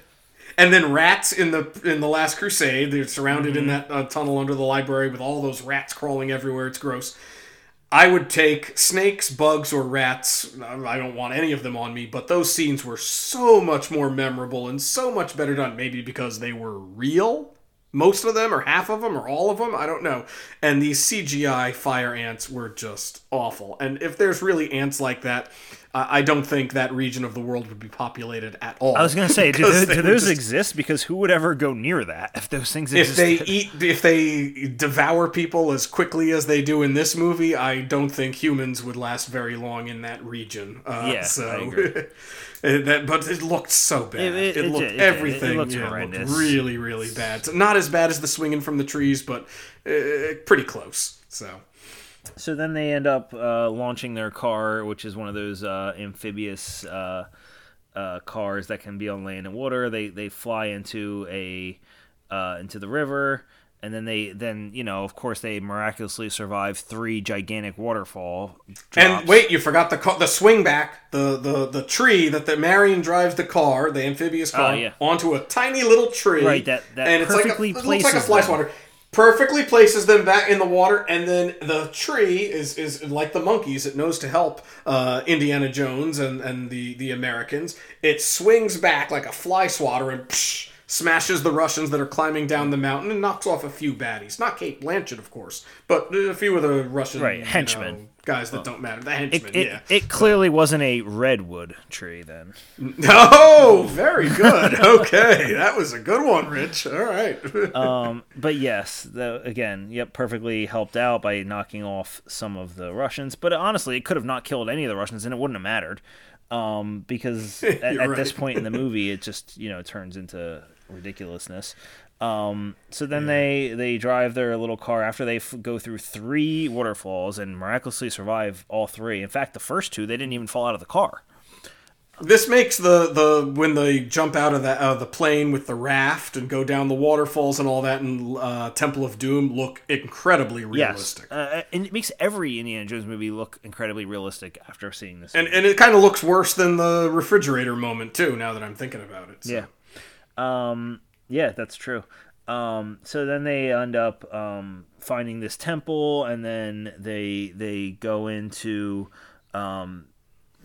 and then rats in the in the Last Crusade. They're surrounded Mm-hmm. in that uh, tunnel under the library with all those rats crawling everywhere. It's gross. I would take snakes, bugs, or rats. I don't want any of them on me, but those scenes were so much more memorable and so much better done. Maybe because they were real, most of them, or half of them, or all of them. I don't know. And these CGI fire ants were just awful. And if there's really ants like that, I don't think that region of the world would be populated at all. I was gonna say, do, those, do those just- exist? Because who would ever go near that if those things if they eat if they devour people as quickly as they do in this movie i don't think humans would last very long in that region uh, Yeah, so I agree. that, but it looked so bad It- it, it- looked it everything It looked yeah, horrendous. really really bad not as bad as the swinging from the trees but uh, pretty close so So then they end up uh, launching their car, which is one of those uh, amphibious uh, uh, cars that can be on land and water. They they fly into a uh, into the river, and then they then you know of course they miraculously survive three gigantic waterfall. And wait, you forgot the ca- the swing back, the, the the tree that the Marion drives the car, the amphibious car, Oh, yeah. onto a tiny little tree. Right, that- that and it's like a, perfectly it looks like a fly swatter. Perfectly places them back in the water, and then the tree is is like the monkeys. It knows to help uh, Indiana Jones and and the the Americans. It swings back like a fly swatter and. Psh, Smashes the Russians that are climbing down the mountain and knocks off a few baddies. Not Cate Blanchett, of course, but a few of the Russian Right, you henchmen. know, guys that don't matter. The It, henchmen, it, yeah. it clearly wasn't a redwood tree then. Oh, very good. Okay, that was a good one, Rich. All right. Um, but yes, the, again, yep, perfectly helped out by knocking off some of the Russians. But honestly, it could have not killed any of the Russians, and it wouldn't have mattered, um, because at, at You're this point in the movie, it just you know turns into ridiculousness. Um, so then they they drive their little car after they f- go through three waterfalls and miraculously survive all three. In fact, the first two they didn't even fall out of the car. this makes the the when they jump out of the uh, the plane with the raft and go down the waterfalls and all that in uh, Temple of Doom look incredibly realistic. Yes, uh, and it makes every Indiana Jones movie look incredibly realistic after seeing this. And and it kind of looks worse than the refrigerator moment too. Now that I'm thinking about it. So. Yeah. Um, yeah, that's true. Um, so then they end up um, finding this temple, and then they they go into um,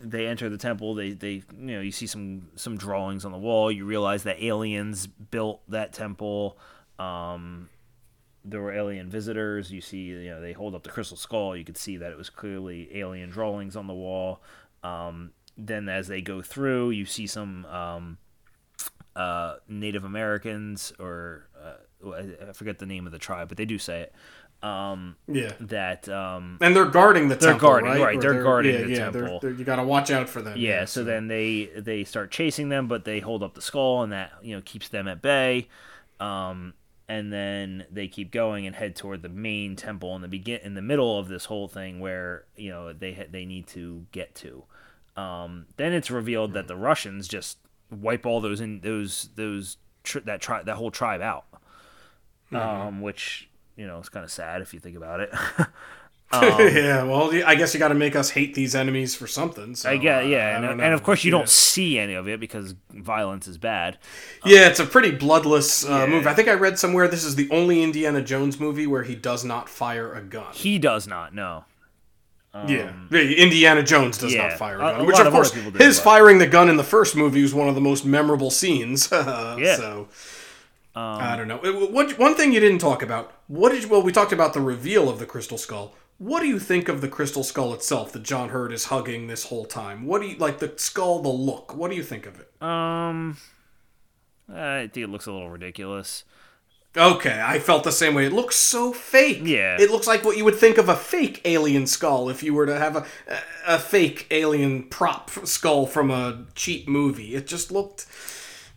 they enter the temple. They they you know you see some some drawings on the wall. You realize that aliens built that temple. Um, there were alien visitors. You see, you know, they hold up the crystal skull. You could see that it was clearly alien drawings on the wall. Um, then, as they go through, you see some um, uh, Native Americans, or uh, I forget the name of the tribe, but they do say it. Um, yeah. That um, and they're guarding the they're temple, guarding, right? right, Or they're guarding yeah, the yeah, they're- temple. they're- you got to watch out for them. yeah, so then they they start chasing them, but they hold up the skull, and that you know keeps them at bay. Um, and then they keep going and head toward the main temple in the begin in the middle of this whole thing, where you know they ha- they need to get to. Um, then it's revealed that the Russians just wipe all those in those those tri- that tri- that whole tribe out, um, which you know is kind of sad if you think about it. Um, yeah, well, I guess you got to make us hate these enemies for something. So, I get, uh, yeah, I and, and of course you Yeah. don't see any of it because violence is bad. Yeah, it's a pretty bloodless uh, Yeah. movie. I think I read somewhere this is the only Indiana Jones movie where he does not fire a gun. He does not know. Yeah, Yeah, Indiana Jones does yeah, not fire a a- gun, a which of course his firing the gun in the first movie was one of the most memorable scenes. Yeah. So Um, I don't know. What one thing you didn't talk about? What did you, well we talked about the reveal of the crystal skull. What do you think of the crystal skull itself that John Hurt is hugging this whole time? What do you like the skull, the look? What do you think of it? Um, I think it looks a little ridiculous. Okay, I felt the same way. It looks so fake. Yeah. It looks like what you would think of a fake alien skull if you were to have a a fake alien prop skull from a cheap movie. It just looked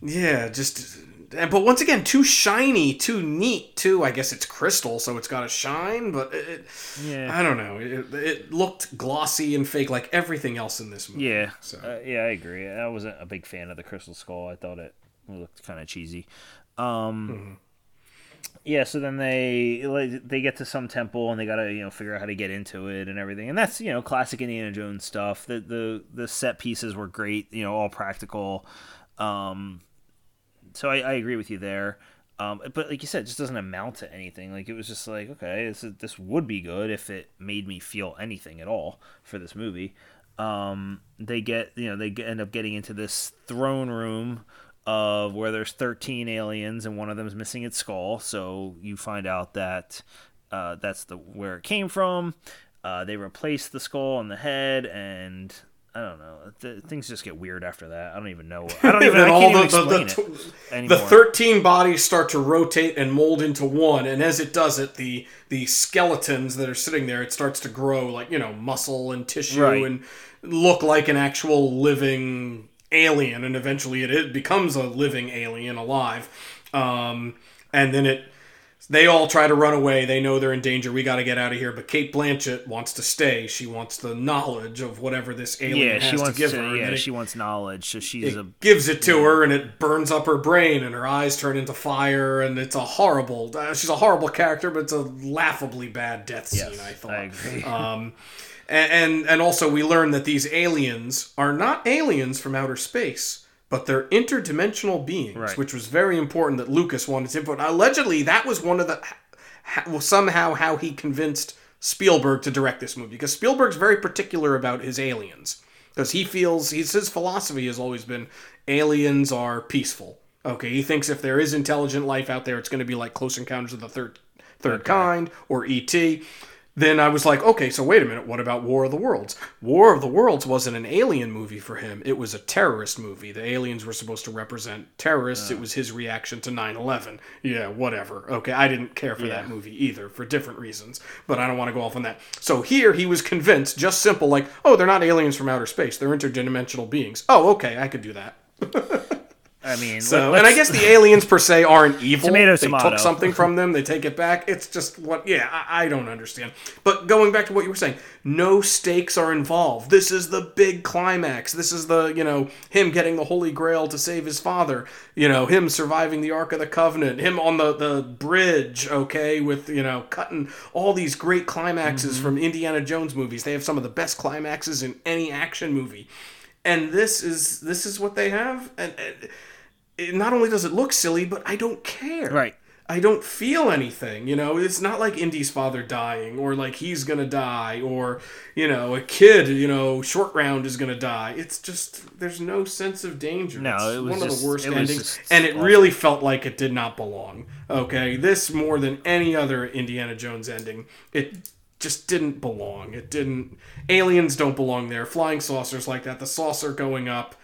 yeah, just and but once again, too shiny, too neat, too. I guess it's crystal, so it's got to shine, but it, Yeah. I don't know. It, it looked glossy and fake like everything else in this movie. Yeah, So uh, yeah, I agree. I wasn't a big fan of the Crystal Skull. I thought it looked kind of cheesy. Um, Yeah, so then they they get to some temple and they gotta you know figure out how to get into it and everything, and that's you know classic Indiana Jones stuff. The the the set pieces were great, you know, all practical. Um, so I, I agree with you there. Um, but like you said, it just doesn't amount to anything. Like it was just like, okay, this is, this would be good if it made me feel anything at all for this movie. Um, they get, you know, they end up getting into this throne room of where there's 13 aliens and one of them is missing its skull. So you find out that uh, that's the where it came from. Uh, they replace the skull and the head, and I don't know. Th- things just get weird after that. I don't even know. I don't even. I all can't even the, the, the, the 13 bodies start to rotate and mold into one and as it does it the the skeletons that are sitting there it starts to grow like you know muscle and tissue Right. and look like an actual living alien and eventually it, it becomes a living alien alive um, and then it they all try to run away they know they're in danger we got to get out of here but Cate Blanchett wants to stay she wants the knowledge of whatever this alien yeah, has she wants to give to. her yeah, it- she wants knowledge. So she's a. gives it to her and it burns up her brain and her eyes turn into fire and it's a horrible uh, she's a horrible character but it's a laughably bad death scene Yes, i thought I um and, and and also we learn that these aliens are not aliens from outer space but they're interdimensional beings Right. which was very important that lucas wanted to input allegedly that was one of the well, somehow how he convinced Spielberg to direct this movie because Spielberg's very particular about his aliens because he feels he's his philosophy has always been aliens are peaceful. Okay, he thinks if there is intelligent life out there, it's going to be like Close Encounters of the Third Third Kind or E.T. Then I was like, okay, so wait a minute, what about War of the Worlds? War of the Worlds wasn't an alien movie for him, it was a terrorist movie. The aliens were supposed to represent terrorists, it ah. was his reaction to 9 11. Yeah, whatever. Okay, I didn't care for that movie either, for different reasons, but I don't want to go off on that. So here he was convinced, just simple, like, oh, they're not aliens from outer space, they're interdimensional beings. Oh, okay, I could do that. I mean, So, and I guess the aliens per se aren't evil. Tomato, they tomato. took something from them, they take it back. It's just what, yeah, I, I don't understand. But going back to what you were saying, no stakes are involved. This is the big climax. This is the, you know, him getting the Holy Grail to save his father. You know, him surviving the Ark of the Covenant. Him on the the bridge, okay, with you know cutting all these great climaxes Mm-hmm. from Indiana Jones movies. They have some of the best climaxes in any action movie and this is this is what they have and, and it, not only does it look silly but i don't care Right. I don't feel anything, you know. It's not like Indy's father dying, or like he's gonna die, or you know, a kid, you know, short round is gonna die. It's just there's no sense of danger. No, it's it was one just- of the worst endings, and it really felt like it did not belong. Okay, this more than any other Indiana Jones ending, it just didn't belong. It didn't. Aliens don't belong there. Flying saucers like that. The saucer going up.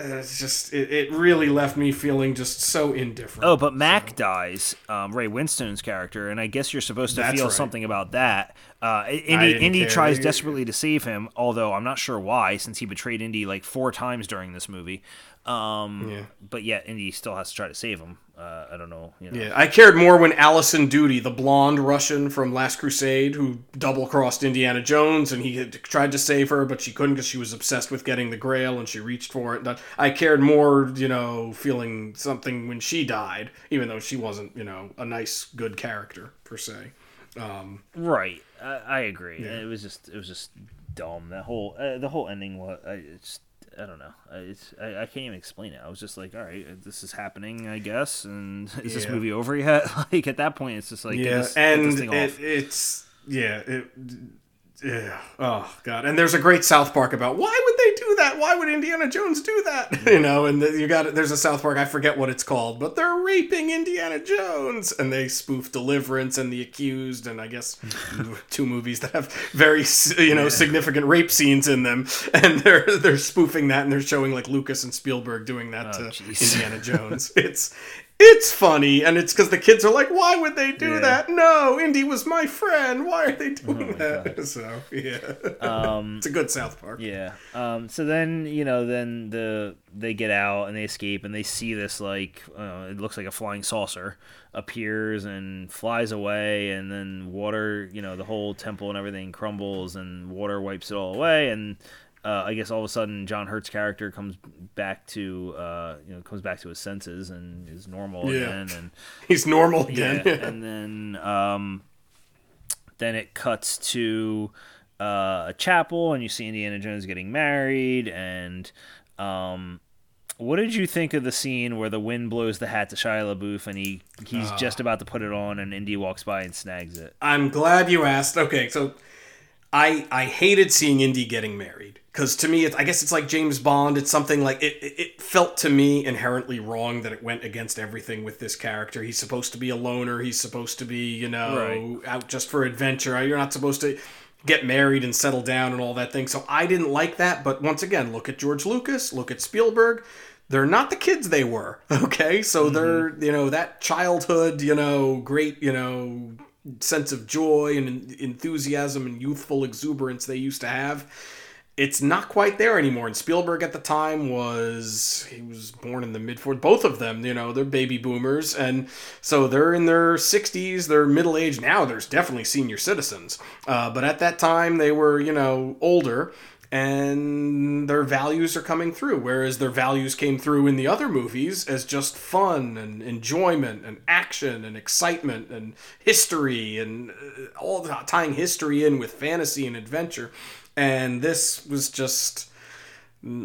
Uh, it's just it, it really left me feeling just so indifferent. Oh, but Mac dies, um, Ray Winstone's character, and I guess you're supposed to That's feel right. something about that. Uh, Indy, Indy tries desperately to save him, although I'm not sure why, since he betrayed Indy like four times during this movie. Um, Yeah. But yet, Indy still has to try to save him. Uh, I don't know. You know. Yeah, I cared more when Alison Doody, the blonde Russian from Last Crusade, who double crossed Indiana Jones, and he had tried to save her, but she couldn't because she was obsessed with getting the Grail, and she reached for it. I cared more, you know, feeling something when she died, even though she wasn't, you know, a nice, good character per se. Um, Right. I, I agree. It was just it was just dumb. That whole uh, the whole ending was I it's I don't know. I, it's, I I can't even explain it. I was just like, all right, this is happening, I guess. And is this movie over yet? like at that point, it's just like yeah, this, and it, it's yeah, it, yeah. Oh god, and there's a great South Park about why would they do that? Why would Indiana Jones do that? you know, and the, you got there's a South Park I forget what it's called, but they're raping Indiana Jones, and they spoof Deliverance and The Accused, and I guess two movies that have very you know significant rape scenes in them, and they're they're spoofing that, and they're showing like Lucas and Spielberg doing that oh, to jeez. Indiana Jones. It's it's funny, and it's because the kids are like, "Why would they do Yeah. that? No, Indy was my friend. Why are they doing my that?" So yeah, Um, it's a good South Park. Yeah. Um, so then you know, then the they get out and they escape and they see this like uh, it looks like a flying saucer appears and flies away and then water you know the whole temple and everything crumbles and water wipes it all away and. Uh, I guess all of a sudden John Hurt's character comes back to uh, you know comes back to his senses and is normal Yeah. again and He's normal again. yeah, and then um, then it cuts to uh, a chapel, and you see Indiana Jones getting married. And um, what did you think of the scene where the wind blows the hat to Shia LaBeouf, and he he's Ah. just about to put it on, and Indy walks by and snags it? I'm glad you asked. Okay, so I I hated seeing Indy getting married because to me, it's, I guess it's like James Bond. It's something like it. It it felt to me inherently wrong that it went against everything with this character. He's supposed to be a loner. He's supposed to be you know out just for adventure. You're not supposed to get married and settle down and all that thing. So I didn't like that. But once again, look at George Lucas. Look at Spielberg. They're not the kids they were. Okay, so mm-hmm. they're you know that childhood you know great you know sense of joy and enthusiasm and youthful exuberance they used to have it's not quite there anymore. And spielberg at the time was he was born in the mid 40s both of them you know they're baby boomers. And so they're in their 60s they're middle aged now there's definitely senior citizens. Uh, but at that time they were you know older and their values are coming through whereas their values came through in the other movies as just fun and enjoyment and action and excitement and history and uh, all tying history in with fantasy and adventure and this was just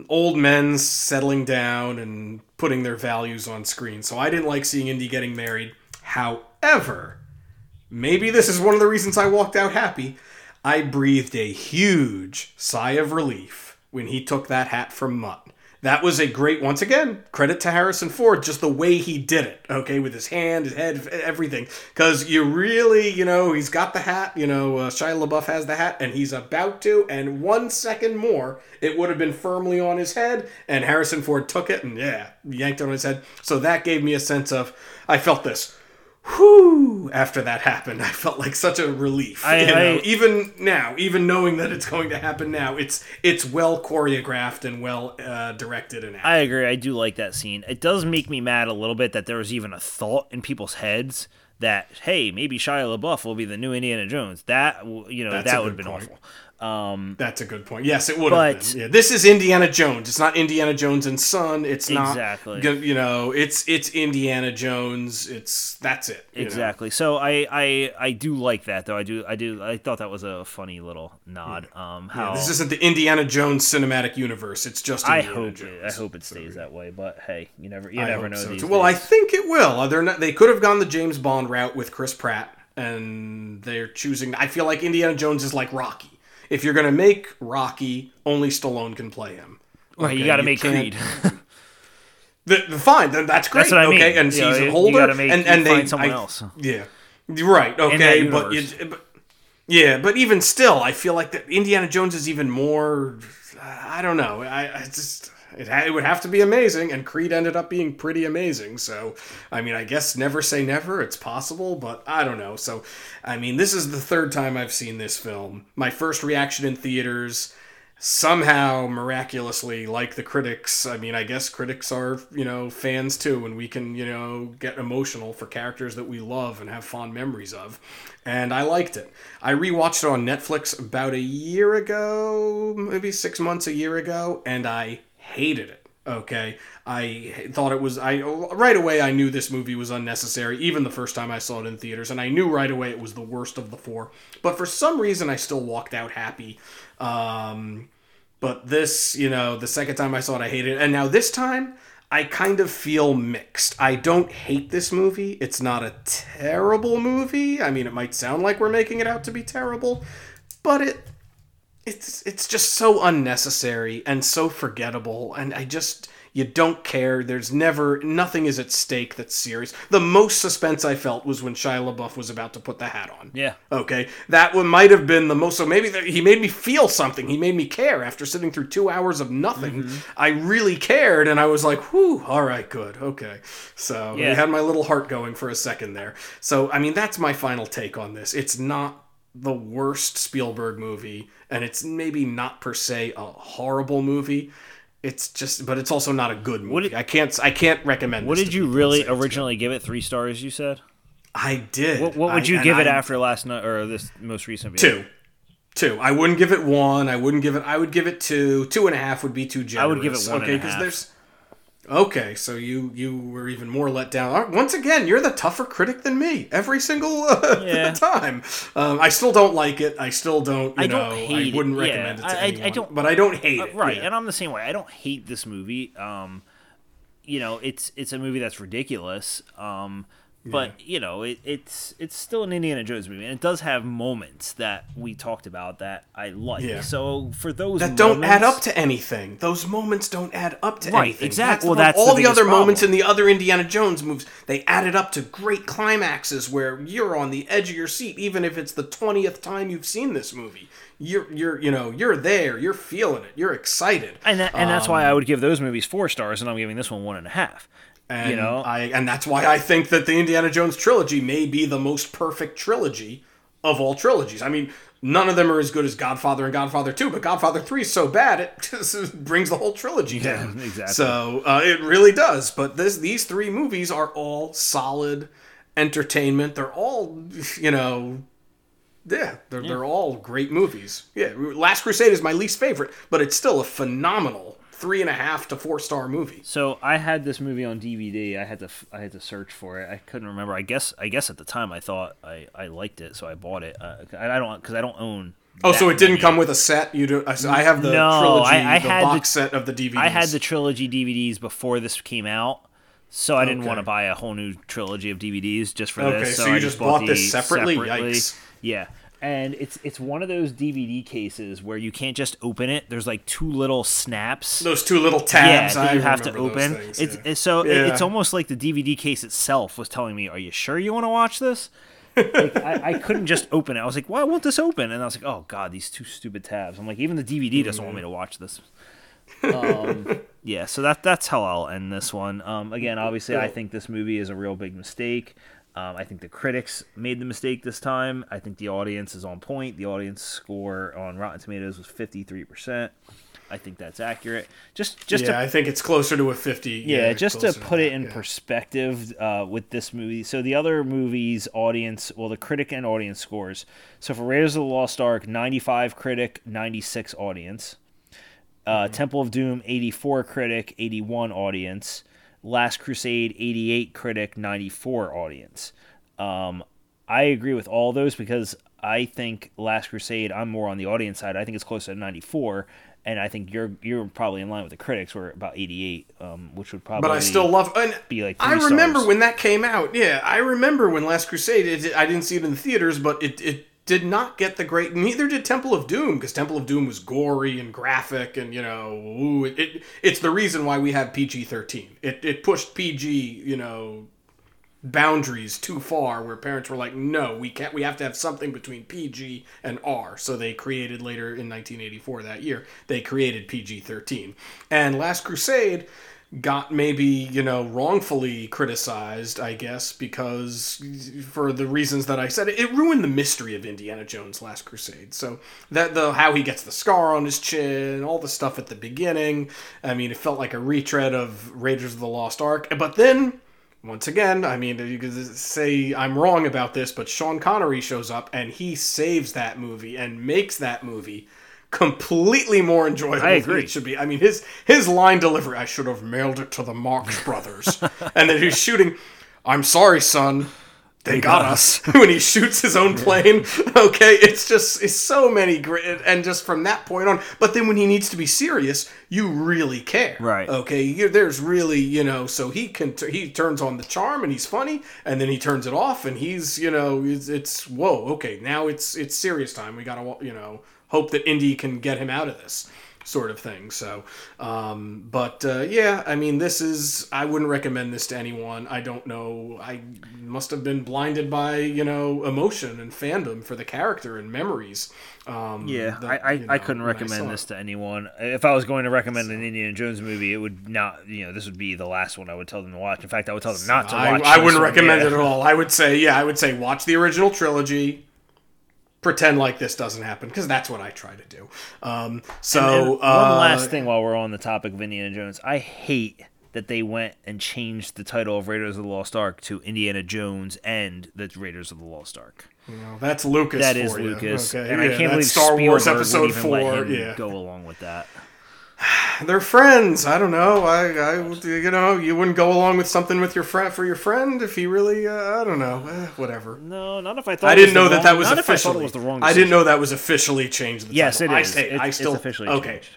old men settling down and putting their values on screen so i didn't like seeing indy getting married however maybe this is one of the reasons I walked out happy. I breathed a huge sigh of relief when he took that hat from Mutt. That was a great, once again, credit to Harrison Ford, just the way he did it, okay, with his hand, his head, everything. Because you really, you know, he's got the hat, you know, uh, Shia LaBeouf has the hat, and he's about to, and one second more, it would have been firmly on his head, and Harrison Ford took it and, yeah, yanked it on his head. So that gave me a sense of, I felt this whew after that happened i felt like such a relief I- you know? I- even now even knowing that it's going to happen now it's it's well choreographed and well uh, directed and acted. I agree. I do like that scene. It does make me mad a little bit that there was even a thought in people's heads that hey, maybe Shia LaBeouf will be the new Indiana Jones. That you know That's that would have been point. awful. Um, That's a good point. Yes, it would But- have been. Yeah, this is Indiana Jones. It's not Indiana Jones and Son. It's not Exactly. g- You know, it's it's Indiana Jones. It's that's it. you know? exactly. So I, I I do like that though. I do I do I thought that was a funny little nod. Um, how This isn't the Indiana Jones cinematic universe. It's just I Indiana hope Jones. it, I hope it stays that way. But hey, you never you I never know so. Well, I think it will. They're not, they could have gone the James Bond route with Chris Pratt, and they're choosing. I feel like Indiana Jones is like Rocky. If you're gonna make Rocky, only Stallone can play him. Right, you got to make Creed. The, the- fine, then that's great. That's what I mean. okay, and You know, he's you holder, make- and and they find someone I- else. Yeah, right. Okay, but, but yeah, but even still, I feel like that Indiana Jones is even more. I don't know. I, I just it, ha- it would have to be amazing, and Creed ended up being pretty amazing. So, I mean, I guess never say never. It's possible, but I don't know. So, I mean, this is the third time I've seen this film. My first reaction in theaters somehow miraculously like the critics i mean i guess critics are you know fans too and we can you know get emotional for characters that we love and have fond memories of and i liked it i rewatched it on netflix about a year ago maybe six months a year ago and i hated it okay i thought it was i right away i knew this movie was unnecessary even the first time i saw it in theaters and i knew right away it was the worst of the four but for some reason i still walked out happy um, but this, you know, the second time I saw it, I hated it. And now this time, I kind of feel mixed. I don't hate this movie. It's not a terrible movie. I mean, it might sound like we're making it out to be terrible, but it it's it's just so unnecessary and so forgettable and I just you don't care. There's never nothing is at stake that's serious. The most suspense I felt was when Shia LaBeouf was about to put the hat on. Yeah. Okay, that one might have been the most. So maybe that he made me feel something. He made me care after sitting through two hours of nothing. Mm-hmm. I really cared, and I was like, "Whew, all right, good, okay." So Yeah. I had my little heart going for a second there. So I mean, that's my final take on this. It's not the worst Spielberg movie, and it's maybe not per se a horrible movie. It's just, but it's also not a good movie. did- I can't, I can't recommend. What did you really originally give it? Three stars, you said. I did. What, what would you and give it I- after last night or this most recent video? Two. Two. I wouldn't give it one. I wouldn't give it. I would give it two. Two and a half would be too generous. I would give it one Okay, half. there's. Okay, so you you were even more let down. Once again, you're the tougher critic than me every single uh, Yeah. time. Um, I still don't like it. I still don't. You I know, don't hate I wouldn't it. Yeah, recommend it to I- I- I don't- but I don't hate Uh, it. right, yeah. and I'm the same way. I don't hate this movie. Um, you know, it's it's a movie that's ridiculous. Um, but you know, it, it's it's still an Indiana Jones movie, and it does have moments that we talked about that I like. Yeah. So for those that don't add up to anything. Those moments don't add up to Right, anything. exactly. the Well, problem. that's all the, biggest other moments in the other Indiana Jones movies. They added up to great climaxes where you're on the edge of your seat, even if it's the twentieth time you've seen this movie. You're you're you know you're there. You're feeling it. You're excited. and that, and that's Um, why I would give those movies four stars, and I'm giving this one one and a half. And you know, I and that's why I think that the Indiana Jones trilogy may be the most perfect trilogy of all trilogies. I mean, none of them are as good as Godfather and Godfather 2, but Godfather 3 is so bad it just brings the whole trilogy down. exactly. So, uh, it really does. But this these three movies are all solid entertainment. They're all, you know, yeah, they're, they're all great movies. Yeah, Last Crusade is my least favorite, but it's still a phenomenal three and a half to four star movie. So I had this movie on DVD. I had to I had to search for it. I couldn't remember. I guess I guess at the time I thought I, I liked it, so I bought it. Uh, I, I don't because I don't own. Oh, so it didn't come with a set. You do. I have the No, trilogy, I- I the had box the- set of the DVDs. I had the trilogy DVDs before this came out, so I didn't Okay. want to buy a whole new trilogy of DVDs just for Okay, this. so I you just bought the this separately? Yikes. Yeah, and it's it's one of those DVD cases where you can't just open it. There's like two little snaps. those two little yeah, tabs. that I you have to open. things, it's yeah. it's so it- it's almost like the DVD case itself was telling me, "Are you sure you want to watch this?" like I, I couldn't just open it. I was like, "Why won't this open?" And I was like, "Oh God, these two stupid tabs." I'm like, even the DVD doesn't want me to watch this. Um, yeah, so that that's how I'll end this one. Um, again, obviously, I think this movie is a real big mistake. Um, I think the critics made the mistake this time. I think the audience is on point. The audience score on Rotten Tomatoes was 53%. I think that's accurate. Just, just yeah, to I think it's closer to a fifty. yeah, just to put it that, in yeah. perspective uh, with this movie. So the other movies, audience, well, the critic and audience scores. So for Raiders of the Lost Ark, 95 critic, 96 audience. Uh, Mm-hmm. Temple of Doom, 84 critic, 81 audience. Last Crusade, 88 critic, 94 audience. Um, I agree with all those because I think Last Crusade. I'm more on the audience side. I think it's closer to 94, and I think you're you're probably in line with the critics. We're about 88, um, which would probably. But I still love. And be like I remember stars. when that came out. Yeah, I remember when Last Crusade. It, I didn't see it in the theaters, but it it did not get the great. Neither did Temple of Doom because Temple of Doom was gory and graphic, and you know, ooh, it, it it's the reason why we have PG thirteen. It it pushed PG, you know. boundaries too far where parents were like no we can't we have to have something between pg and r so they created later in 1984 that year they created pg-13 and last crusade got maybe you know wrongfully criticized i guess because for the reasons that i said it ruined the mystery of indiana jones last crusade. So that the how he gets the scar on his chin all the stuff at the beginning i mean it felt like a retread of raiders of the lost ark but then once again, I mean, you could say I'm wrong about this, but Sean Connery shows up and he saves that movie and makes that movie completely more enjoyable I than agree. it should be. I mean, his his line delivery, I should have mailed it to the Marx Brothers, and then he's shooting. I'm sorry, son. They got us when he shoots his own plane. Okay, it's just it's so many great, and just from that point on. But then when he needs to be serious, you really care, Right. Okay, you there's really you know, so he can he turns on the charm and he's funny, and then he turns it off and he's you know it's, it's whoa okay now it's it's serious time. We gotta you know hope that Indy can get him out of this sort of thing. So, um, but uh, yeah, I mean, this is I wouldn't recommend this to anyone. I don't know. I must have been blinded by you know emotion and fandom for the character and memories. Um, Yeah, I, I, you know, I couldn't recommend saw this to anyone. If I was going to recommend an Indiana Jones movie, it would not, you know, this would be the last one I would tell them to watch. In fact, I would tell them not to watch. I this wouldn't one, recommend yeah. it at all. I would say, yeah, I would say watch the original trilogy. Pretend like this doesn't happen because that's what I try to do. Um, so one uh, last thing while we're on the topic of Indiana Jones, I hate that they went and changed the title of Raiders of the Lost Ark to Indiana Jones and the Raiders of the Lost Ark. That's Lucas. That is you. Lucas, Okay, and I can't believe Star Wars Episode Four. Yeah, go along with that. they're friends. I don't know. I, I, you know, you wouldn't go along with something with your friend for your friend if he really. Uh, I don't know. Eh, whatever. No, not if I thought. I didn't the know that wrong- that was I officially. it was the wrong. I didn't know that was officially changed. The Yes, it I say- It's- I it's still officially okay. changed.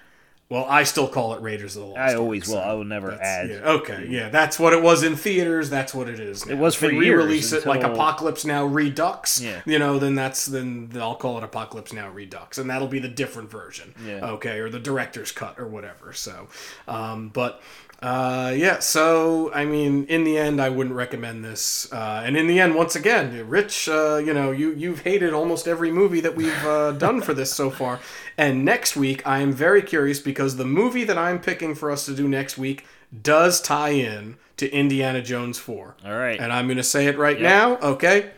Well, I still call it Raiders of the Lost. I always Ark, will. so I will never add. Yeah, okay, yeah, that's what it was in theaters. That's what it is. Now. It was for If they years re-release it like Apocalypse Now Redux. Yeah. you know, then that's then I'll call it Apocalypse Now Redux, and that'll be the different version. Yeah. Okay, or the director's cut or whatever. So, um, but. Uh, yeah, so I mean, in the end, I wouldn't recommend this. Uh, and in the end, once again, Rich, uh, you know, you you've hated almost every movie that we've uh, done for this so far. And next week, I am very curious because the movie that I'm picking for us to do next week does tie in to Indiana Jones Four. All right. And I'm going to say it right now. Okay,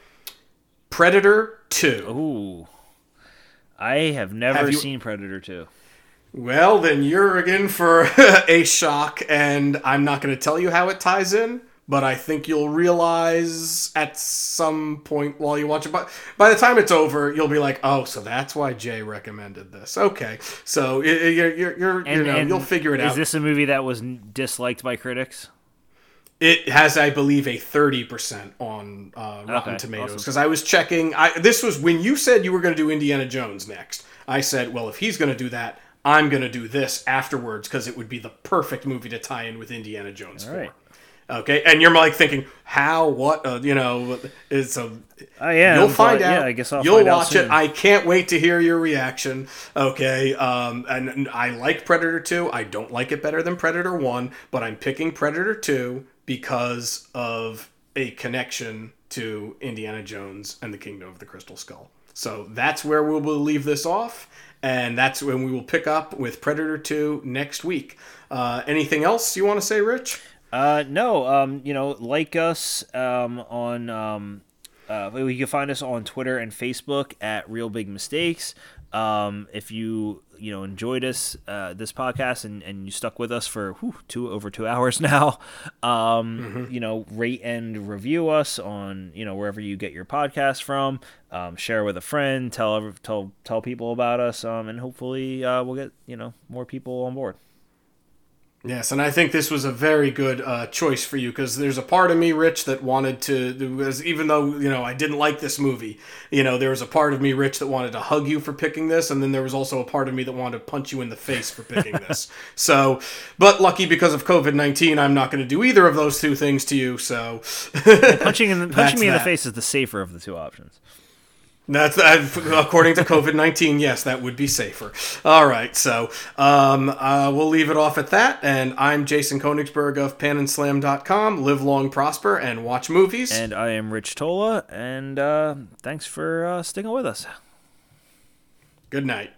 Predator Two. Ooh. I have never Have you- seen Predator 2. Well, then you're in for a shock, and I'm not going to tell you how it ties in, but I think you'll realize at some point while you watch it. But by the time it's over, you'll be like, "Oh, so that's why Jay recommended this." Okay, so you're you're, you're you know you'll figure it is out. Is this a movie that was disliked by critics? It has, I believe, a thirty percent on uh, Rotten Okay, Tomatoes awesome. because I was checking. I this was when you said you were going to do Indiana Jones next. I said, well, if he's going to do that, I'm going to do this afterwards because it would be the perfect movie to tie in with Indiana Jones. Four. right. Okay, and you're like thinking, how, what, uh, you know, it's a. I am. You'll find but, out. Yeah, I guess I'll You'll find out watch it. I can't wait to hear your reaction. Okay, um, and, and I like Predator Two. I don't like it better than Predator One, but I'm picking Predator Two because of a connection to Indiana Jones and the Kingdom of the Crystal Skull. So that's where we will leave this off, and that's when we will pick up with Predator Two next week. Uh, anything else you want to say, Rich? Uh, no, um, you know, like us um, on. Um, uh, you can find us on Twitter and Facebook at Real Big Mistakes. Um, if you you know enjoyed us uh, this podcast and, and you stuck with us for whew, two over two hours now, um, mm-hmm. you know rate and review us on you know wherever you get your podcast from. Um, share with a friend, tell tell tell people about us, um, and hopefully uh, we'll get you know more people on board. Yes, and I think this was a very good uh, choice for you because there's a part of me, Rich, that wanted to, was even though you know I didn't like this movie, you know there was a part of me, Rich, that wanted to hug you for picking this, and then there was also a part of me that wanted to punch you in the face for picking this. So, but lucky because of COVID nineteen, I'm not going to do either of those two things to you. So, punching in the, punching me in the face is the safer of the two options. That's according to COVID nineteen. Yes, that would be safer. All right, so um, uh, we'll leave it off at that. And I'm Jason Konigsberg of PanandSlam.com. Live long, prosper, and watch movies. And I am Rich Tola. And uh, thanks for uh, sticking with us. Good night.